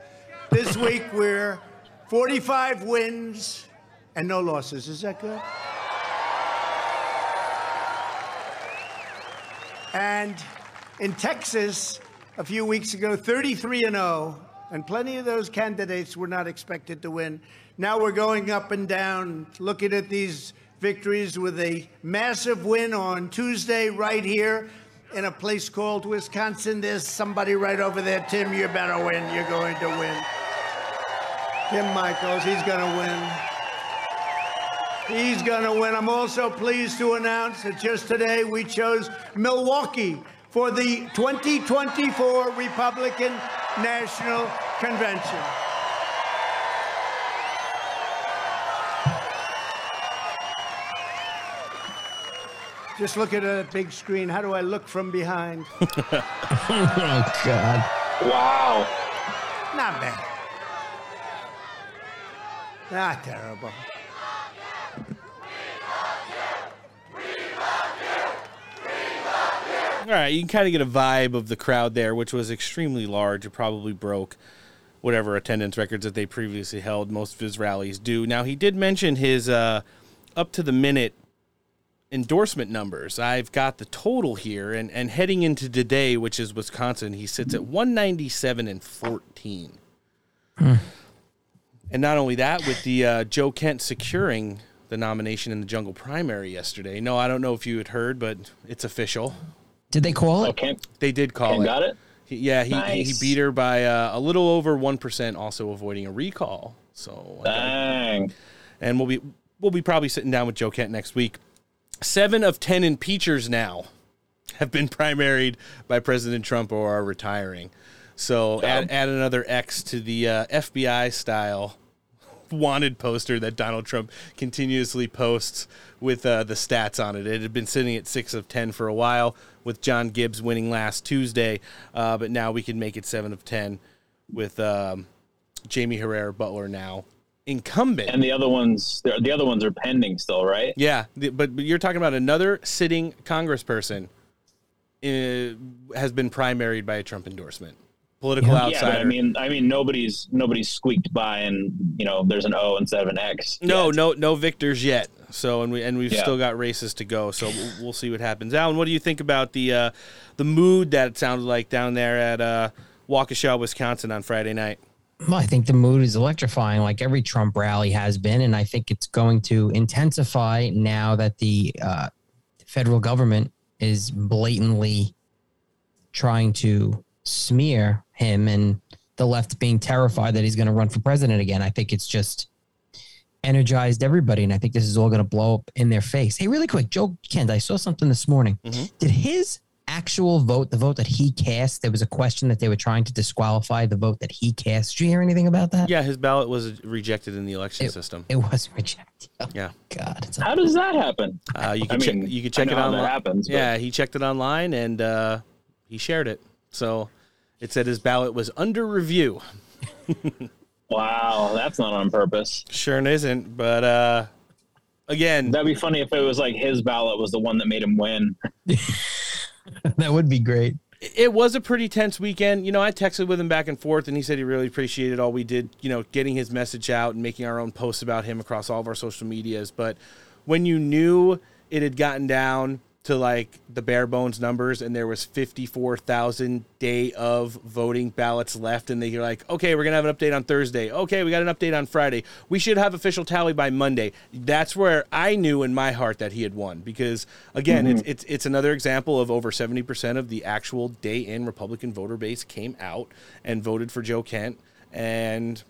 This week, we're 45 wins and no losses. Is that good? And in Texas, a few weeks ago, 33 and 0, and plenty of those candidates were not expected to win. Now we're going up and down, looking at these victories with a massive win on Tuesday right here in a place called Wisconsin. There's somebody right over there. Tim, you better win. You're going to win. Tim Michels, he's going to win. He's going to win. I'm also pleased to announce that just today we chose Milwaukee for the 2024 Republican National Convention. Just look at a big screen. How do I look from behind? <laughs> oh God! Wow. Not bad. Not terrible. All right, you can kind of get a vibe of the crowd there, which was extremely large. It probably broke whatever attendance records that they previously held. Most of his rallies do. Now, he did mention his uh, up to the minute endorsement numbers. I've got the total here, and, and heading into today, which is Wisconsin, he sits at 197 and 14. And not only that, with the uh, Joe Kent securing the nomination in the jungle primary yesterday. No, I don't know if you had heard, but it's official. Did they call it? Okay. They did call Kent it. got it? He, yeah, he, he beat her by uh, a little over one percent, also avoiding a recall. So Dang. and we'll be we'll be probably sitting down with Joe Kent next week. Seven of ten impeachers now have been primaried by President Trump or are retiring. So add, add another X to the uh, FBI style <laughs> wanted poster that Donald Trump continuously posts with uh, the stats on it. It had been sitting at six of ten for a while. with John Gibbs winning last Tuesday, uh, but now we can make it seven of ten with um, Jaime Herrera Beutler now incumbent. And the other ones, the the other ones are pending still, right? Yeah, but, but you're talking about another sitting congressperson uh, has been primaried by a Trump endorsement. Political Yeah, outsider. but I mean, I mean, nobody's nobody's squeaked by, and you know, there's an O instead of an X. No, no, no victors yet. So, and we and we've Yeah. still got races to go. So we'll, we'll see what happens. Alan, what do you think about the uh, the mood that it sounded like down there at uh, Waukesha, Wisconsin on Friday night? Well, I think the mood is electrifying, like every Trump rally has been, and I think it's going to intensify now that the uh, federal government is blatantly trying to smear him, and the left being terrified that he's going to run for president again. I think it's just energized everybody, and I think this is all going to blow up in their face. Hey, really quick, Joe Kent, I saw something this morning. Did his actual vote, the vote that he cast, there was a question that they were trying to disqualify the vote that he cast. Did you hear anything about that? Yeah, his ballot was rejected in the election system. It was rejected. Oh, yeah. God. How does that happen? Uh, you I can check. mean, You can check it how that online. happens, yeah, he checked it online and uh, he shared it. So it said his ballot was under review. <laughs> Wow, that's not on purpose. Sure isn't, but uh, again, that'd be funny if it was like his ballot was the one that made him win. <laughs> <laughs> that would be great. it was a pretty tense weekend. You know, I texted with him back and forth, and he said he really appreciated all we did, you know, getting his message out and making our own posts about him across all of our social medias. But when you knew it had gotten down to like the bare bones numbers and there was 54,000 day of voting ballots left and they're like, "Okay, we're going to have an update on Thursday. Okay, we got an update on Friday. We should have official tally by Monday." That's where I knew in my heart that he had won because again, it's, it's it's another example of over 70% of the actual day in Republican voter base came out and voted for Joe Kent and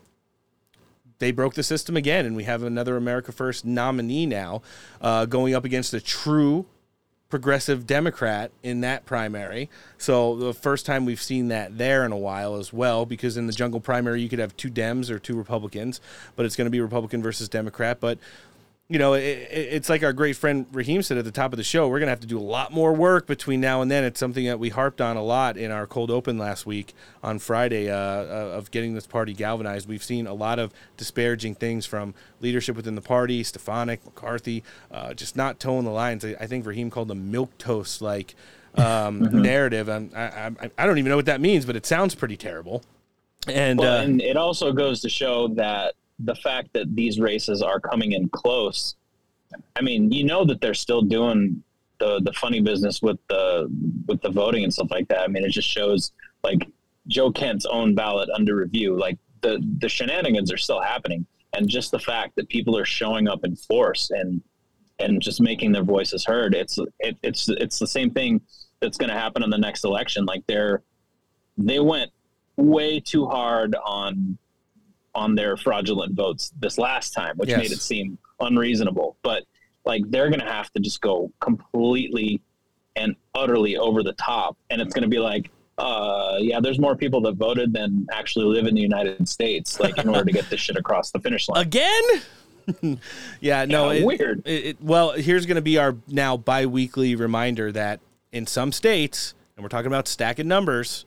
they broke the system again, and we have another America First nominee now uh, going up against a true progressive Democrat in that primary. So the first time we've seen that there in a while as well, because in the jungle primary you could have two Dems or two Republicans, but it's going to be Republican versus Democrat. But you know, it, it- it's like our great friend Raheem said at the top of the show. We're going to have to do a lot more work between now and then. It's something that we harped on a lot in our cold open last week on Friday uh, uh, of getting this party galvanized. We've seen a lot of disparaging things from leadership within the party, Stefanik, McCarthy, uh, just not towing the lines. I, I think Raheem called them milk toast like um, <laughs> narrative. And I, I, I don't even know what that means, but it sounds pretty terrible. And, Well, uh, and it also goes to show that the fact that these races are coming in close. I mean, you know that they're still doing the the funny business with the with the voting and stuff like that. I mean, it just shows like Joe Kent's own ballot under review. Like the the shenanigans are still happening, and just the fact that people are showing up in force and and just making their voices heard. It's it, it's it's the same thing that's going to happen in the next election. Like they're they went way too hard on on their fraudulent votes this last time, which Yes. made it seem unreasonable. But like they're going to have to just go completely and utterly over the top, and it's going to be like, uh, yeah, there's more people that voted than actually live in the United States, like in order to get this shit across the finish line. Again? <laughs> yeah, no, Yeah, it- weird. It, it- well, here's going to be our now bi-weekly reminder that in some states, and we're talking about stacking numbers,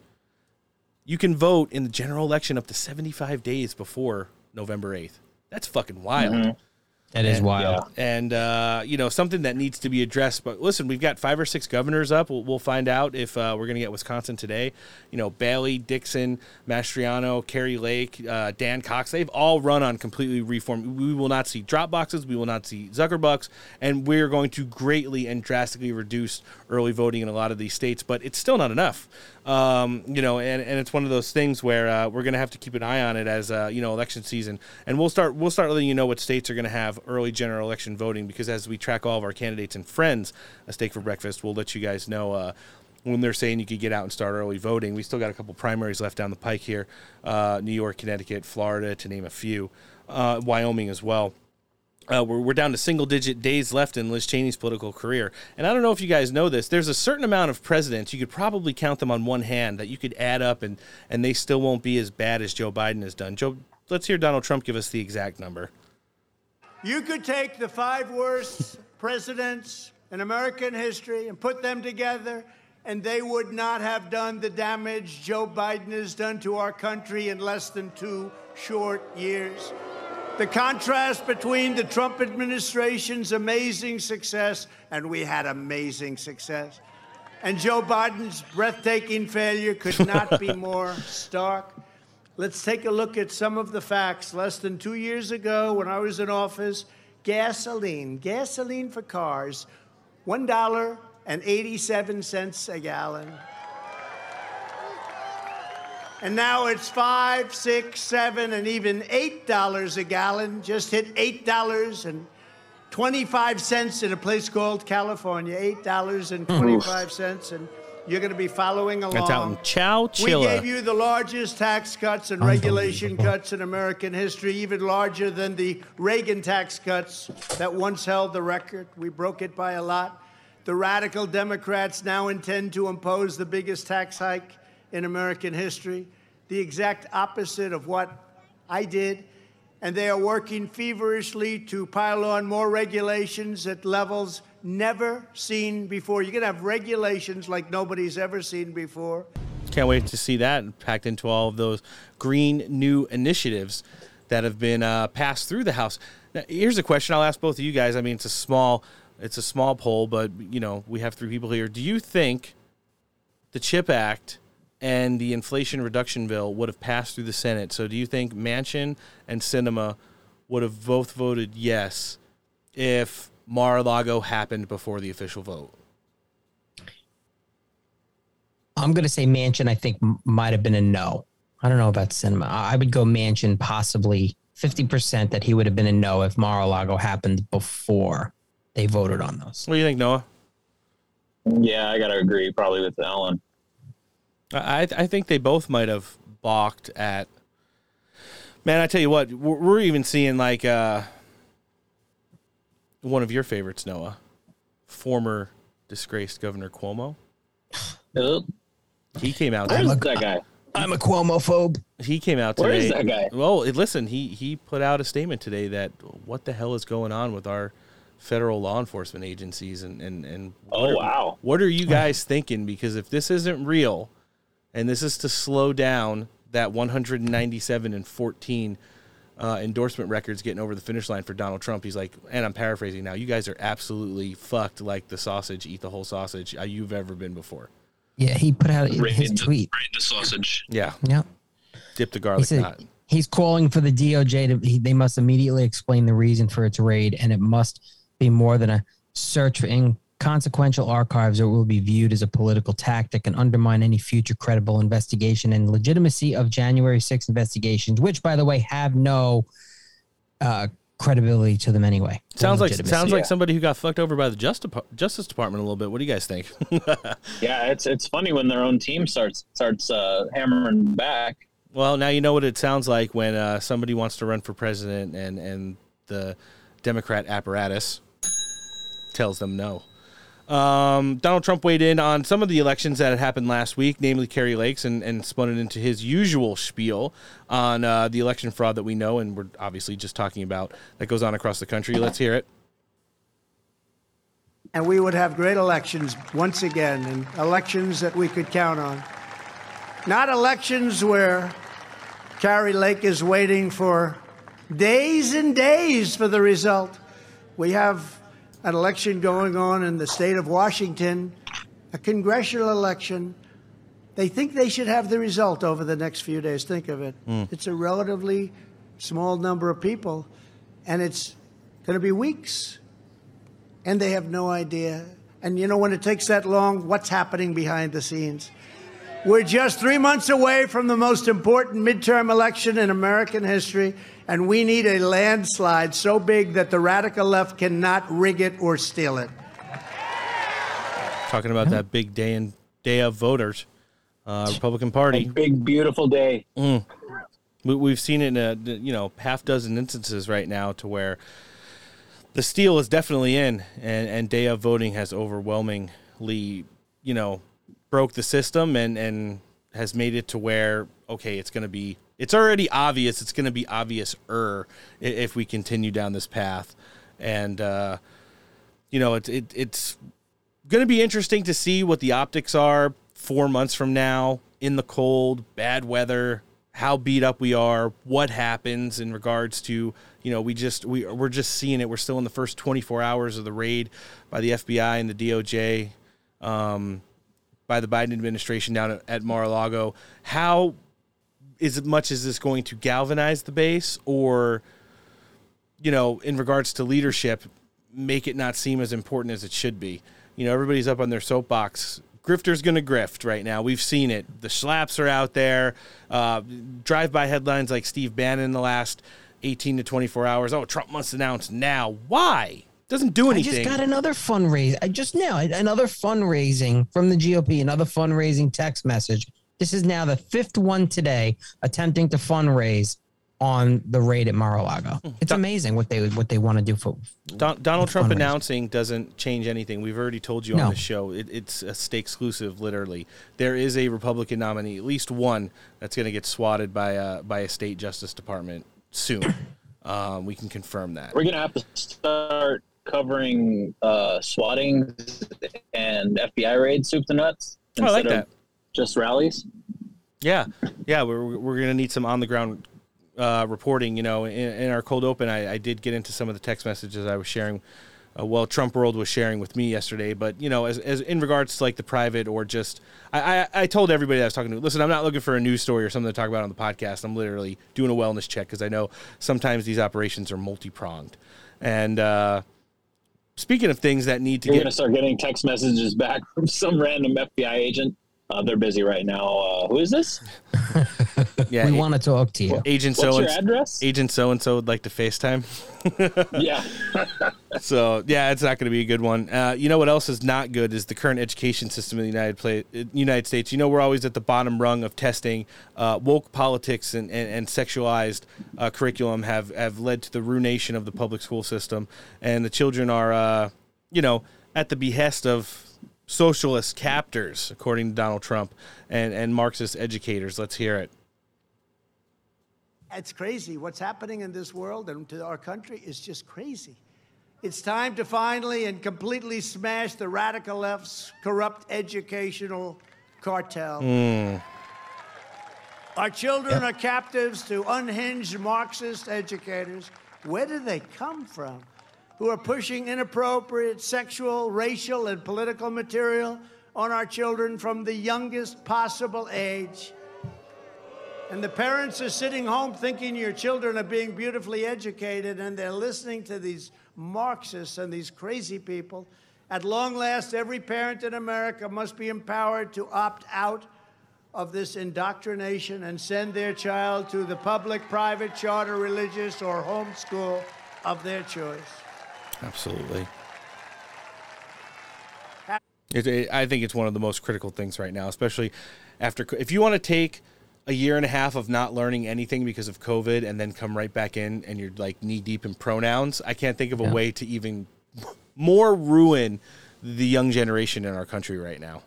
you can vote in the general election up to 75 days before November 8th. That's fucking wild. Mm-hmm. Mhm. That is And- wild. And, uh, you know, something that needs to be addressed. But listen, we've got five or six governors up. We'll, we'll find out if uh, we're going to get Wisconsin today. You know, Bailey, Dixon, Mastriano, Kari Lake, uh, Dan Cox, they've all run on completely reformed. We will not see drop boxes. We will not see Zuckerbucks. And we're going to greatly and drastically reduce early voting in a lot of these states. But it's still not enough. Um, you know, and, and it's one of those things where uh, we're going to have to keep an eye on it as uh, you know election season, and we'll start we'll start letting you know what states are going to have early general election voting because as we track all of our candidates and friends a steak for breakfast, we'll let you guys know. Uh, when they're saying you could get out and start early voting, we still got a couple primaries left down the pike here: uh, New York, Connecticut, Florida, to name a few, uh, Wyoming as well. Uh, we're, we're down to single digit days left in Liz Cheney's political career. And I don't know if you guys know this. There's a certain amount of presidents, you could probably count them on one hand, that you could add up and, and they still won't be as bad as Joe Biden has done. Joe, let's hear Donald Trump give us the exact number. You could take the five worst <laughs> presidents in American history and put them together, and they would not have done the damage Joe Biden has done to our country in less than two short years. The contrast between the Trump administration's amazing success, and we had amazing success, and Joe Biden's breathtaking failure could not be <laughs> more stark. Let's take a look at some of the facts. Less than two years ago, when I was in office, gasoline, gasoline for cars, $1.87 a gallon. And now it's five, six, seven, and even eight dollars a gallon. Just hit eight dollars and twenty-five cents in a place called California. Eight dollars and twenty-five cents, and you're going to be following along. That's out in Chow We gave you the largest tax cuts and regulation cuts in American history, even larger than the Reagan tax cuts that once held the record. We broke it by a lot. The radical Democrats now intend to impose the biggest tax hike in American history, the exact opposite of what I did. And they are working feverishly to pile on more regulations at levels never seen before. You're going to have regulations like nobody's ever seen before. Can't wait to see that packed into all of those green new initiatives that have been uh, passed through the House. Now, here's a question I'll ask both of you guys. I mean, it's a small, it's a small poll, but you know we have three people here. Do you think the Chip Act and the Inflation Reduction Bill would have passed through the Senate? So, do you think Manchin and Sinema would have both voted yes if Mar-a-Lago happened before the official vote? I'm going to say Manchin, I think might have been a no. I don't know about Sinema. I I would go Manchin, possibly 50% that he would have been a no if Mar a Lago happened before they voted on those. What do you think, Noah? Yeah, I got to agree probably with Ellen. I I think they both might have balked at. Man, I tell you what, we're, we're even seeing like uh, one of your favorites, Noah, former disgraced Governor Cuomo. He came out. Where's that guy? I'm a Cuomo-phobe. He came out Where today. is that guy? Well, listen, he he put out a statement today that what the hell is going on with our federal law enforcement agencies and and and Oh, what are- wow. what are you guys thinking? Because if this isn't real, and this is to slow down that 197 and 14 uh, endorsement records getting over the finish line for Donald Trump, he's like, and I'm paraphrasing now. You guys are absolutely fucked, like the sausage, eat the whole sausage uh, you've ever been before. Yeah, he put out Right his in the- tweet. right in the sausage. Yeah, Yep. dip the He garlic said knot. he's calling for the DOJ to. He, they must immediately explain the reason for its raid, and it must be more than a search for inconsequential archives, or it will be viewed as a political tactic and undermine any future credible investigation and legitimacy of January 6 investigations, which, by the way, have no uh, credibility to them anyway. Sounds like legitimacy. sounds like somebody who got fucked over by the Justice Justice Department a little bit. What do you guys think? <laughs> Yeah, it's it's funny when their own team starts starts uh, hammering back. well, now you know what it sounds like when uh, somebody wants to run for president and and the Democrat apparatus tells them no. Um, Donald Trump weighed in on some of the elections that had happened last week, namely Kari Lake's, and, and spun it into his usual spiel on uh, the election fraud that we know, and we're obviously just talking about that goes on across the country. Let's hear it. and we would have great elections once again, and elections that we could count on. Not elections where Kari Lake is waiting for days and days for the result. We have an election going on in the state of Washington, a congressional election. They think they should have the result over the next few days. Think of it. Mm. It's a relatively small number of people, and it's going to be weeks and they have no idea. And you know, when it takes that long, what's happening behind the scenes? We're just three months away from the most important midterm election in American history, and we need a landslide so big that the radical left cannot rig it or steal it. Talking about that big day and day of voters, uh, Republican Party, a big beautiful day. Mm. We, we've seen it in a you know half dozen instances right now to where the steal is definitely in, and and day of voting has overwhelmingly you know broke the system and and has made it to where okay it's going to be it's already obvious it's going to be obvious er if we continue down this path and uh you know it's it, it's going to be interesting to see what the optics are four months from now in the cold, bad weather, how beat up we are, what happens in regards to you know we just we we're just seeing it. We're still in the first 24 hours of the raid by the FBI and the DOJ, um, by the Biden administration down at, at Mar-a-Lago. How is as much as this going to galvanize the base, or you know, in regards to leadership, make it not seem as important as it should be? You know, everybody's up on their soapbox grifter's going to grift right now. We've seen it. The Schlapps are out there. Uh, drive-by headlines like Steve Bannon in the last 18 to 24 hours. Oh, Trump must announce now. Why? Doesn't do anything. I just got another fundraise. I just now another fundraising from the GOP. Another fundraising text message. This is now the fifth one today attempting to fundraise on the raid at Mar-a-Lago. Hmm. It's amazing what they what they want to do for Don, Donald Trump announcing doesn't change anything. We've already told you No. on the show. It, it's a state exclusive, literally. There is a Republican nominee, at least one, that's going to get swatted by a by a state Justice Department soon. <coughs> um, we can confirm that. We're gonna have to start covering uh, swatting and FBI raids, soup to nuts, Oh, I like of that. Just rallies. Yeah, yeah, we're we're gonna need some on the ground uh, reporting. You know, in, in our cold open, I, I did get into some of the text messages I was sharing. Uh, well, Trump World was sharing with me yesterday, but you know, as, as in regards to like the private or just, I, I I told everybody I was talking to, listen, I'm not looking for a news story or something to talk about on the podcast. I'm literally doing a wellness check because I know sometimes these operations are multi pronged. And uh, speaking of things that need to You're get gonna start getting text messages back <laughs> from some random FBI agent. Uh, they're busy right now. Uh, who is this? <laughs> Yeah, we want to talk to you. Agent What's so your address? Agent so and so would like to FaceTime. <laughs> yeah. so yeah, it's not going to be a good one. Uh, you know what else is not good is the current education system in the United Pla- United States. You know we're always at the bottom rung of testing. Uh, woke politics and, and, and sexualized uh, curriculum have have led to the ruination of the public school system, and the children are uh, you know at the behest of socialist captors, according to Donald Trump and and Marxist educators. Let's hear it. It's crazy. What's happening in this world and to our country is just crazy. It's time to finally and completely smash the radical left's corrupt educational cartel. Mm. Our children are captives to unhinged Marxist educators. Where do they come from? Who are pushing inappropriate sexual, racial, and political material on our children from the youngest possible age. And the parents are sitting home thinking your children are being beautifully educated, and they're listening to these Marxists and these crazy people. At long last, every parent in America must be empowered to opt out of this indoctrination and send their child to the public, private, charter, religious, or homeschool of their choice. Absolutely. It, it, I think it's one of the most critical things right now, especially after. If you want to take a year and a half of not learning anything because of COVID and then come right back in and you're like knee deep in pronouns, I can't think of a way to even more ruin the young generation in our country right now.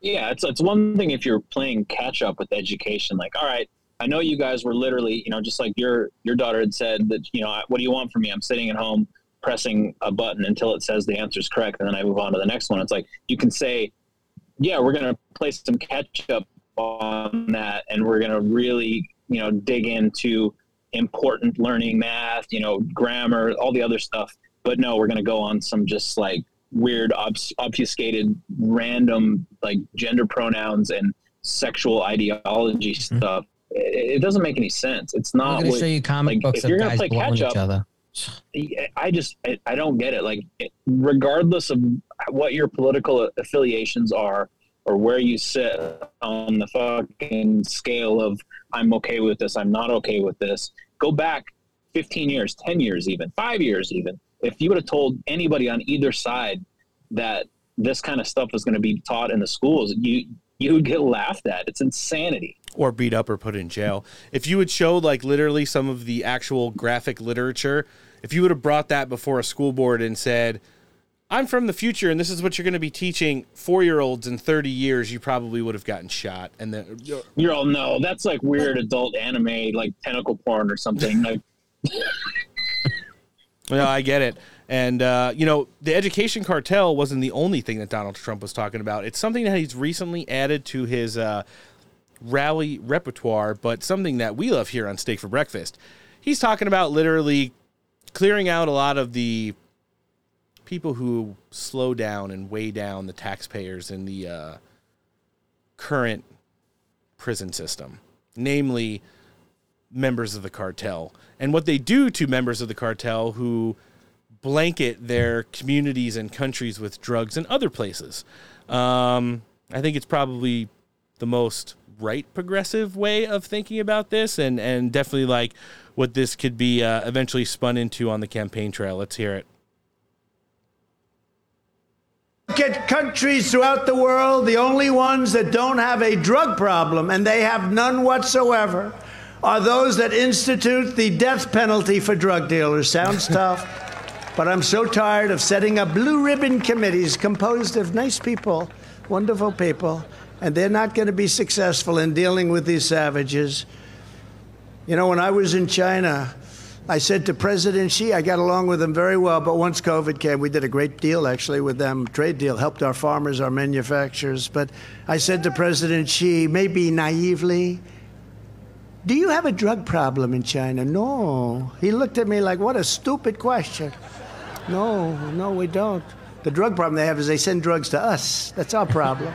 Yeah, it's it's one thing if you're playing catch up with education. Like, all right, I know you guys were literally, you know, just like your your daughter had said that, you know, what do you want from me? I'm sitting at home pressing a button until it says the answer is correct, and then I move on to the next one. It's like you can say, yeah, we're going to play some catch up on that, and we're going to really, you know, dig into important learning, math, you know, grammar, all the other stuff. But no, we're going to go on some just like weird, obs- obfuscated, random like gender pronouns and sexual ideology mm-hmm. stuff. It, doesn't make any sense. It's I'm not. going to show you comic like, books if of you're gonna guys play blowing catch each other. I just I, I don't get it. Like, regardless of what your political affiliations are or where you sit on the fucking scale of I'm okay with this, I'm not okay with this, go back 15 years, 10 years, even five years, even. If you would have told anybody on either side that this kind of stuff was going to be taught in the schools, you you would get laughed at. It's insanity. or beat up or put in jail. If you would show like literally some of the actual graphic literature, if you would have brought that before a school board and said, "I'm from the future and this is what you're going to be teaching 4-year-olds in 30 years," you probably would have gotten shot. And then uh, You're all no, that's like weird adult anime, like tentacle porn or something. Like, <laughs> No, I get it. And, uh, you know, the education cartel wasn't the only thing that Donald Trump was talking about. It's something that he's recently added to his uh, rally repertoire, but something that we love here on Steak for Breakfast. He's talking about literally clearing out a lot of the people who slow down and weigh down the taxpayers in the uh, current prison system, namely members of the cartel. And what they do to members of the cartel who blanket their communities and countries with drugs in other places. Um, I think it's probably the most right progressive way of thinking about this, and and definitely like what this could be uh, eventually spun into on the campaign trail. Let's hear it. At countries throughout the world, the only ones that don't have a drug problem, and they have none whatsoever, are those that institute the death penalty for drug dealers. Sounds tough, but I'm so tired of setting up blue ribbon committees composed of nice people, wonderful people, and they're not going to be successful in dealing with these savages. You know, when I was in China, I said to President Xi, I got along with him very well, but once COVID came, we did a great deal actually with them, trade deal, helped our farmers, our manufacturers. But I said to President Xi, maybe naively, do you have a drug problem in China? No. He looked at me like, what a stupid question. No, no, we don't. The drug problem they have is they send drugs to us. That's our problem.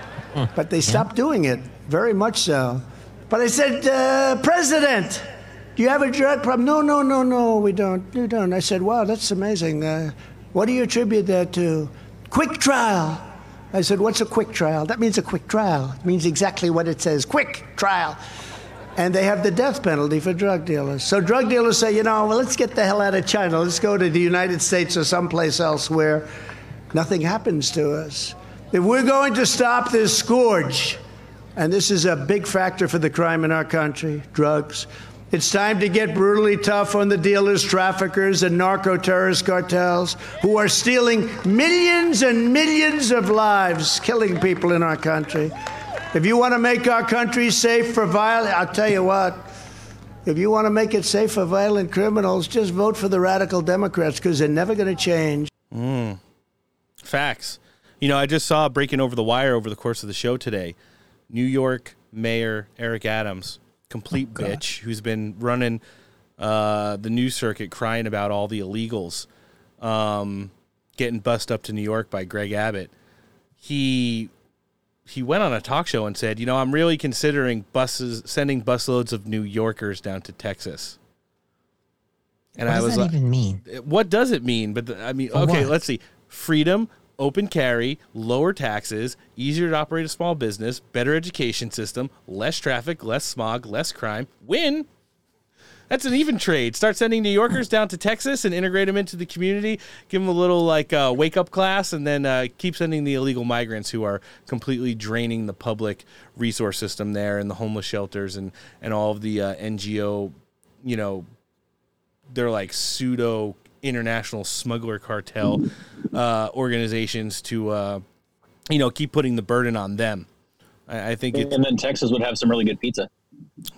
<laughs> but they stopped doing it, very much so. But I said, uh, President, do you have a drug problem? No, no, no, no, we don't. We don't. I said, wow, that's amazing. Uh, what do you attribute that to? Quick trial. I said, what's a quick trial? That means a quick trial. It means exactly what it says quick trial. And they have the death penalty for drug dealers. So drug dealers say, you know, well, let's get the hell out of China. Let's go to the United States or someplace else where nothing happens to us. If we're going to stop this scourge, and this is a big factor for the crime in our country drugs. It's time to get brutally tough on the dealers, traffickers, and narco terrorist cartels who are stealing millions and millions of lives, killing people in our country. If you want to make our country safe for violent, I'll tell you what. If you want to make it safe for violent criminals, just vote for the radical Democrats because they're never going to change. Mm. Facts. You know, I just saw breaking over the wire over the course of the show today. New York Mayor Eric Adams, complete Oh, bitch, who's been running uh, the news circuit crying about all the illegals um, getting bussed up to New York by Greg Abbott. He he went on a talk show and said, "You know, I'm really considering buses sending busloads of New Yorkers down to Texas." And what I was like, even mean? Uh, what does it mean? But the, I mean, For okay, what? let's see. Freedom, open carry, lower taxes, easier to operate a small business, better education system, less traffic, less smog, less crime. Win. That's an even trade. Start sending New Yorkers down to Texas and integrate them into the community. Give them a little like uh, wake up class, and then uh, keep sending the illegal migrants who are completely draining the public resource system there, and the homeless shelters, and and all of the uh, NGO, you know, they're like pseudo international smuggler cartel uh, organizations to uh, you know keep putting the burden on them. I, I think it's and then Texas would have some really good pizza.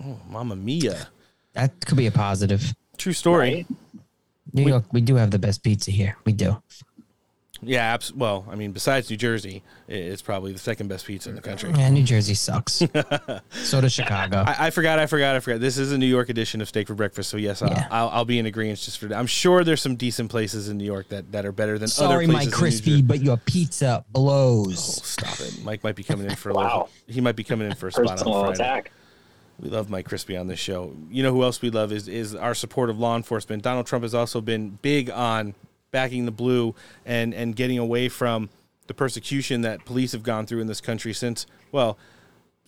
oh, Mamma Mia, That could be a positive. true story. New York, we do have the best pizza here. We do. Yeah, abs- well, I mean, besides New Jersey, it's probably the second best pizza in the country. Yeah, New Jersey sucks. <laughs> so does Chicago. I, I forgot, I forgot, I forgot. This is a New York edition of Steak for Breakfast, so yes, I'll, I'll, I'll be in agreement just for that. I'm sure there's some decent places in New York that, that are better than Sorry, other Mike places. in New Crispi, but your pizza blows. Oh, stop it. Mike might be coming in for a Wow. little. He might be coming in for a spot Personal on Friday. attack. We love Mike Crispi on this show. You know who else we love is is our support of law enforcement. Donald Trump has also been big on backing the blue and and getting away from the persecution that police have gone through in this country since well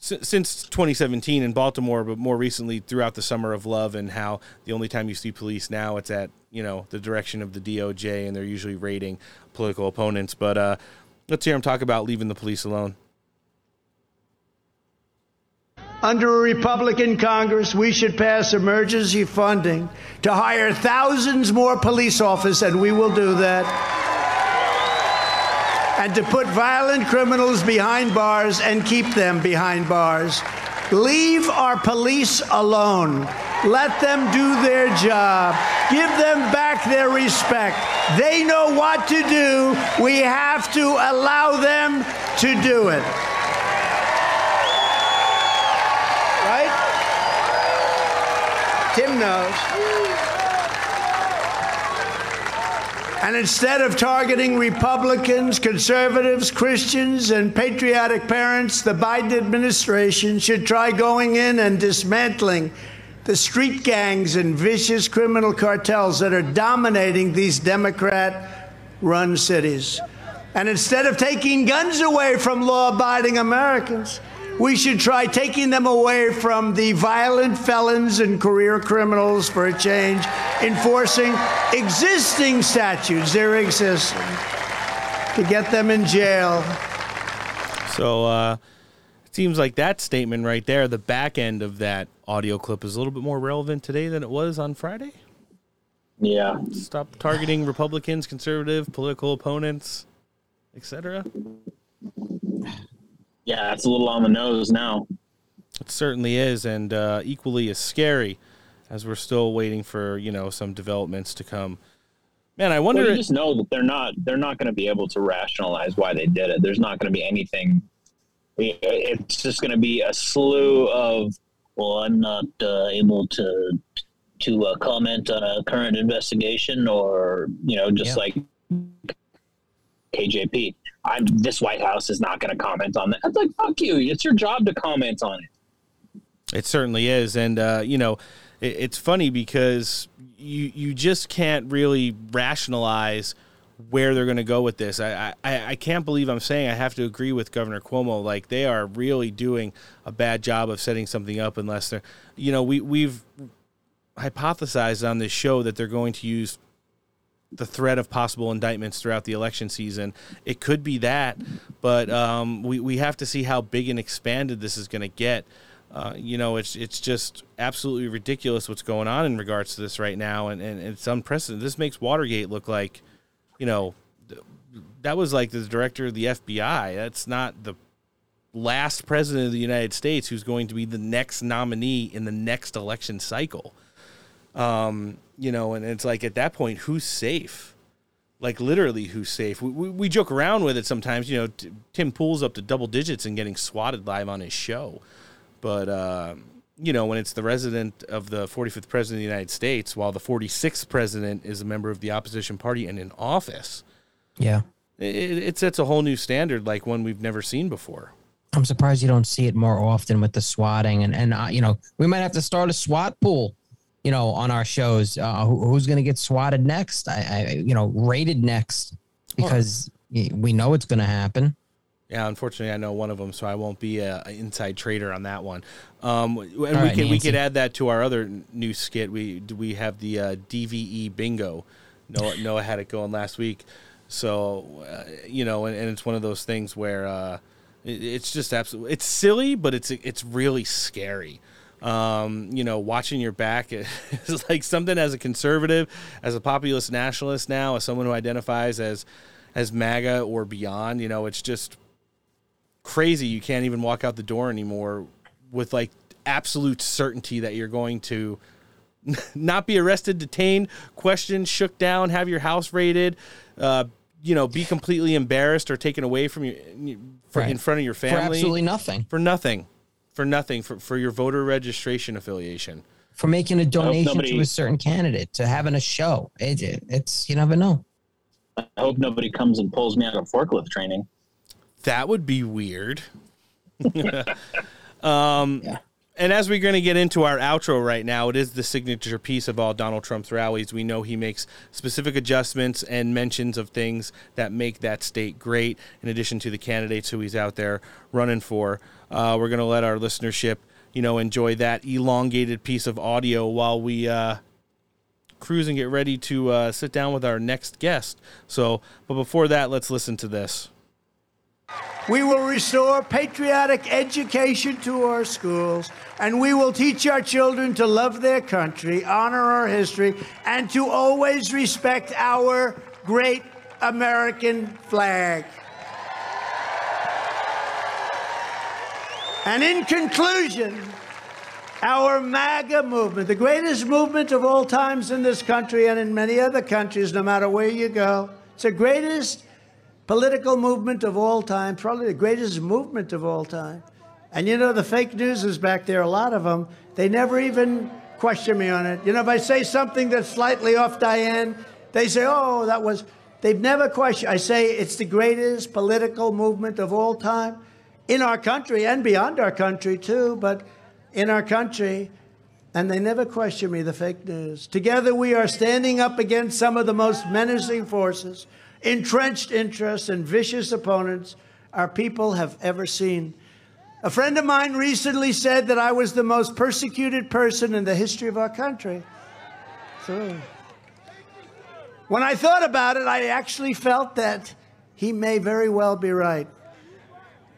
since 2017 in Baltimore, but more recently throughout the summer of love, and how the only time you see police now it's at you know the direction of the DOJ, and they're usually raiding political opponents. But uh, let's hear him talk about leaving the police alone. Under a Republican Congress, we should pass emergency funding to hire thousands more police officers, and we will do that. And to put violent criminals behind bars and keep them behind bars. Leave our police alone. Let them do their job. Give them back their respect. They know what to do. We have to allow them to do it. Tim knows. And instead of targeting Republicans, conservatives, Christians, and patriotic parents, the Biden administration should try going in and dismantling the street gangs and vicious criminal cartels that are dominating these Democrat run cities. And instead of taking guns away from law abiding Americans, we should try taking them away from the violent felons and career criminals for a change, enforcing existing statutes, they're existing, to get them in jail. So uh, it seems like that statement right there, the back end of that audio clip, is a little bit more relevant today than it was on Friday. Yeah. Stop targeting Republicans, conservative, political opponents, etc. Yeah, it's a little on the nose now. It certainly is, and uh, equally as scary as we're still waiting for you know some developments to come. Man, I wonder. Well, you just know that they're not they're not going to be able to rationalize why they did it. There's not going to be anything. It's just going to be a slew of well, I'm not uh, able to to uh, comment on a current investigation, or you know, just Yeah. like KJP. I'm this White House is not going to comment on that. It's like fuck you. It's your job to comment on it. It certainly is, and uh, you know, it, it's funny because you you just can't really rationalize where they're going to go with this. I, I I can't believe I'm saying I have to agree with Governor Cuomo. Like they are really doing a bad job of setting something up unless they're, you know, we we've hypothesized on this show that they're going to use the threat of possible indictments throughout the election season. It could be that, but um, we we have to see how big and expanded this is going to get. Uh, you know, it's it's just absolutely ridiculous what's going on in regards to this right now, and, and it's unprecedented. This makes Watergate look like, you know, th- that was like the director of the FBI. That's not the last president of the United States who's going to be the next nominee in the next election cycle. Um, you know, and it's like at that point, who's safe? Like literally, who's safe? We, we, we joke around with it sometimes. You know, t- Tim Pool's up to double digits and getting swatted live on his show, but uh, you know, when it's the resident of the 45th president of the United States, while the 46th president is a member of the opposition party and in office, Yeah. it, it sets a whole new standard, like one we've never seen before. I'm surprised you don't see it more often with the swatting, and and uh, you know we might have to start a SWAT pool, you know, on our shows. Uh, who, who's going to get swatted next? I, I you know rated next because we know it's going to happen. Yeah, unfortunately, I know one of them, so I won't be a, a inside trader on that one. Um, and we right, we Nancy. could add that to our other new skit. We we have the uh, DVE bingo. Noah Noah had it going last week, so uh, you know, and, and it's one of those things where uh, it, it's just absolutely it's silly, but it's it's really scary. Um, you know, watching your back <laughs> is like something as a conservative, as a populist nationalist now, as someone who identifies as as MAGA or beyond. You know, it's just crazy you can't even walk out the door anymore with like absolute certainty that you're going to <laughs> not be arrested, detained, questioned, shook down, have your house raided, uh, you know, be completely embarrassed or taken away from you for, Right. in front of your For family. absolutely nothing. For nothing. For nothing. For, for your voter registration affiliation. For making a donation nobody- to a certain candidate, to having a show, it, it- it's you never know. I hope nobody comes and pulls me out of forklift training. That would be weird. <laughs> um, And as we're going to get into our outro right now, it is the signature piece of all Donald Trump's rallies. We know he makes specific adjustments and mentions of things that make that state great, in addition to the candidates who he's out there running for. Uh, we're going to let our listenership, you know, enjoy that elongated piece of audio while we uh, cruise and get ready to uh, sit down with our next guest. So, but before that, let's listen to this. We will restore patriotic education to our schools, and we will teach our children to love their country, honor our history, and to always respect our great American flag. And in conclusion, Our MAGA movement, the greatest movement of all times in this country and in many other countries, no matter where you go. It's the greatest political movement of all time, probably the greatest movement of all time. And you know, the fake news is back there, a lot of them. They never even question me on it. You know, if I say something that's slightly off Diane, they say, oh, that was. They've never questioned. I say it's the greatest political movement of all time in our country and beyond our country, too, but in our country. And they never question me, the fake news. Together, we are standing up against some of the most menacing forces, entrenched interests, and vicious opponents our people have ever seen. A friend of mine recently said that I was the most persecuted person in the history of our country. So, when I thought about it, I actually felt that he may very well be right.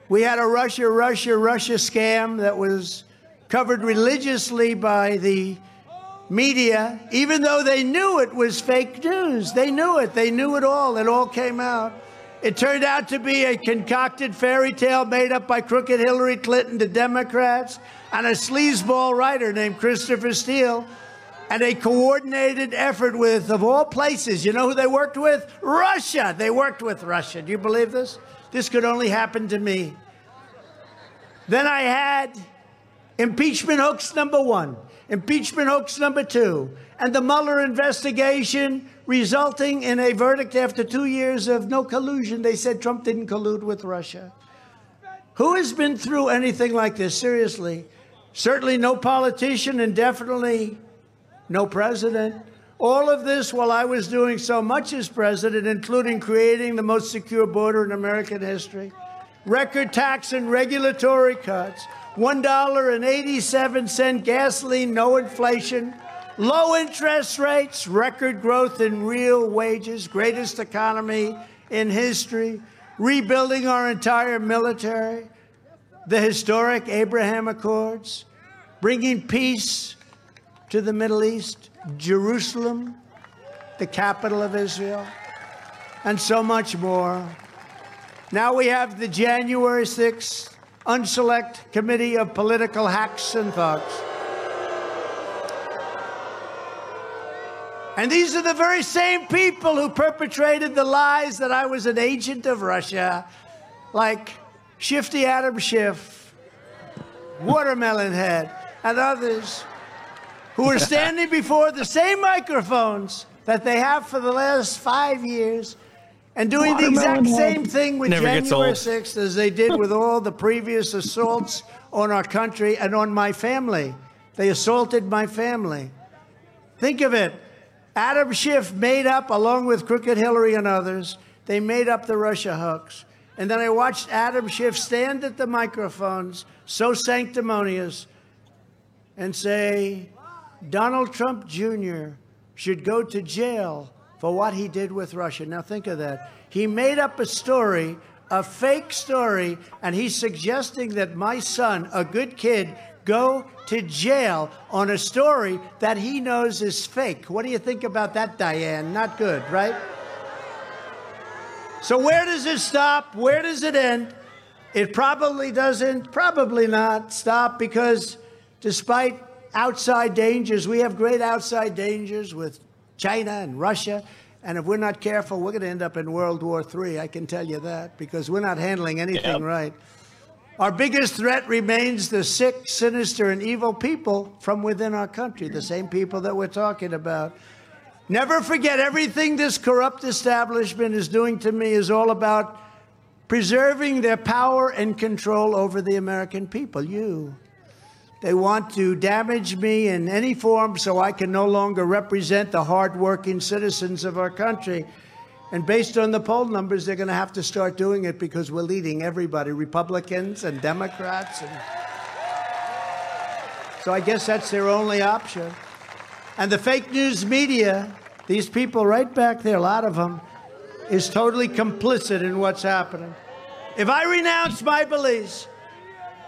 We had a Russia, Russia, Russia scam that was covered religiously by the media, even though they knew it was fake news. They knew it. They knew it all. It all came out. It turned out to be a concocted fairy tale made up by crooked Hillary Clinton, the Democrats, and a sleazeball writer named Christopher Steele and a coordinated effort with, of all places, you know who they worked with? Russia. They worked with Russia. Do you believe this? This could only happen to me. Then I had impeachment hoax number one, impeachment hoax number two, and the Mueller investigation resulting in a verdict after two years of no collusion. They said Trump didn't collude with Russia. Who has been through anything like this? Seriously. Certainly no politician, and definitely no president. All of this while I was doing so much as president, including creating the most secure border in American history, record tax and regulatory cuts, $1.87 gasoline, no inflation, low interest rates, record growth in real wages, greatest economy in history, rebuilding our entire military, the historic Abraham Accords, bringing peace to the Middle East, Jerusalem, the capital of Israel, and so much more. Now we have the January 6th Unselect Committee of Political Hacks and Thugs. And these are the very same people who perpetrated the lies that I was an agent of Russia, like Shifty Adam Schiff, Watermelon Head, and others who are standing before the same microphones that they have for the last five years and doing the exact same thing with Never gets January 6th as they did with all the previous assaults on our country and on my family. They assaulted my family. Think of it. Adam Schiff made up, along with Crooked Hillary and others, they made up the Russia hoax. And then I watched Adam Schiff stand at the microphones, so sanctimonious, and say, Donald Trump Jr. should go to jail for what he did with Russia. Now, think of that. He made up a story, a fake story, and he's suggesting that my son, a good kid, go to jail on a story that he knows is fake. What do you think about that, Diane? Not good, right? So, where does it stop? Where does it end? It probably doesn't, probably not stop because despite outside dangers, we have great outside dangers with China and Russia. And if we're not careful, we're going to end up in World War III. I can tell you that because we're not handling anything Yep. right. Our biggest threat remains the sick, sinister, and evil people from within our country, the same people that we're talking about. Never forget everything this corrupt establishment is doing to me is all about preserving their power and control over the American people, you. They want to damage me in any form so I can no longer represent the hardworking citizens of our country. And based on the poll numbers, they're going to have to start doing it because we're leading everybody, Republicans and Democrats. And so I guess that's their only option. And the fake news media, these people right back there, a lot of them, is totally complicit in what's happening. If I renounce my beliefs,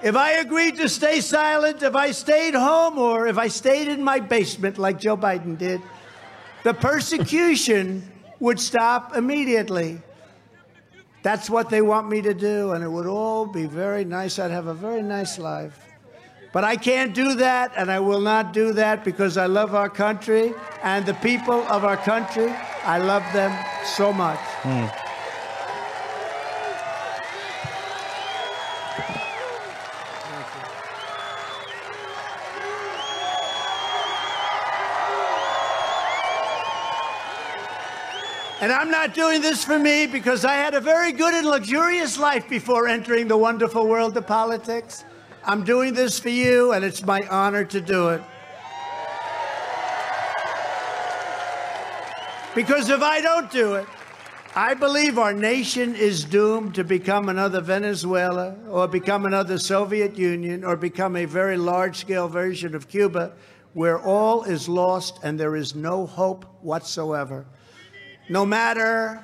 if I agreed to stay silent, if I stayed home, or if I stayed in my basement like Joe Biden did, the persecution <laughs> would stop immediately. That's what they want me to do, and it would all be very nice. I'd have a very nice life. But I can't do that, and I will not do that because I love our country and the people of our country. I love them so much. Hmm. And I'm not doing this for me because I had a very good and luxurious life before entering the wonderful world of politics. I'm doing this for you, and it's my honor to do it. Because if I don't do it, I believe our nation is doomed to become another Venezuela or become another Soviet Union or become a very large scale version of Cuba where all is lost and there is no hope whatsoever. No matter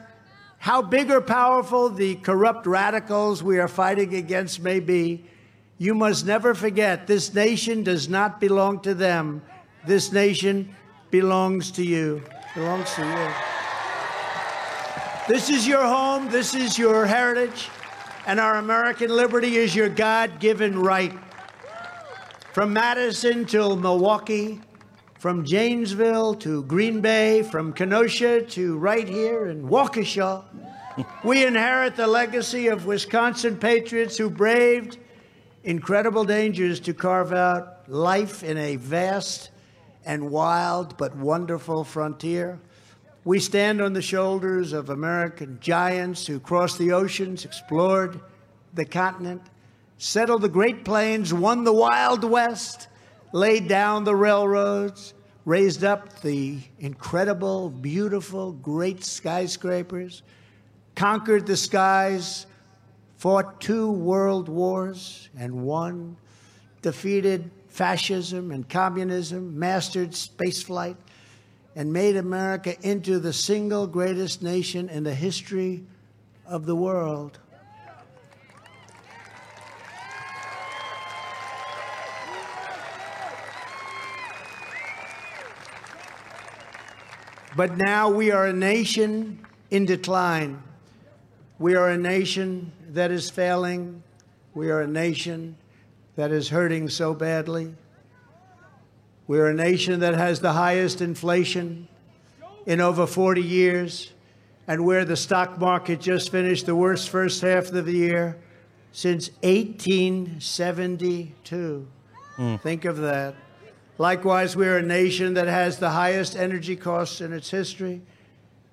how big or powerful the corrupt radicals we are fighting against may be, you must never forget this nation does not belong to them. This nation belongs to you. Belongs to you. This is your home, this is your heritage, and our American liberty is your God given right. From Madison till Milwaukee, from Janesville to Green Bay, from Kenosha to right here in Waukesha, <laughs> we inherit the legacy of Wisconsin patriots who braved incredible dangers to carve out life in a vast and wild but wonderful frontier. We stand on the shoulders of American giants who crossed the oceans, explored the continent, settled the Great Plains, won the Wild West, laid down the railroads, raised up the incredible, beautiful, great skyscrapers, conquered the skies, fought two world wars and won, defeated fascism and communism, mastered spaceflight, and made America into the single greatest nation in the history of the world. But now we are a nation in decline. We are a nation that is failing. We are a nation that is hurting so badly. We are a nation that has the highest inflation in over 40 years, and where the stock market just finished the worst first half of the year since 1872. Hmm. Think of that. Likewise, we are a nation that has the highest energy costs in its history.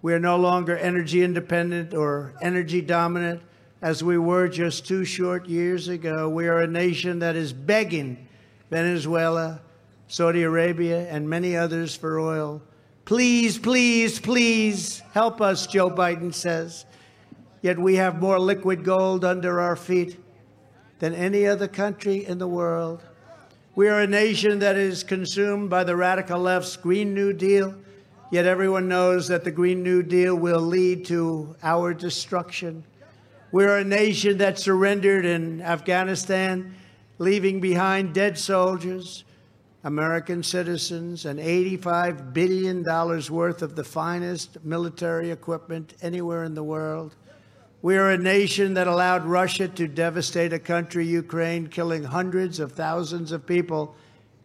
We are no longer energy independent or energy dominant as we were just two short years ago. We are a nation that is begging Venezuela, Saudi Arabia, and many others for oil. Please, please, please help us, Joe Biden says. Yet we have more liquid gold under our feet than any other country in the world. We are a nation that is consumed by the radical left's Green New Deal, yet everyone knows that the Green New Deal will lead to our destruction. We're a nation that surrendered in Afghanistan, leaving behind dead soldiers, American citizens, and $85 billion worth of the finest military equipment anywhere in the world. We are a nation that allowed Russia to devastate a country, Ukraine, killing hundreds of thousands of people,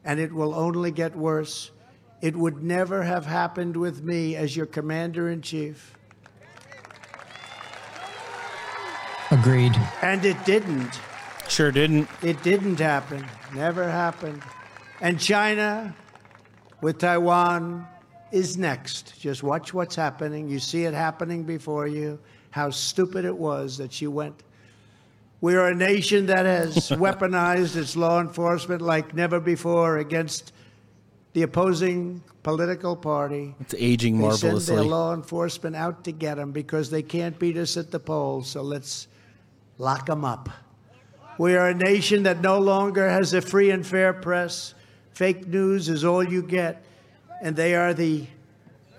and it will only get worse. It would never have happened with me as your commander in chief. Agreed. And it didn't. Sure didn't. It didn't happen. Never happened. And China with Taiwan is next. Just watch what's happening. You see it happening before you. How stupid it was that she went. We are a nation that has <laughs> weaponized its law enforcement like never before against the opposing political party. It's aging They send their law enforcement out to get them because they can't beat us at the polls. So let's lock them up. We are a nation that no longer has a free and fair press. Fake news is all you get, and they are the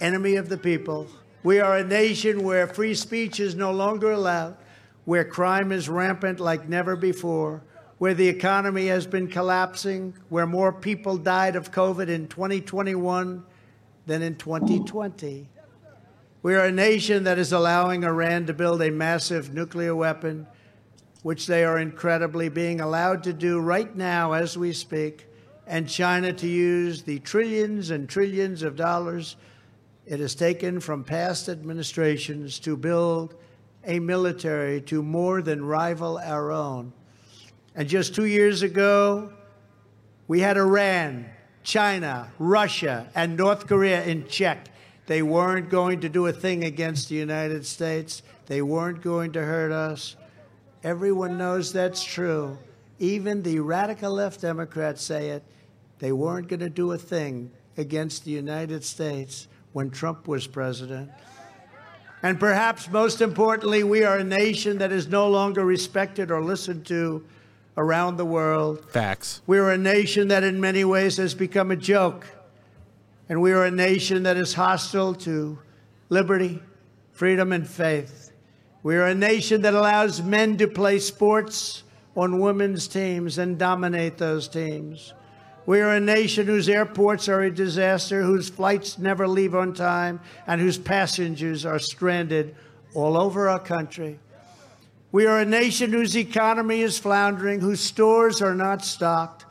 enemy of the people. We are a nation where free speech is no longer allowed, where crime is rampant like never before, where the economy has been collapsing, where more people died of COVID in 2021 than in 2020. We are a nation that is allowing Iran to build a massive nuclear weapon, which they are incredibly being allowed to do right now as we speak, and China to use the trillions and trillions of dollars it has taken from past administrations to build a military to more than rival our own. And just two years ago, we had Iran, China, Russia, and North Korea in check. They weren't going to do a thing against the United States. They weren't going to hurt us. Everyone knows that's true. Even the radical left Democrats say it. They weren't going to do a thing against the United States when Trump was president. And perhaps most importantly, we are a nation that is no longer respected or listened to around the world. Facts. We are a nation that in many ways has become a joke. And we are a nation that is hostile to liberty, freedom, and faith. We are a nation that allows men to play sports on women's teams and dominate those teams. We are a nation whose airports are a disaster, whose flights never leave on time, and whose passengers are stranded all over our country. We are a nation whose economy is floundering, whose stores are not stocked,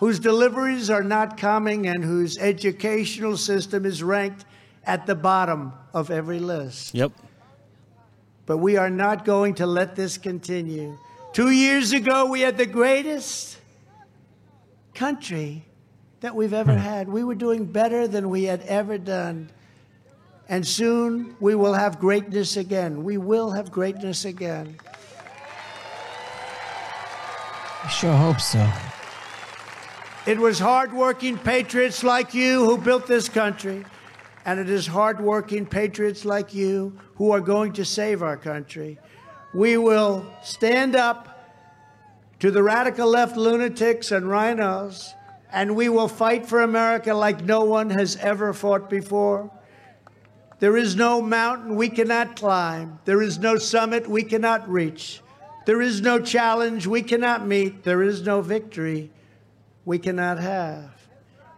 whose deliveries are not coming, and whose educational system is ranked at the bottom of every list. Yep. But we are not going to let this continue. Two years ago, we had the greatest country that we've ever hmm. had. We were doing better than we had ever done. And soon we will have greatness again. We will have greatness again. I sure hope so. It was hardworking patriots like you who built this country, and it is hardworking patriots like you who are going to save our country. We will stand up to the radical left lunatics and RINOs, and we will fight for America like no one has ever fought before. There is no mountain we cannot climb. There is no summit we cannot reach. There is no challenge we cannot meet. There is no victory we cannot have.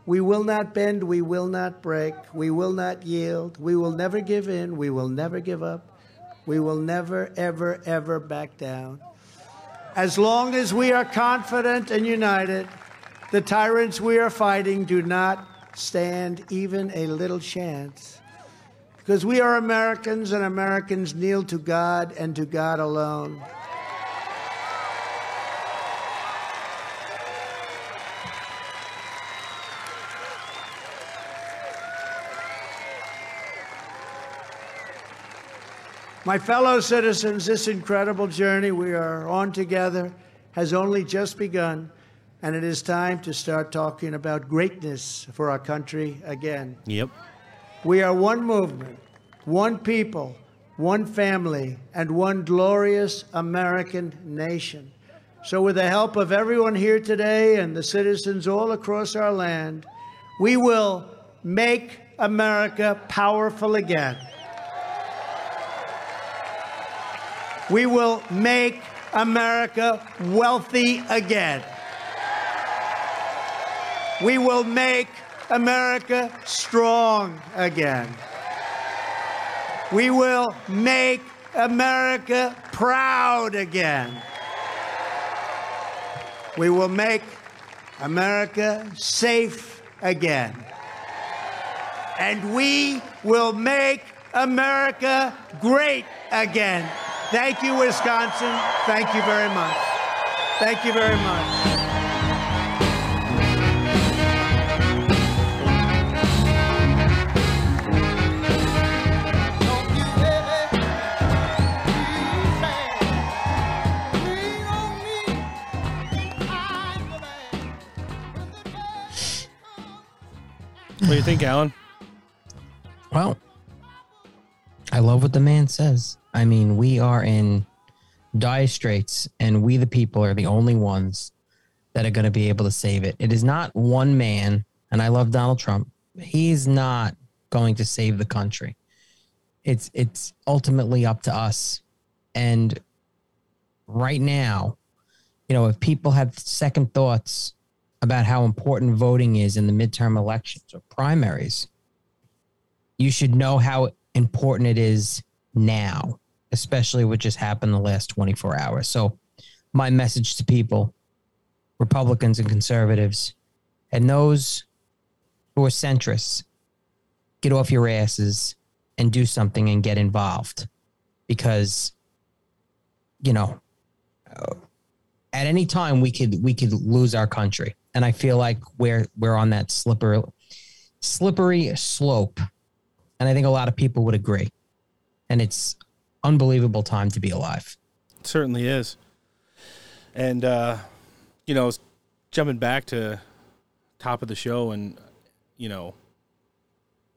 We will not bend. We will not break. We will not yield. We will never give in. We will never give up. We will never, ever, ever back down. As long as we are confident and united, the tyrants we are fighting do not stand even a little chance. Because we are Americans and Americans kneel to God and to God alone. My fellow citizens, this incredible journey we are on together has only just begun, and it is time to start talking about greatness for our country again. Yep. We are one movement, one people, one family, and one glorious American nation. So, with the help of everyone here today and the citizens all across our land, we will make America powerful again. We will make America wealthy again. We will make America strong again. We will make America proud again. We will make America safe again. And we will make America great again. Thank you, Wisconsin. Thank you very much. Thank you very much. What do you think, Alan? Well, I love what the man says. I mean, we are in dire straits, and we, the people, are the only ones that are going to be able to save it. It is not one man, and I love Donald Trump. He's not going to save the country. It's it's ultimately up to us. And right now, you know, if people have second thoughts about how important voting is in the midterm elections or primaries, you should know how important it is now, especially what just happened the last 24 hours. So my message to people, Republicans and conservatives, and those who are centrists, get off your asses and do something and get involved because you know uh, at any time we could we could lose our country and i feel like we're we're on that slippery slippery slope and i think a lot of people would agree and it's unbelievable time to be alive It certainly is. And uh, you know, jumping back to top of the show and you know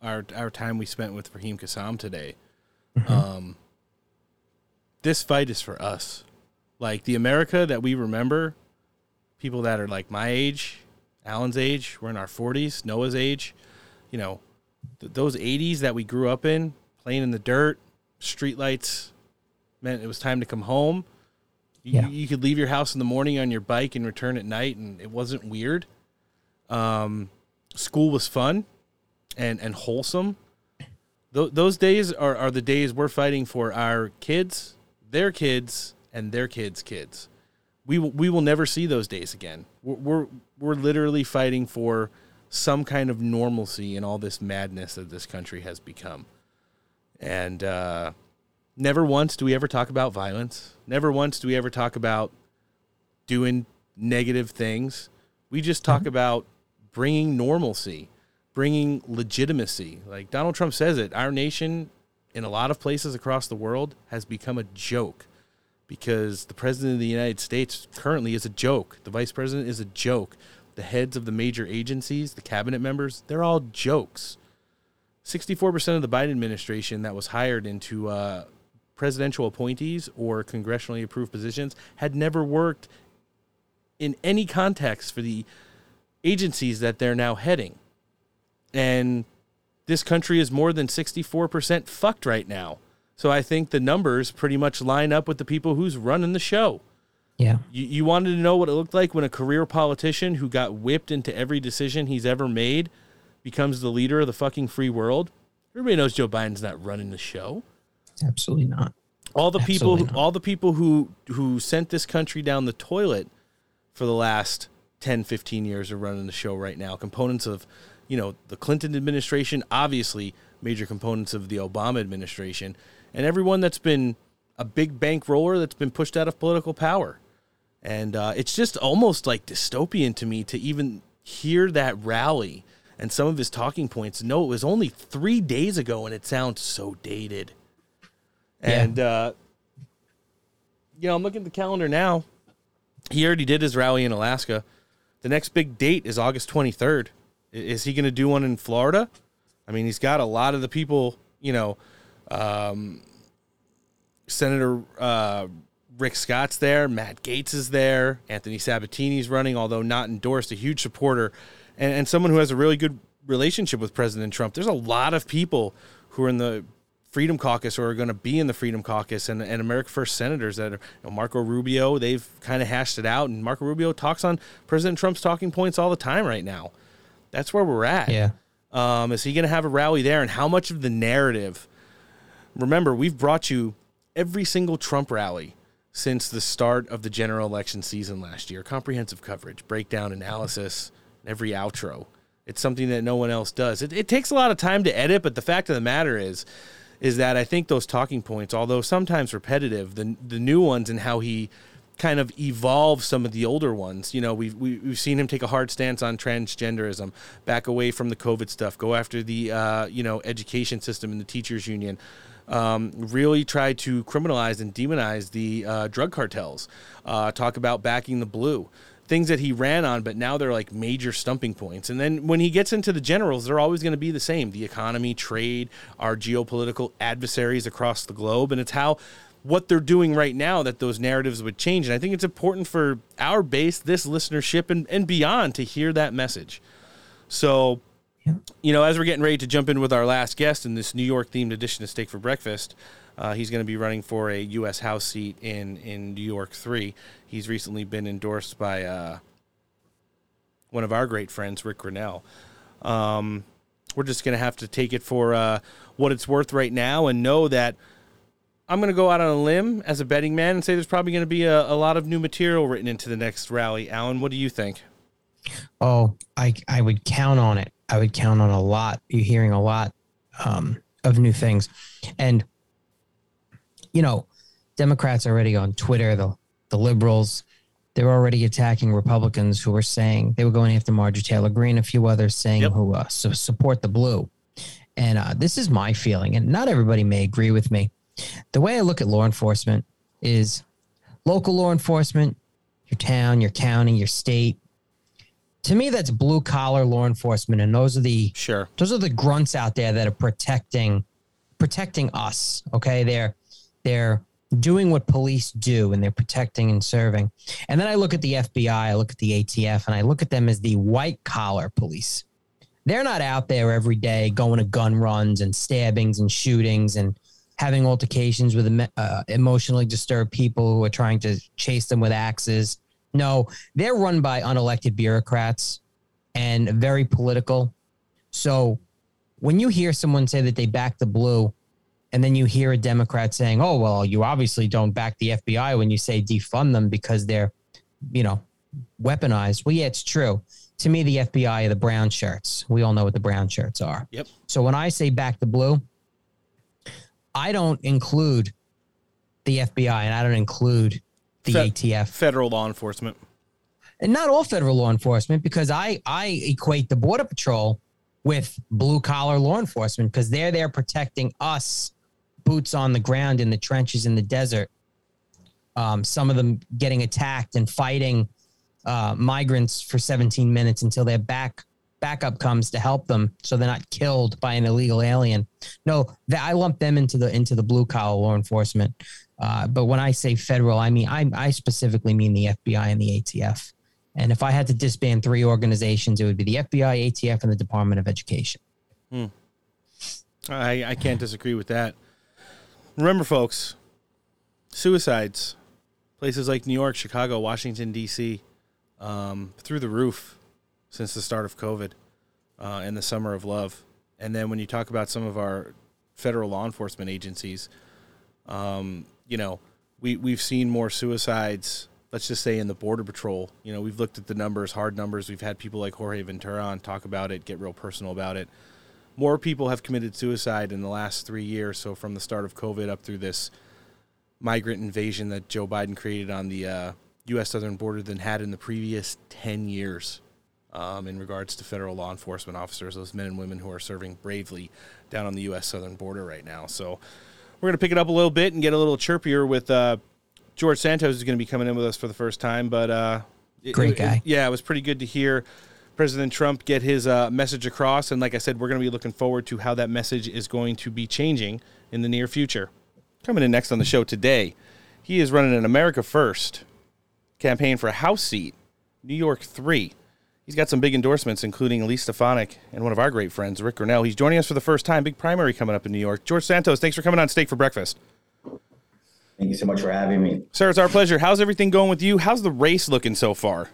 our our time we spent with Raheem Kassam today. Um this fight is for us. Like the America that we remember, people that are like my age, Alan's age, we're in our 40s, Noah's age, you know, th- those 80s that we grew up in, playing in the dirt, streetlights meant it was time to come home. You, Yeah. you could leave your house in the morning on your bike and return at night, and it wasn't weird. Um, school was fun and and wholesome. Th- those days are, are the days we're fighting for our kids, their kids, and their kids' kids. We will, we will never see those days again. We're, we're we're literally fighting for some kind of normalcy in all this madness that this country has become. And uh, never once do we ever talk about violence. Never once do we ever talk about doing negative things. We just talk about bringing normalcy, bringing legitimacy. Like Donald Trump says it, our nation in a lot of places across the world has become a joke because the president of the United States currently is a joke. The vice president is a joke. The heads of the major agencies, the cabinet members, they're all jokes. 64% of the Biden administration that was hired into uh, presidential appointees or congressionally approved positions had never worked in any context for the agencies that they're now heading. And this country is more than 64% fucked right now. So I think the numbers pretty much line up with the people who's running the show. Yeah. You, you wanted to know what it looked like when a career politician who got whipped into every decision he's ever made becomes the leader of the fucking free world? Everybody knows Joe Biden's not running the show. absolutely not All the people, Absolutely who, all the people who who sent this country down the toilet for the last 10, 15 years are running the show right now. Components of, you know, the Clinton administration, obviously major components of the Obama administration, and everyone that's been a big bankroller that's been pushed out of political power. And uh, it's just almost like dystopian to me to even hear that rally and some of his talking points. No, it was only three days ago, and it sounds so dated. And uh, you know, I'm looking at the calendar now. He already did his rally in Alaska. The next big date is August 23rd. Is he going to do one in Florida? I mean, he's got a lot of the people, you know, um, Senator uh, Rick Scott's there, Matt Gaetz is there, Anthony Sabatini's running, although not endorsed, a huge supporter, and, and someone who has a really good relationship with President Trump. There's a lot of people who are in the Freedom Caucus or are going to be in the Freedom Caucus and, and America First senators that are, you know, Marco Rubio, they've kind of hashed it out. And Marco Rubio talks on President Trump's talking points all the time right now. That's where we're at. Yeah. Um, is he going to have a rally there? And how much of the narrative? Remember, we've brought you every single Trump rally since the start of the general election season last year. Comprehensive coverage, breakdown, analysis, every outro. It's something that no one else does. It, it takes a lot of time to edit, but the fact of the matter is, is that I think those talking points, although sometimes repetitive, the the new ones and how he kind of evolve some of the older ones. You know, we've we, we've seen him take a hard stance on transgenderism, back away from the COVID stuff, go after the uh, you know education system and the teachers union. Um, really try to criminalize and demonize the uh, drug cartels. Uh, talk about backing the blue. Things that he ran on, but now they're like major stumping points. And then when he gets into the generals, they're always going to be the same the economy, trade, our geopolitical adversaries across the globe. And it's how what they're doing right now that those narratives would change. And I think it's important for our base, this listenership, and, and beyond to hear that message. So, you know, as we're getting ready to jump in with our last guest in this New York themed edition of Steak for Breakfast, uh, he's going to be running for a U.S. House seat in, in New York 3. He's recently been endorsed by uh, one of our great friends, Rick Grinnell. Um, we're just going to have to take it for uh, what it's worth right now and know that I'm going to go out on a limb as a betting man and say there's probably going to be a, a lot of new material written into the next rally. Alan, what do you think? Oh, I I would count on it. I would count on a lot. You're hearing a lot um, of new things, and you know, Democrats already on Twitter, the the liberals, they're already attacking Republicans who were saying they were going after Marjorie Taylor Greene, a few others saying who uh, su- support the blue. And uh, this is my feeling, and not everybody may agree with me. The way I look at law enforcement is local law enforcement, your town, your county, your state. To me, that's blue collar law enforcement, and those are the sure those are the grunts out there that are protecting protecting us. Okay, they're they're doing what police do, and they're protecting and serving. And then I look at the FBI, I look at the ATF, and I look at them as the white collar police. They're not out there every day going to gun runs and stabbings and shootings and having altercations with uh, emotionally disturbed people who are trying to chase them with axes. No, they're run by unelected bureaucrats and very political. So when you hear someone say that they back the blue, and then you hear a Democrat saying, "Oh, well, you obviously don't back the FBI when you say defund them because they're, you know, weaponized." Well, yeah, it's true. To me, the FBI are the brown shirts. We all know what the brown shirts are. Yep. So when I say back the blue, I don't include the FBI and I don't include the Fe- ATF. Federal law enforcement. And not all federal law enforcement, because I, I equate the Border Patrol with blue collar law enforcement because they're there protecting us, boots on the ground in the trenches in the desert. Um, some of them getting attacked and fighting uh, migrants for 17 minutes until their back backup comes to help them, so they're not killed by an illegal alien. No, that I lump them into the into the blue collar law enforcement. Uh, but when I say federal, I mean I, I specifically mean the FBI and the ATF. And if I had to disband three organizations, it would be the FBI, ATF, and the Department of Education. Hmm. I, I can't disagree with that. Remember, folks, suicides, places like New York, Chicago, Washington, D.C., um, through the roof since the start of COVID uh, and the summer of love. And then when you talk about some of our federal law enforcement agencies, um, you know, we, we've seen more suicides, let's just say in the Border Patrol. You know, we've looked at the numbers, hard numbers. We've had people like Jorge Ventura on talk about it, get real personal about it. More people have committed suicide in the last three years. So from the start of COVID up through this migrant invasion that Joe Biden created on the uh, U.S. southern border than had in the previous 10 years um, in regards to federal law enforcement officers, those men and women who are serving bravely down on the U.S. southern border right now. So we're going to pick it up a little bit and get a little chirpier with uh, George Santos is going to be coming in with us for the first time. But uh, it- Great it- guy. yeah, it was pretty good to hear President Trump get his uh, message across. And like I said, we're going to be looking forward to how that message is going to be changing in the near future. Coming in next on the show today, he is running an America First campaign for a House seat, New York 3. He's got some big endorsements, including Elise Stefanik and one of our great friends, Rick Grinnell. He's joining us for the first time. Big primary coming up in New York. George Santos, thanks for coming on Steak for Breakfast. Thank you so much for having me. Sir, it's our pleasure. How's everything going with you? How's the race looking so far?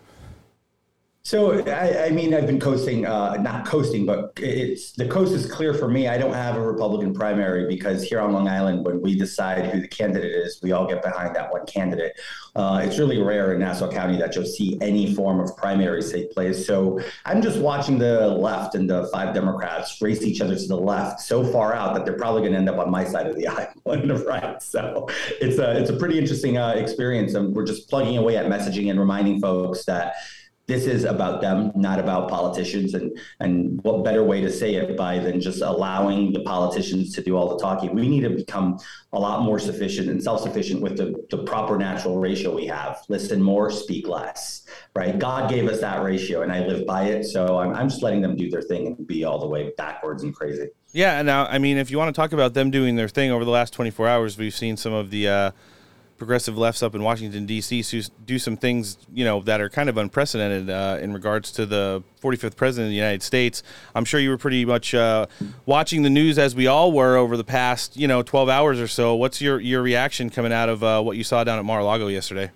So, I, I mean, I've been coasting, uh, not coasting, but it's the coast is clear for me. I don't have a Republican primary because here on Long Island, when we decide who the candidate is, we all get behind that one candidate. Uh, it's really rare in Nassau County that you'll see any form of primaries take place. So I'm just watching the left and the five Democrats race each other to the left so far out that they're probably going to end up on my side of the aisle on the right. So it's a it's a pretty interesting uh, experience, and we're just plugging away at messaging and reminding folks that this is about them, not about politicians. And and what better way to say it by than just allowing the politicians to do all the talking? We need to become a lot more sufficient and self-sufficient with the, the proper natural ratio we have. Listen more, speak less. Right? God gave us that ratio, and I live by it. So I'm, I'm just letting them do their thing and be all the way backwards and crazy. Yeah, and now, I mean, if you want to talk about them doing their thing over the last 24 hours, we've seen some of the uh, progressive lefts up in Washington, D.C. do some things, you know, that are kind of unprecedented uh, in regards to the 45th president of the United States. I'm sure you were pretty much uh, watching the news as we all were over the past, you know, 12 hours or so. What's your, your reaction coming out of uh, what you saw down at Mar-a-Lago yesterday?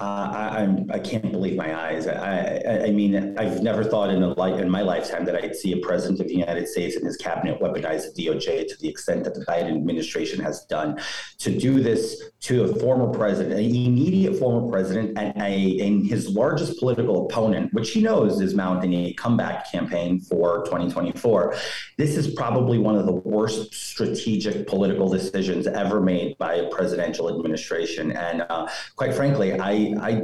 Uh, I, I'm, I can't believe my eyes. I, I, I mean, I've never thought in a in my lifetime that I'd see a president of the United States and his cabinet weaponize the DOJ to the extent that the Biden administration has done. To do this to a former president, an immediate former president, and, a, and his largest political opponent, which he knows is mounting a comeback campaign for 2024. This is probably one of the worst strategic political decisions ever made by a presidential administration. And uh, quite frankly, I I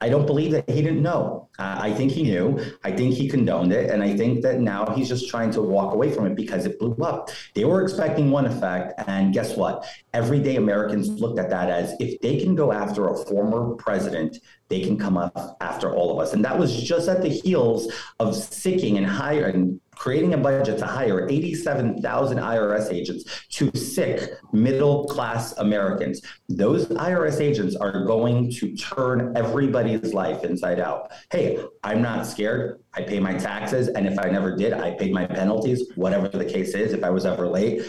I don't believe that he didn't know. Uh, I think he knew. I think he condoned it. And I think that now he's just trying to walk away from it because it blew up. They were expecting one effect. And guess what? Everyday Americans looked at that as if they can go after a former president, they can come up after all of us. And that was just at the heels of sicking and hiring creating a budget to hire 87,000 IRS agents to sick middle class Americans. Those IRS agents are going to turn everybody's life inside out. Hey, I'm not scared. I pay my taxes. And if I never did, I paid my penalties, whatever the case is, if I was ever late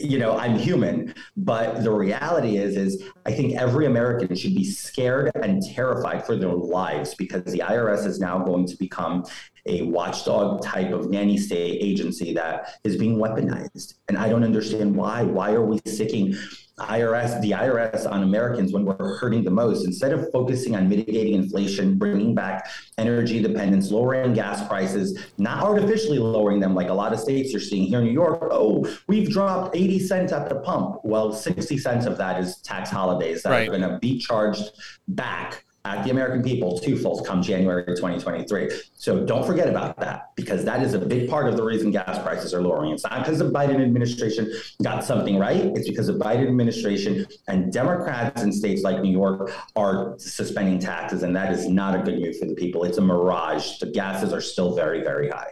you know i'm human but the reality is is i think every american should be scared and terrified for their lives because the irs is now going to become a watchdog type of nanny state agency that is being weaponized. And I don't understand why. Why are we sicking IRS, the IRS on Americans when we're hurting the most? Instead of focusing on mitigating inflation, bringing back energy dependence, lowering gas prices, not artificially lowering them like a lot of states are seeing here in New York. Oh, we've dropped 80 cents at the pump. Well, 60 cents of that is tax holidays that right. are going to be charged back at the American people twofold come January 2023. So don't forget about that because that is a big part of the reason gas prices are lowering. It's not because the Biden administration got something right. It's because the Biden administration and Democrats in states like New York are suspending taxes, and that is not a good move for the people. It's a mirage. The gases are still very, very high.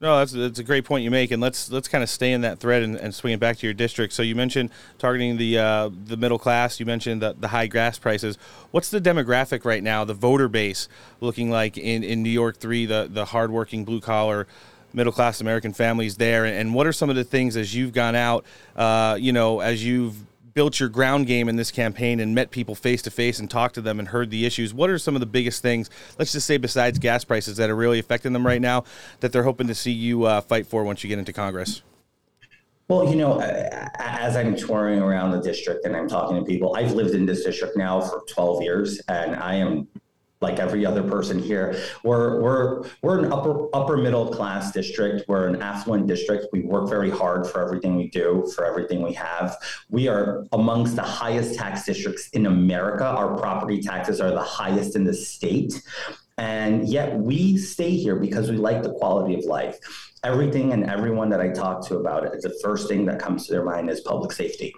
No, that's that's a great point you make, and let's let's kind of stay in that thread and, and swing it back to your district. So you mentioned targeting the uh, the middle class. You mentioned the, the high gas prices. What's the demographic right now? The voter base looking like in, in New York three, the the hardworking blue collar middle class American families there, and what are some of the things as you've gone out, uh, you know, as you've built your ground game in this campaign and met people face to face and talked to them and heard the issues, what are some of the biggest things, let's just say besides gas prices, that are really affecting them right now that they're hoping to see you uh, fight for once you get into Congress? Well, you know, as I'm touring around the district and I'm talking to people, I've lived in this district now for 12 years, and I am like every other person here. We're we're we're an upper upper middle class district. We're an affluent district. We work very hard for everything we do, for everything we have. We are amongst the highest tax districts in America. Our property taxes are the highest in the state. And yet we stay here because we like the quality of life. Everything and everyone that I talk to about it, the first thing that comes to their mind is public safety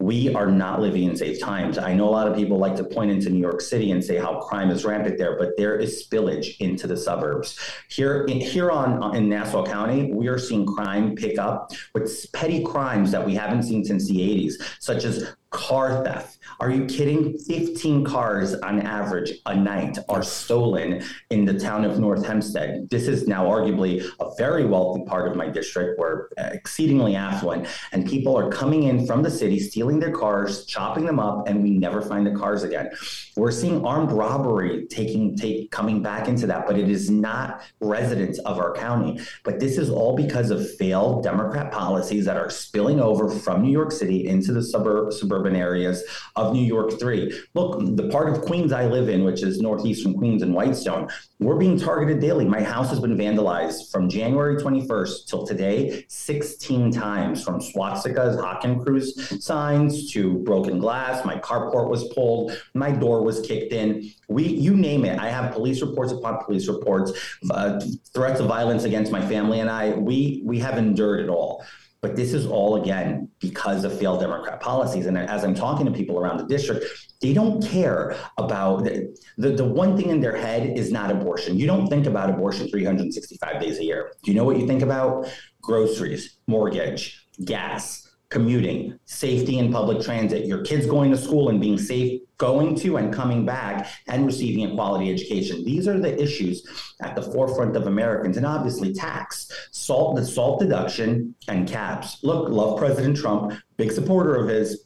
we are not living in safe times. I know a lot of people like to point into New York City and say how crime is rampant there, but there is spillage into the suburbs. Here, in, here on uh, in Nassau County, we are seeing crime pick up with petty crimes that we haven't seen since the 80s, such as car theft. Are you kidding? 15 cars on average a night are stolen in the town of North Hempstead. This is now arguably a very wealthy part of my district. We're uh, exceedingly affluent, and people are coming in from the city, stealing their cars, chopping them up, and we never find the cars again. We're seeing armed robbery taking take coming back into that, but it is not residents of our county. But this is all because of failed Democrat policies that are spilling over from New York City into the suburb suburban areas of New York 3. Look, the part of Queens I live in, which is northeastern Queens and Whitestone, we're being targeted daily. My house has been vandalized from January 21st till today 16 times from swastikas, Hakenkreuz signs to broken glass. My carport was pulled. My door was kicked in. We, you name it. I have police reports upon police reports, uh, threats of violence against my family and I. We we have endured it all. But this is all again because of failed Democrat policies. And as I'm talking to people around the district, they don't care about the, the, the one thing in their head is not abortion. You don't think about abortion 365 days a year. Do you know what you think about? Groceries, mortgage, gas commuting, safety in public transit, your kids going to school and being safe going to and coming back and receiving a quality education. These are the issues at the forefront of Americans and obviously tax, salt, the salt deduction and caps. Look, love President Trump, big supporter of his,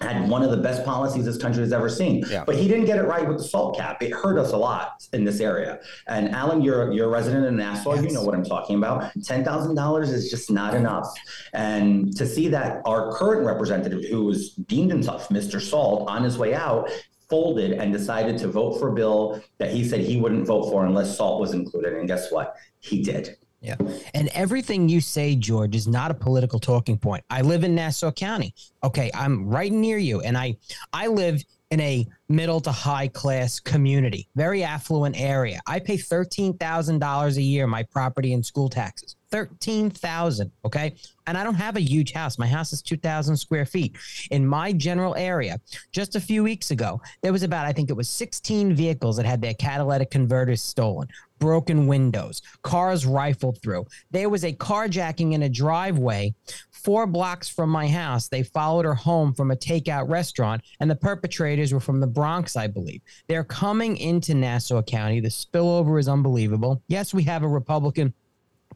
had one of the best policies this country has ever seen. Yeah. But he didn't get it right with the salt cap. It hurt us a lot in this area. And Alan, you're you're a resident in Nassau. You know what I'm talking about. Ten thousand dollars is just not enough. And to see that our current representative, who was deemed enough, Mr. Salt, on his way out, folded and decided to vote for a bill that he said he wouldn't vote for unless salt was included. And guess what? He did. Yeah. And everything you say, George, is not a political talking point. I live in Nassau County. Okay, I'm right near you and I I live in a middle to high class community, very affluent area. I pay $13,000 a year my property and school taxes. 13,000, okay? And I don't have a huge house. My house is 2,000 square feet. In my general area, just a few weeks ago, there was about I think it was 16 vehicles that had their catalytic converters stolen broken windows, cars rifled through. There was a carjacking in a driveway four blocks from my house. They followed her home from a takeout restaurant, and the perpetrators were from the Bronx, I believe. They're coming into Nassau County. The spillover is unbelievable. Yes, we have a Republican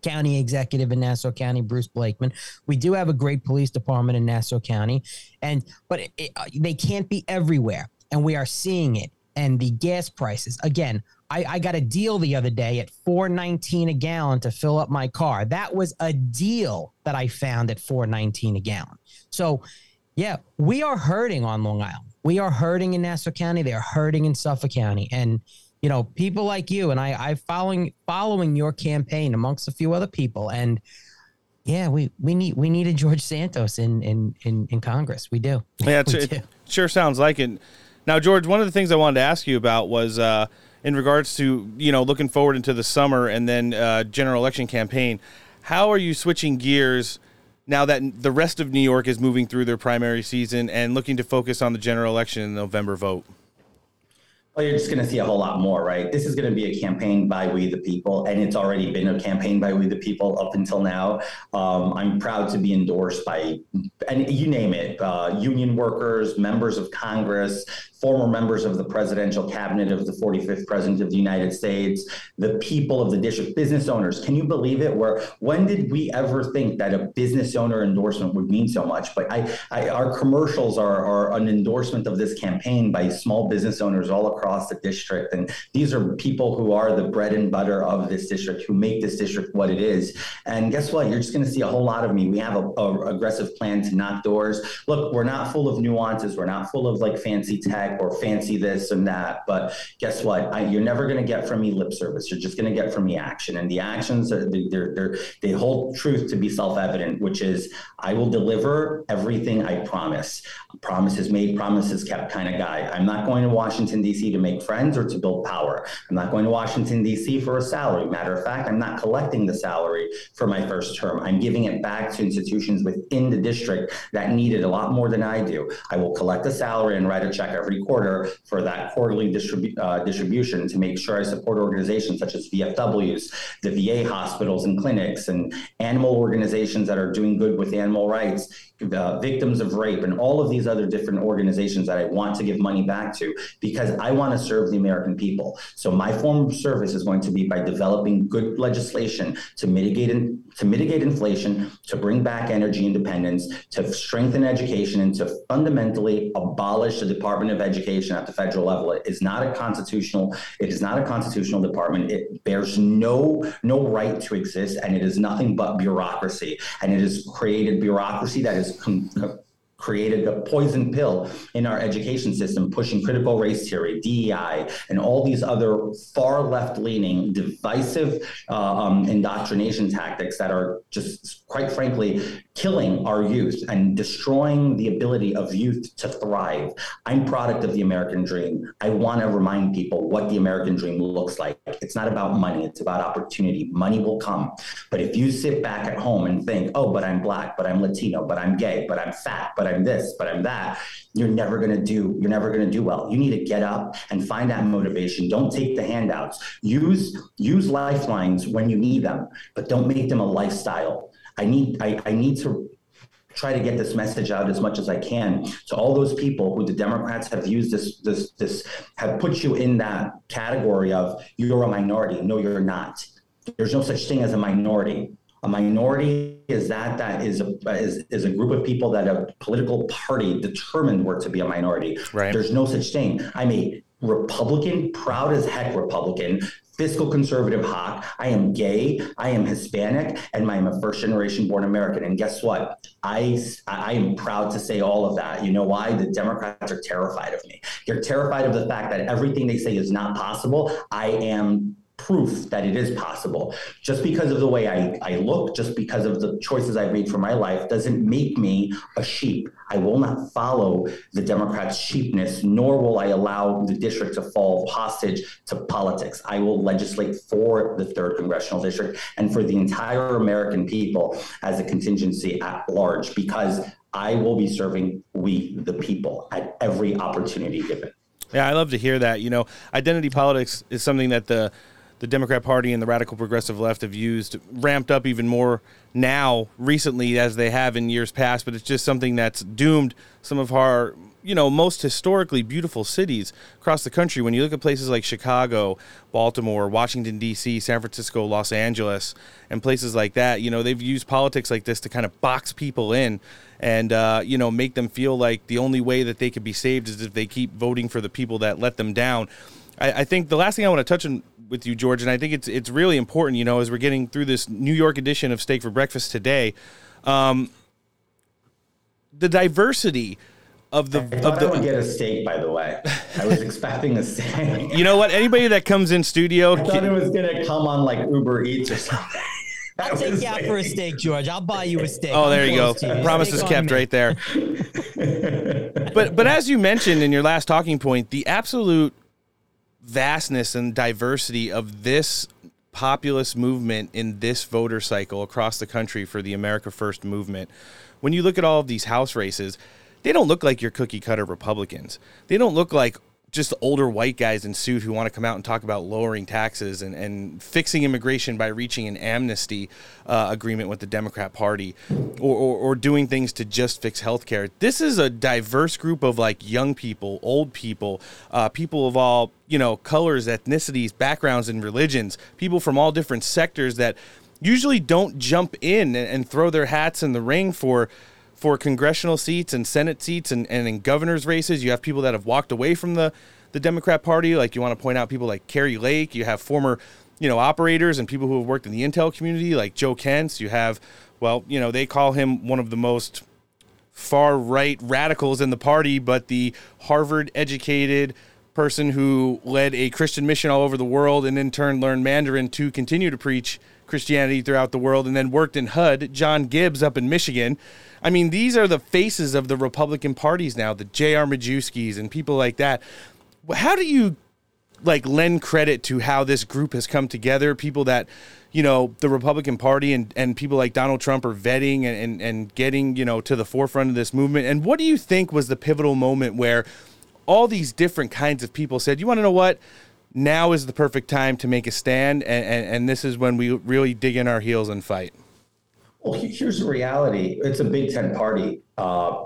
county executive in Nassau County, Bruce Blakeman. We do have a great police department in Nassau County, and but it, it, uh, they can't be everywhere, and we are seeing it. And the gas prices again. I, I got a deal the other day at four nineteen a gallon to fill up my car. That was a deal that I found at four nineteen a gallon. So, yeah, we are hurting on Long Island. We are hurting in Nassau County. They are hurting in Suffolk County, and you know, people like you and I, I following following your campaign amongst a few other people, and yeah, we we need we need a George Santos in in in, in Congress. We do. Yeah, <laughs> We it, do. it sure sounds like it. Now, George, one of the things I wanted to ask you about was uh, in regards to you know looking forward into the summer and then uh, general election campaign. How are you switching gears now that the rest of New York is moving through their primary season and looking to focus on the general election and November vote? Well, you're just going to see a whole lot more, right? This is going to be a campaign by we the people, and it's already been a campaign by we the people up until now. Um, I'm proud to be endorsed by, and you name it, uh, union workers, members of Congress, former members of the presidential cabinet of the 45th president of the United States, the people of the district, business owners. Can you believe it? Where when did we ever think that a business owner endorsement would mean so much? But I, I our commercials are, are an endorsement of this campaign by small business owners all across the district, and these are people who are the bread and butter of this district, who make this district what it is. And guess what? You're just going to see a whole lot of me. We have a, a aggressive plan to knock doors. Look, we're not full of nuances. We're not full of like fancy tech or fancy this and that. But guess what? I, you're never going to get from me lip service. You're just going to get from me action. And the actions are they, they're, they're, they hold truth to be self-evident, which is I will deliver everything I promise. Promises made, promises kept kind of guy. I'm not going to Washington D.C. to make friends or to build power. I'm not going to Washington D.C. for a salary. Matter of fact, I'm not collecting the salary for my first term. I'm giving it back to institutions within the district that need it a lot more than I do. I will collect a salary and write a check every quarter for that quarterly distribu- uh, distribution to make sure I support organizations such as VFWs, the VA hospitals and clinics, and animal organizations that are doing good with animal rights, uh, victims of rape, and all of these other different organizations that I want to give money back to because I want to serve the American people. So my form of service is going to be by developing good legislation to mitigate in, to mitigate inflation, to bring back energy independence, to strengthen education, and to fundamentally abolish the Department of Education at the federal level. It is not a constitutional. It is not a constitutional department. It bears no no right to exist, and it is nothing but bureaucracy. And it has created bureaucracy that is. 很很 created a poison pill in our education system, pushing critical race theory, DEI, and all these other far left leaning, divisive uh, um, indoctrination tactics that are just, quite frankly, killing our youth and destroying the ability of youth to thrive. I'm product of the American dream. I want to remind people what the American dream looks like. It's not about money, it's about opportunity. Money will come. But if you sit back at home and think, oh, but I'm black, but I'm Latino, but I'm gay, but I'm fat, but I'm this, but I'm that, you're never going to do you're never going to do well. You need to get up and find that motivation. Don't take the handouts. Use use lifelines when you need them, but don't make them a lifestyle. I need I, I need to try to get this message out as much as I can to all those people who the Democrats have used this this this have put you in that category of you're a minority. No, you're not. There's no such thing as a minority. A minority is that that is a is, is a group of people that a political party determined were to be a minority. Right. There's no such thing. I'm a Republican, proud as heck Republican, fiscal conservative hawk. I am gay. I am Hispanic, and I am a first generation born American. And guess what? I I am proud to say all of that. You know why? The Democrats are terrified of me. They're terrified of the fact that everything they say is not possible. I am proof that it is possible. Just because of the way I, I look, just because of the choices I've made for my life, doesn't make me a sheep. I will not follow the Democrats' sheepness, nor will I allow the district to fall hostage to politics. I will legislate for the third congressional district and for the entire American people as a contingency at large, because I will be serving we, the people, at every opportunity given. Yeah, I love to hear that. You know, identity politics is something that the the Democrat Party and the radical progressive left have used, ramped up even more now recently as they have in years past. But it's just something that's doomed some of our, you know, most historically beautiful cities across the country. When you look at places like Chicago, Baltimore, Washington D.C., San Francisco, Los Angeles, and places like that, you know, they've used politics like this to kind of box people in and uh, you know make them feel like the only way that they could be saved is if they keep voting for the people that let them down. I, I think the last thing I want to touch on with you, George, and I think it's it's really important. You know, as we're getting through this New York edition of Steak for Breakfast today, um, the diversity of the I of thought the I would get a steak, by the way. I was expecting a steak. <laughs> you know what? Anybody that comes in studio, I thought it was gonna come on like Uber Eats or something. <laughs> I'll take you out for a steak, George. I'll buy you a steak. Oh, I'm there you go. close to Promise is kept right there. <laughs> but but as you mentioned in your last talking point, the absolute vastness and diversity of this populist movement in this voter cycle across the country for the America First movement. When you look at all of these house races, they don't look like your cookie cutter Republicans. They don't look like just older white guys in suit who want to come out and talk about lowering taxes and, and fixing immigration by reaching an amnesty uh, agreement with the Democrat Party or, or, or doing things to just fix healthcare. This is a diverse group of like young people, old people, uh, people of all, you know, colors, ethnicities, backgrounds, and religions, people from all different sectors that usually don't jump in and, and throw their hats in the ring for for congressional seats and Senate seats and, and in governor's races. You have people that have walked away from the, the Democrat Party. Like you want to point out people like Kari Lake. You have former, you know, operators and people who have worked in the intel community like Joe Kentz. You have, well, you know, they call him one of the most far right radicals in the party, but the Harvard educated person who led a Christian mission all over the world and in turn learned Mandarin to continue to preach Christianity throughout the world and then worked in HUD, John Gibbs up in Michigan. I mean, these are the faces of the Republican parties now, the J.R. Majewskis and people like that. How do you like lend credit to how this group has come together? People that, you know, the Republican Party and, and people like Donald Trump are vetting and, and, and getting, you know, to the forefront of this movement. And what do you think was the pivotal moment where all these different kinds of people said, you want to know what? Now is the perfect time to make a stand, and, and, and this is when we really dig in our heels and fight. Well, here's the reality. It's a Big Tent party. Uh,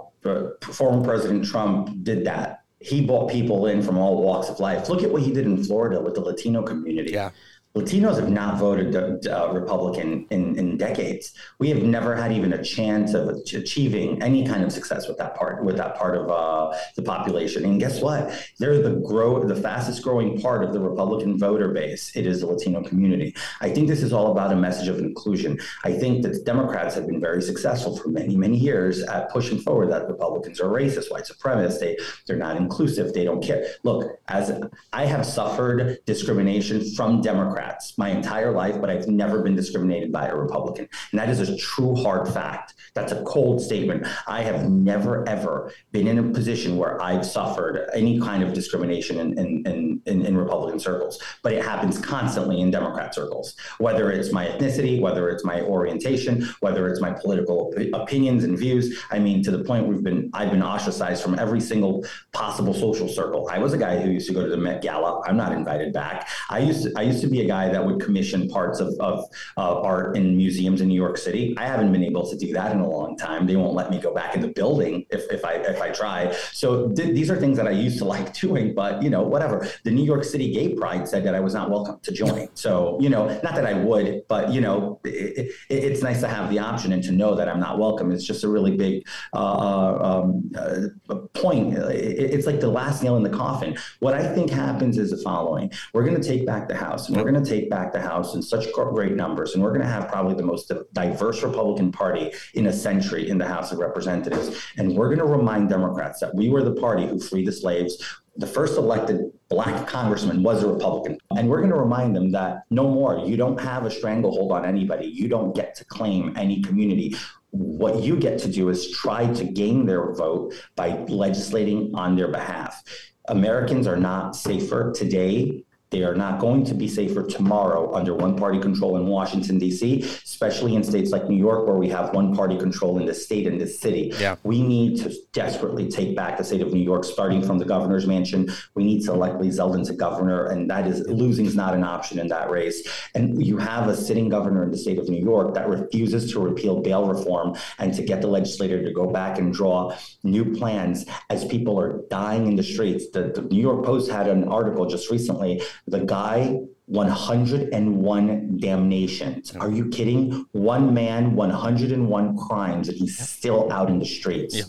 former President Trump did that. He brought people in from all walks of life. Look at what he did in Florida with the Latino community. Yeah. Latinos have not voted uh, Republican in, in decades. We have never had even a chance of achieving any kind of success with that part with that part of uh, the population. And guess what? They're the grow the fastest growing part of the Republican voter base. It is the Latino community. I think this is all about a message of inclusion. I think that Democrats have been very successful for many many years at pushing forward that Republicans are racist, white supremacists. They they're not inclusive. They don't care. Look, as I have suffered discrimination from Democrats my entire life, but I've never been discriminated by a Republican. And that is a true hard fact. That's a cold statement. I have never, ever been in a position where I've suffered any kind of discrimination in, in, in, in, Republican circles, but it happens constantly in Democrat circles, whether it's my ethnicity, whether it's my orientation, whether it's my political opinions and views. I mean, to the point we've been, I've been ostracized from every single possible social circle. I was a guy who used to go to the Met Gala. I'm not invited back. I used to, I used to be a guy that would commission parts of, of uh, art in museums in New York City. I haven't been able to do that in a long time. They won't let me go back in the building if, if I if I try. So th- these are things that I used to <laughs> like doing, but you know, whatever. The New York City Gay Pride said that I was not welcome to join. <laughs> So you know, not that I would, but you know, it, it, it's nice to have the option and to know that I'm not welcome. It's just a really big uh, um, uh, point. It, it's like the last nail in the coffin. What I think happens is the following: we're going to take back the House, and we're going to take back the House in such great numbers, and we're going to have probably the most diverse Republican Party in a century in the House of Representatives, and we're going to remind Democrats that we were the party who freed the slaves. The first elected black congressman was a Republican. And we're going to remind them that no more. You don't have a stranglehold on anybody. You don't get to claim any community what you get to do is try to gain their vote by legislating on their behalf. Americans are not safer today they are not going to be safer tomorrow under one party control in Washington, D.C., especially in states like New York, where we have one party control in the state and the city. Yeah. We need to desperately take back the state of New York, starting from the governor's mansion. We need to elect Lee Zeldin to governor, and that is losing is not an option in that race. And you have a sitting governor in the state of New York that refuses to repeal bail reform and to get the legislator to go back and draw new plans as people are dying in the streets. The, the New York Post had an article just recently the guy 101 damnations. Are you kidding? One man, 101 crimes, and he's still out in the streets. Yeah.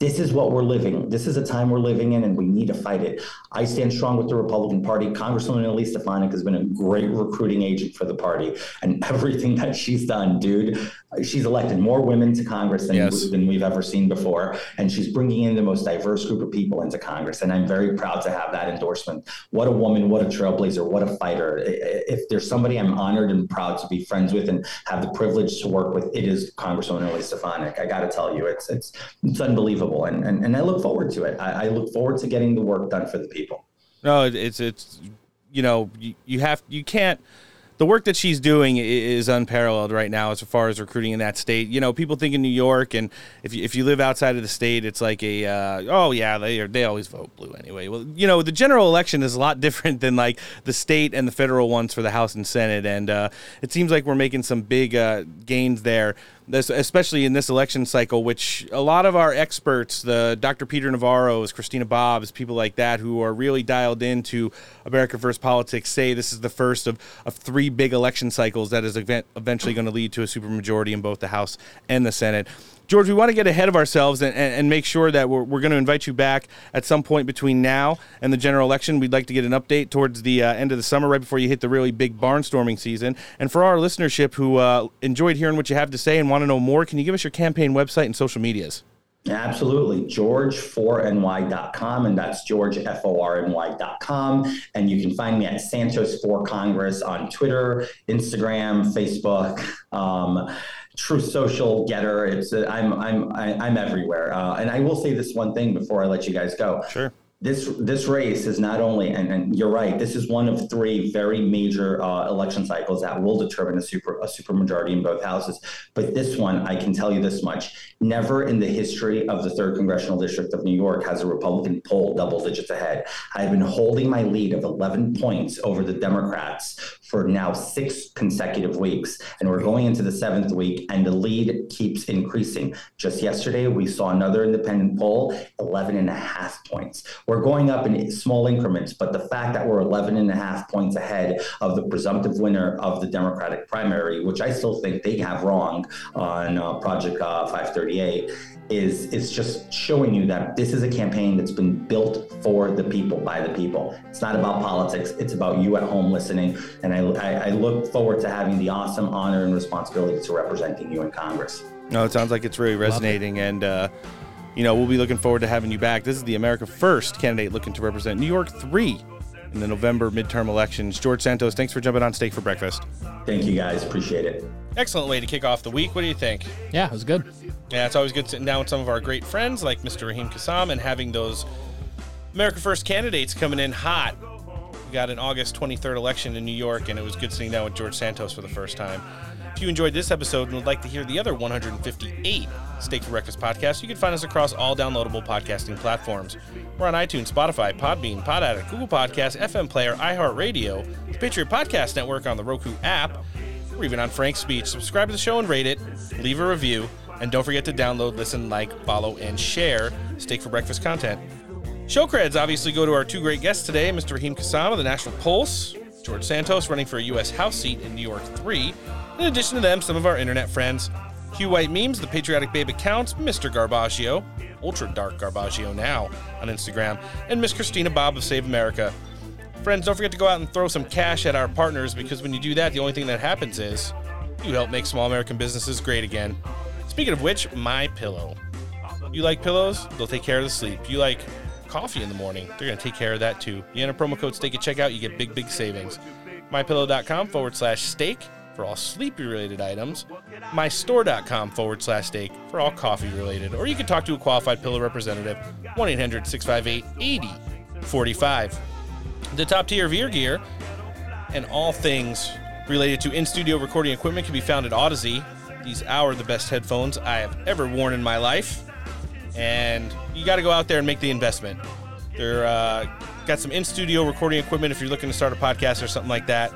This is what we're living. This is a time we're living in, and we need to fight it. I stand strong with the Republican Party. Congresswoman Elise Stefanik has been a great recruiting agent for the party, and <laughs> everything that she's done, dude, she's elected more women to Congress than, Yes. than we've ever seen before, and she's bringing in the most diverse group of people into Congress. And I'm very proud to have that endorsement. What a woman! What a trailblazer! What a fighter! If there's somebody I'm honored and proud to be friends with and have the privilege to work with, it is Congresswoman Elise Stefanik. I got to tell you, it's it's it's unbelievable, and and, and I look forward to it. I, I look forward to getting the work done for the people. No, it's it's you know you, you have you can't. The work that she's doing is unparalleled right now as far as recruiting in that state. You know, people think in New York, and if you, if you live outside of the state, it's like a uh, oh yeah, they are, they always vote blue anyway. Well, you know, the general election is a lot <laughs> different than like the state and the federal ones for the House and Senate, and uh, it seems like we're making some big uh, gains there. This, especially in this election cycle, which a lot of our experts, the Dr. Peter Navarro's, Christina Bobbs, people like that, who are really dialed into America First politics, say this is the first of, of three big election cycles that is event, eventually going to lead to a supermajority in both the House and the Senate. George, we want to get ahead of ourselves and, and, and make sure that we're, we're going to invite you back at some point between now and the general election. We'd like to get an update towards the uh, end of the summer, right before you hit the really big barnstorming season. And for our listenership who uh, enjoyed hearing what you have to say and want to know more, can you give us your campaign website and social medias? Absolutely. George4ny.com, and that's George. And you can find me at Santos for Congress on Twitter, Instagram, Facebook, um, Truth Social, GETTR. It's uh, I'm I'm I, I'm everywhere. Uh, and I will say this one thing before I let you guys go. Sure. This this race is not only, and, and you're right. This is one of three very major uh, election cycles that will determine a super a supermajority in both houses. But this one, I can tell you this much: never in the history of the third congressional district of New York has a Republican poll double digits ahead. I've been holding my lead of 11 points over the Democrats for now six consecutive weeks, and we're going into the seventh week, and the lead keeps increasing. Just yesterday, we saw another independent poll, 11 and a half points. We're going up in small increments, but the fact that we're 11 and a half points ahead of the presumptive winner of the Democratic primary, which I still think they have wrong on uh, Project uh, 538, is it's just showing you that this is a campaign that's been built for the people by the people. It's not about politics. It's about you at home listening. And I, I, I look forward to having the awesome honor and responsibility to representing you in Congress. No, it sounds like it's really resonating, and uh, you know we'll be looking forward to having you back. This is the America First candidate looking to represent New York three in the November midterm elections. George Santos, thanks for jumping on Steak for Breakfast. Thank you guys, appreciate it. Excellent way to kick off the week. What do you think? Yeah, it was good. Yeah, it's always good sitting down with some of our great friends like Mr. Raheem Kassam and having those America First candidates coming in hot. We got an August 23rd election in New York, and it was good sitting down with George Santos for the first time. If you enjoyed this episode and would like to hear the other 158 Steak for Breakfast podcasts, you can find us across all downloadable podcasting platforms. We're on iTunes, Spotify, Podbean, Pod Addict, Google Podcasts, FM Player, iHeartRadio, the Patriot Podcast Network on the Roku app. We're even on Frank's Speech. Subscribe to the show and rate it. Leave a review. And don't forget to download, listen, like, follow, and share Steak for Breakfast content. Show creds obviously go to our two great guests today Mr. Raheem Kassam of the National Pulse, George Santos running for a U.S. House seat in New York 3. In addition to them, some of our internet friends Hugh White Memes, the Patriotic Babe Accounts, Mr. Garbaggio, Ultra Dark Garbaggio now on Instagram, and Miss Christina Bobb of Save America. Friends, don't forget to go out and throw some cash at our partners because when you do that, the only thing that happens is you help make small American businesses great again. Speaking of which, my pillow. You like pillows? They'll take care of the sleep. You like coffee in the morning? They're going to take care of that too. You enter promo code STEAK at checkout, you get big, big savings. MyPillow.com forward slash steak for all sleepy related items. MyStore.com forward slash steak for all coffee related. Or you can talk to a qualified pillow representative, 1 800 658 8045. The top tier of ear gear and all things related to in studio recording equipment can be found at Odyssey. These are the best headphones I have ever worn in my life. And you got to go out there and make the investment. They're uh, got some in studio recording equipment if you're looking to start a podcast or something like that.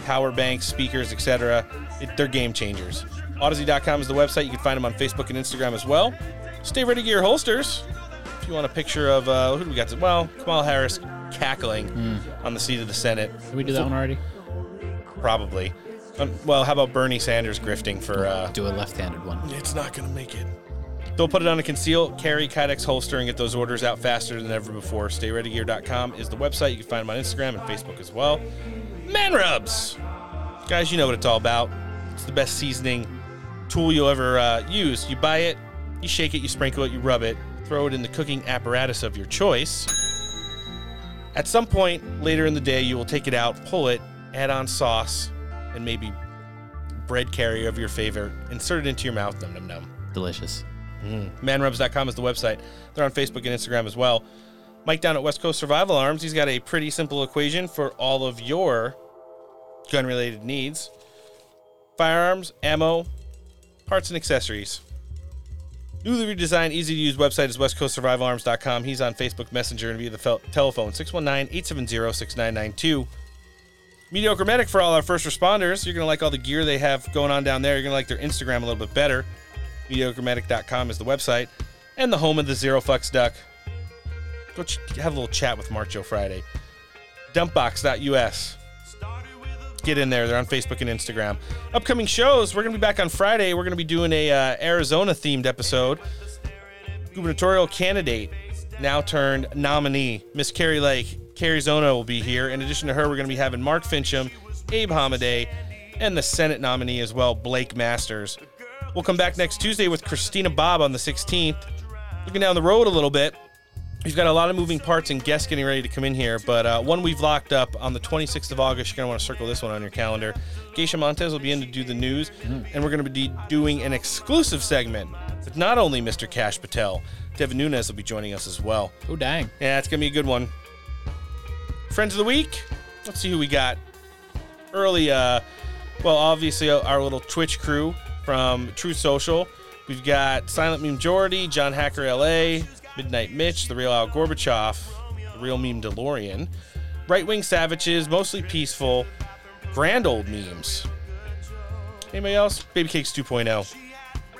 Power banks, speakers, etc. They're game changers. Odyssey.com is the website. You can find them on Facebook and Instagram as well. Stay Ready Gear holsters. If you want a picture of uh, who do we got? To, Well, Kamala Harris cackling on the seat of the Senate. Did we do that one already? Probably. Um, well, how about Bernie Sanders grifting for? Uh, Do a left-handed one. It's not going to make it. They'll put it on a conceal carry Kydex holster and get those orders out faster than ever before. StayReadyGear.com is the website. You can find them on Instagram and Facebook as well. Man rubs, guys, you know what it's all about. It's the best seasoning tool you'll ever uh, use. You buy it, you shake it, you sprinkle it, you rub it, throw it in the cooking apparatus of your choice. At some point later in the day, you will take it out, pull it, add on sauce, and maybe bread carrier of your favorite. Insert it into your mouth. Num num num. Delicious. Mm. Manrubs.com is the website. They're on Facebook and Instagram as well. Mike down at West Coast Survival Arms, he's got a pretty simple equation for all of your gun related needs firearms, ammo, parts, and accessories. Newly redesigned, easy to use website is westcoastsurvivalarms.com. He's on Facebook Messenger and via the fel- telephone 619 870 6992. Mediocre Medic for all our first responders. You're going to like all the gear they have going on down there. You're going to like their Instagram a little bit better. MediocreMedic.com is the website and the home of the Zero Fucks Duck. Go ch- have a little chat with Mark Joe Friday. Dumpbox.us. Get in there. They're on Facebook and Instagram. Upcoming shows. We're going to be back on Friday. We're going to be doing a uh, Arizona themed episode. Gubernatorial candidate, now turned nominee, Miss Kari Lake. Carrie Zona will be here. In addition to her, we're going to be having Mark Finchem, Abe Hamadeh, and the Senate nominee as well, Blake Masters. We'll come back next Tuesday with Christina Bobb on the 16th. Looking down the road a little bit, we've got a lot of moving parts and guests getting ready to come in here, but uh, one we've locked up on the 26th of August. You're going to want to circle this one on your calendar. Geisha Montez will be in to do the news, and we're going to be doing an exclusive segment with not only Mr. Kash Patel, Devin Nunes will be joining us as well. Oh, dang. Yeah, it's going to be a good one. Friends of the week. Let's see who we got. Early, uh, well, obviously uh, our little Twitch crew from Truth Social. We've got Silent Meme Jordy, John Hacker LA, Midnight Mitch, The Real Al Gorbachev, The Real Meme DeLorean, Right Wing Savages, mostly peaceful, grand old memes. Anybody else? Baby Cakes 2.0.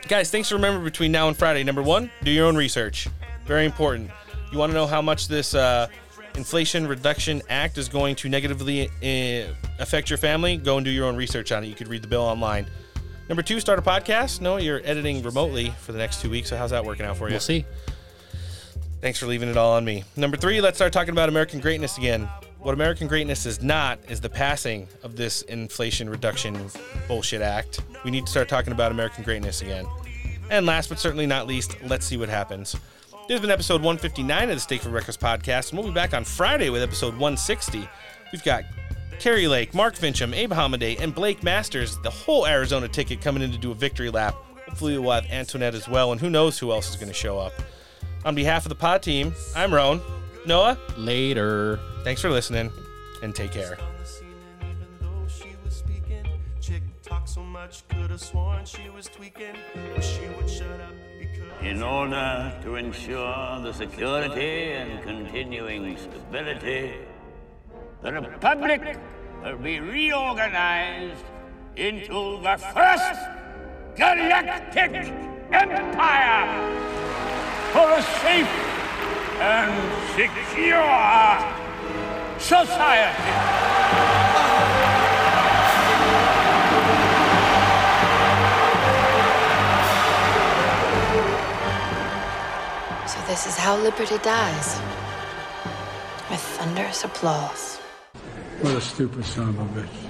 Guys, thanks for remembering between now and Friday. Number one, do your own research. Very important. You want to know how much this uh, Inflation Reduction Act is going to negatively uh, affect your family? Go and do your own research on it. You could read the bill online. Number two, start a podcast. No, you're editing remotely for the next two weeks. So how's that working out for you? We'll see. Thanks for leaving it all on me. Number three, let's start talking about American greatness again. What American greatness is not is the passing of this Inflation Reduction Bullshit Act. We need to start talking about American greatness again. And last but certainly not least, let's see what happens. This has been episode 159 of the Steak for Breakfast podcast, and we'll be back on Friday with episode 160. We've got Kari Lake, Mark Finchem, Abe Hamadeh, and Blake Masters, the whole Arizona ticket coming in to do a victory lap. Hopefully, we'll have Antoinette as well, and who knows who else is going to show up. On behalf of the pod team, I'm Roan. Noah? Later. Thanks for listening. and take care. So much, could have sworn she was tweaking. Wish she would shut up because. In order to ensure the security and continuing stability, the Republic will be reorganized into the first galactic empire for a safe and secure society. This is how liberty dies. With thunderous applause. What a stupid son of a bitch.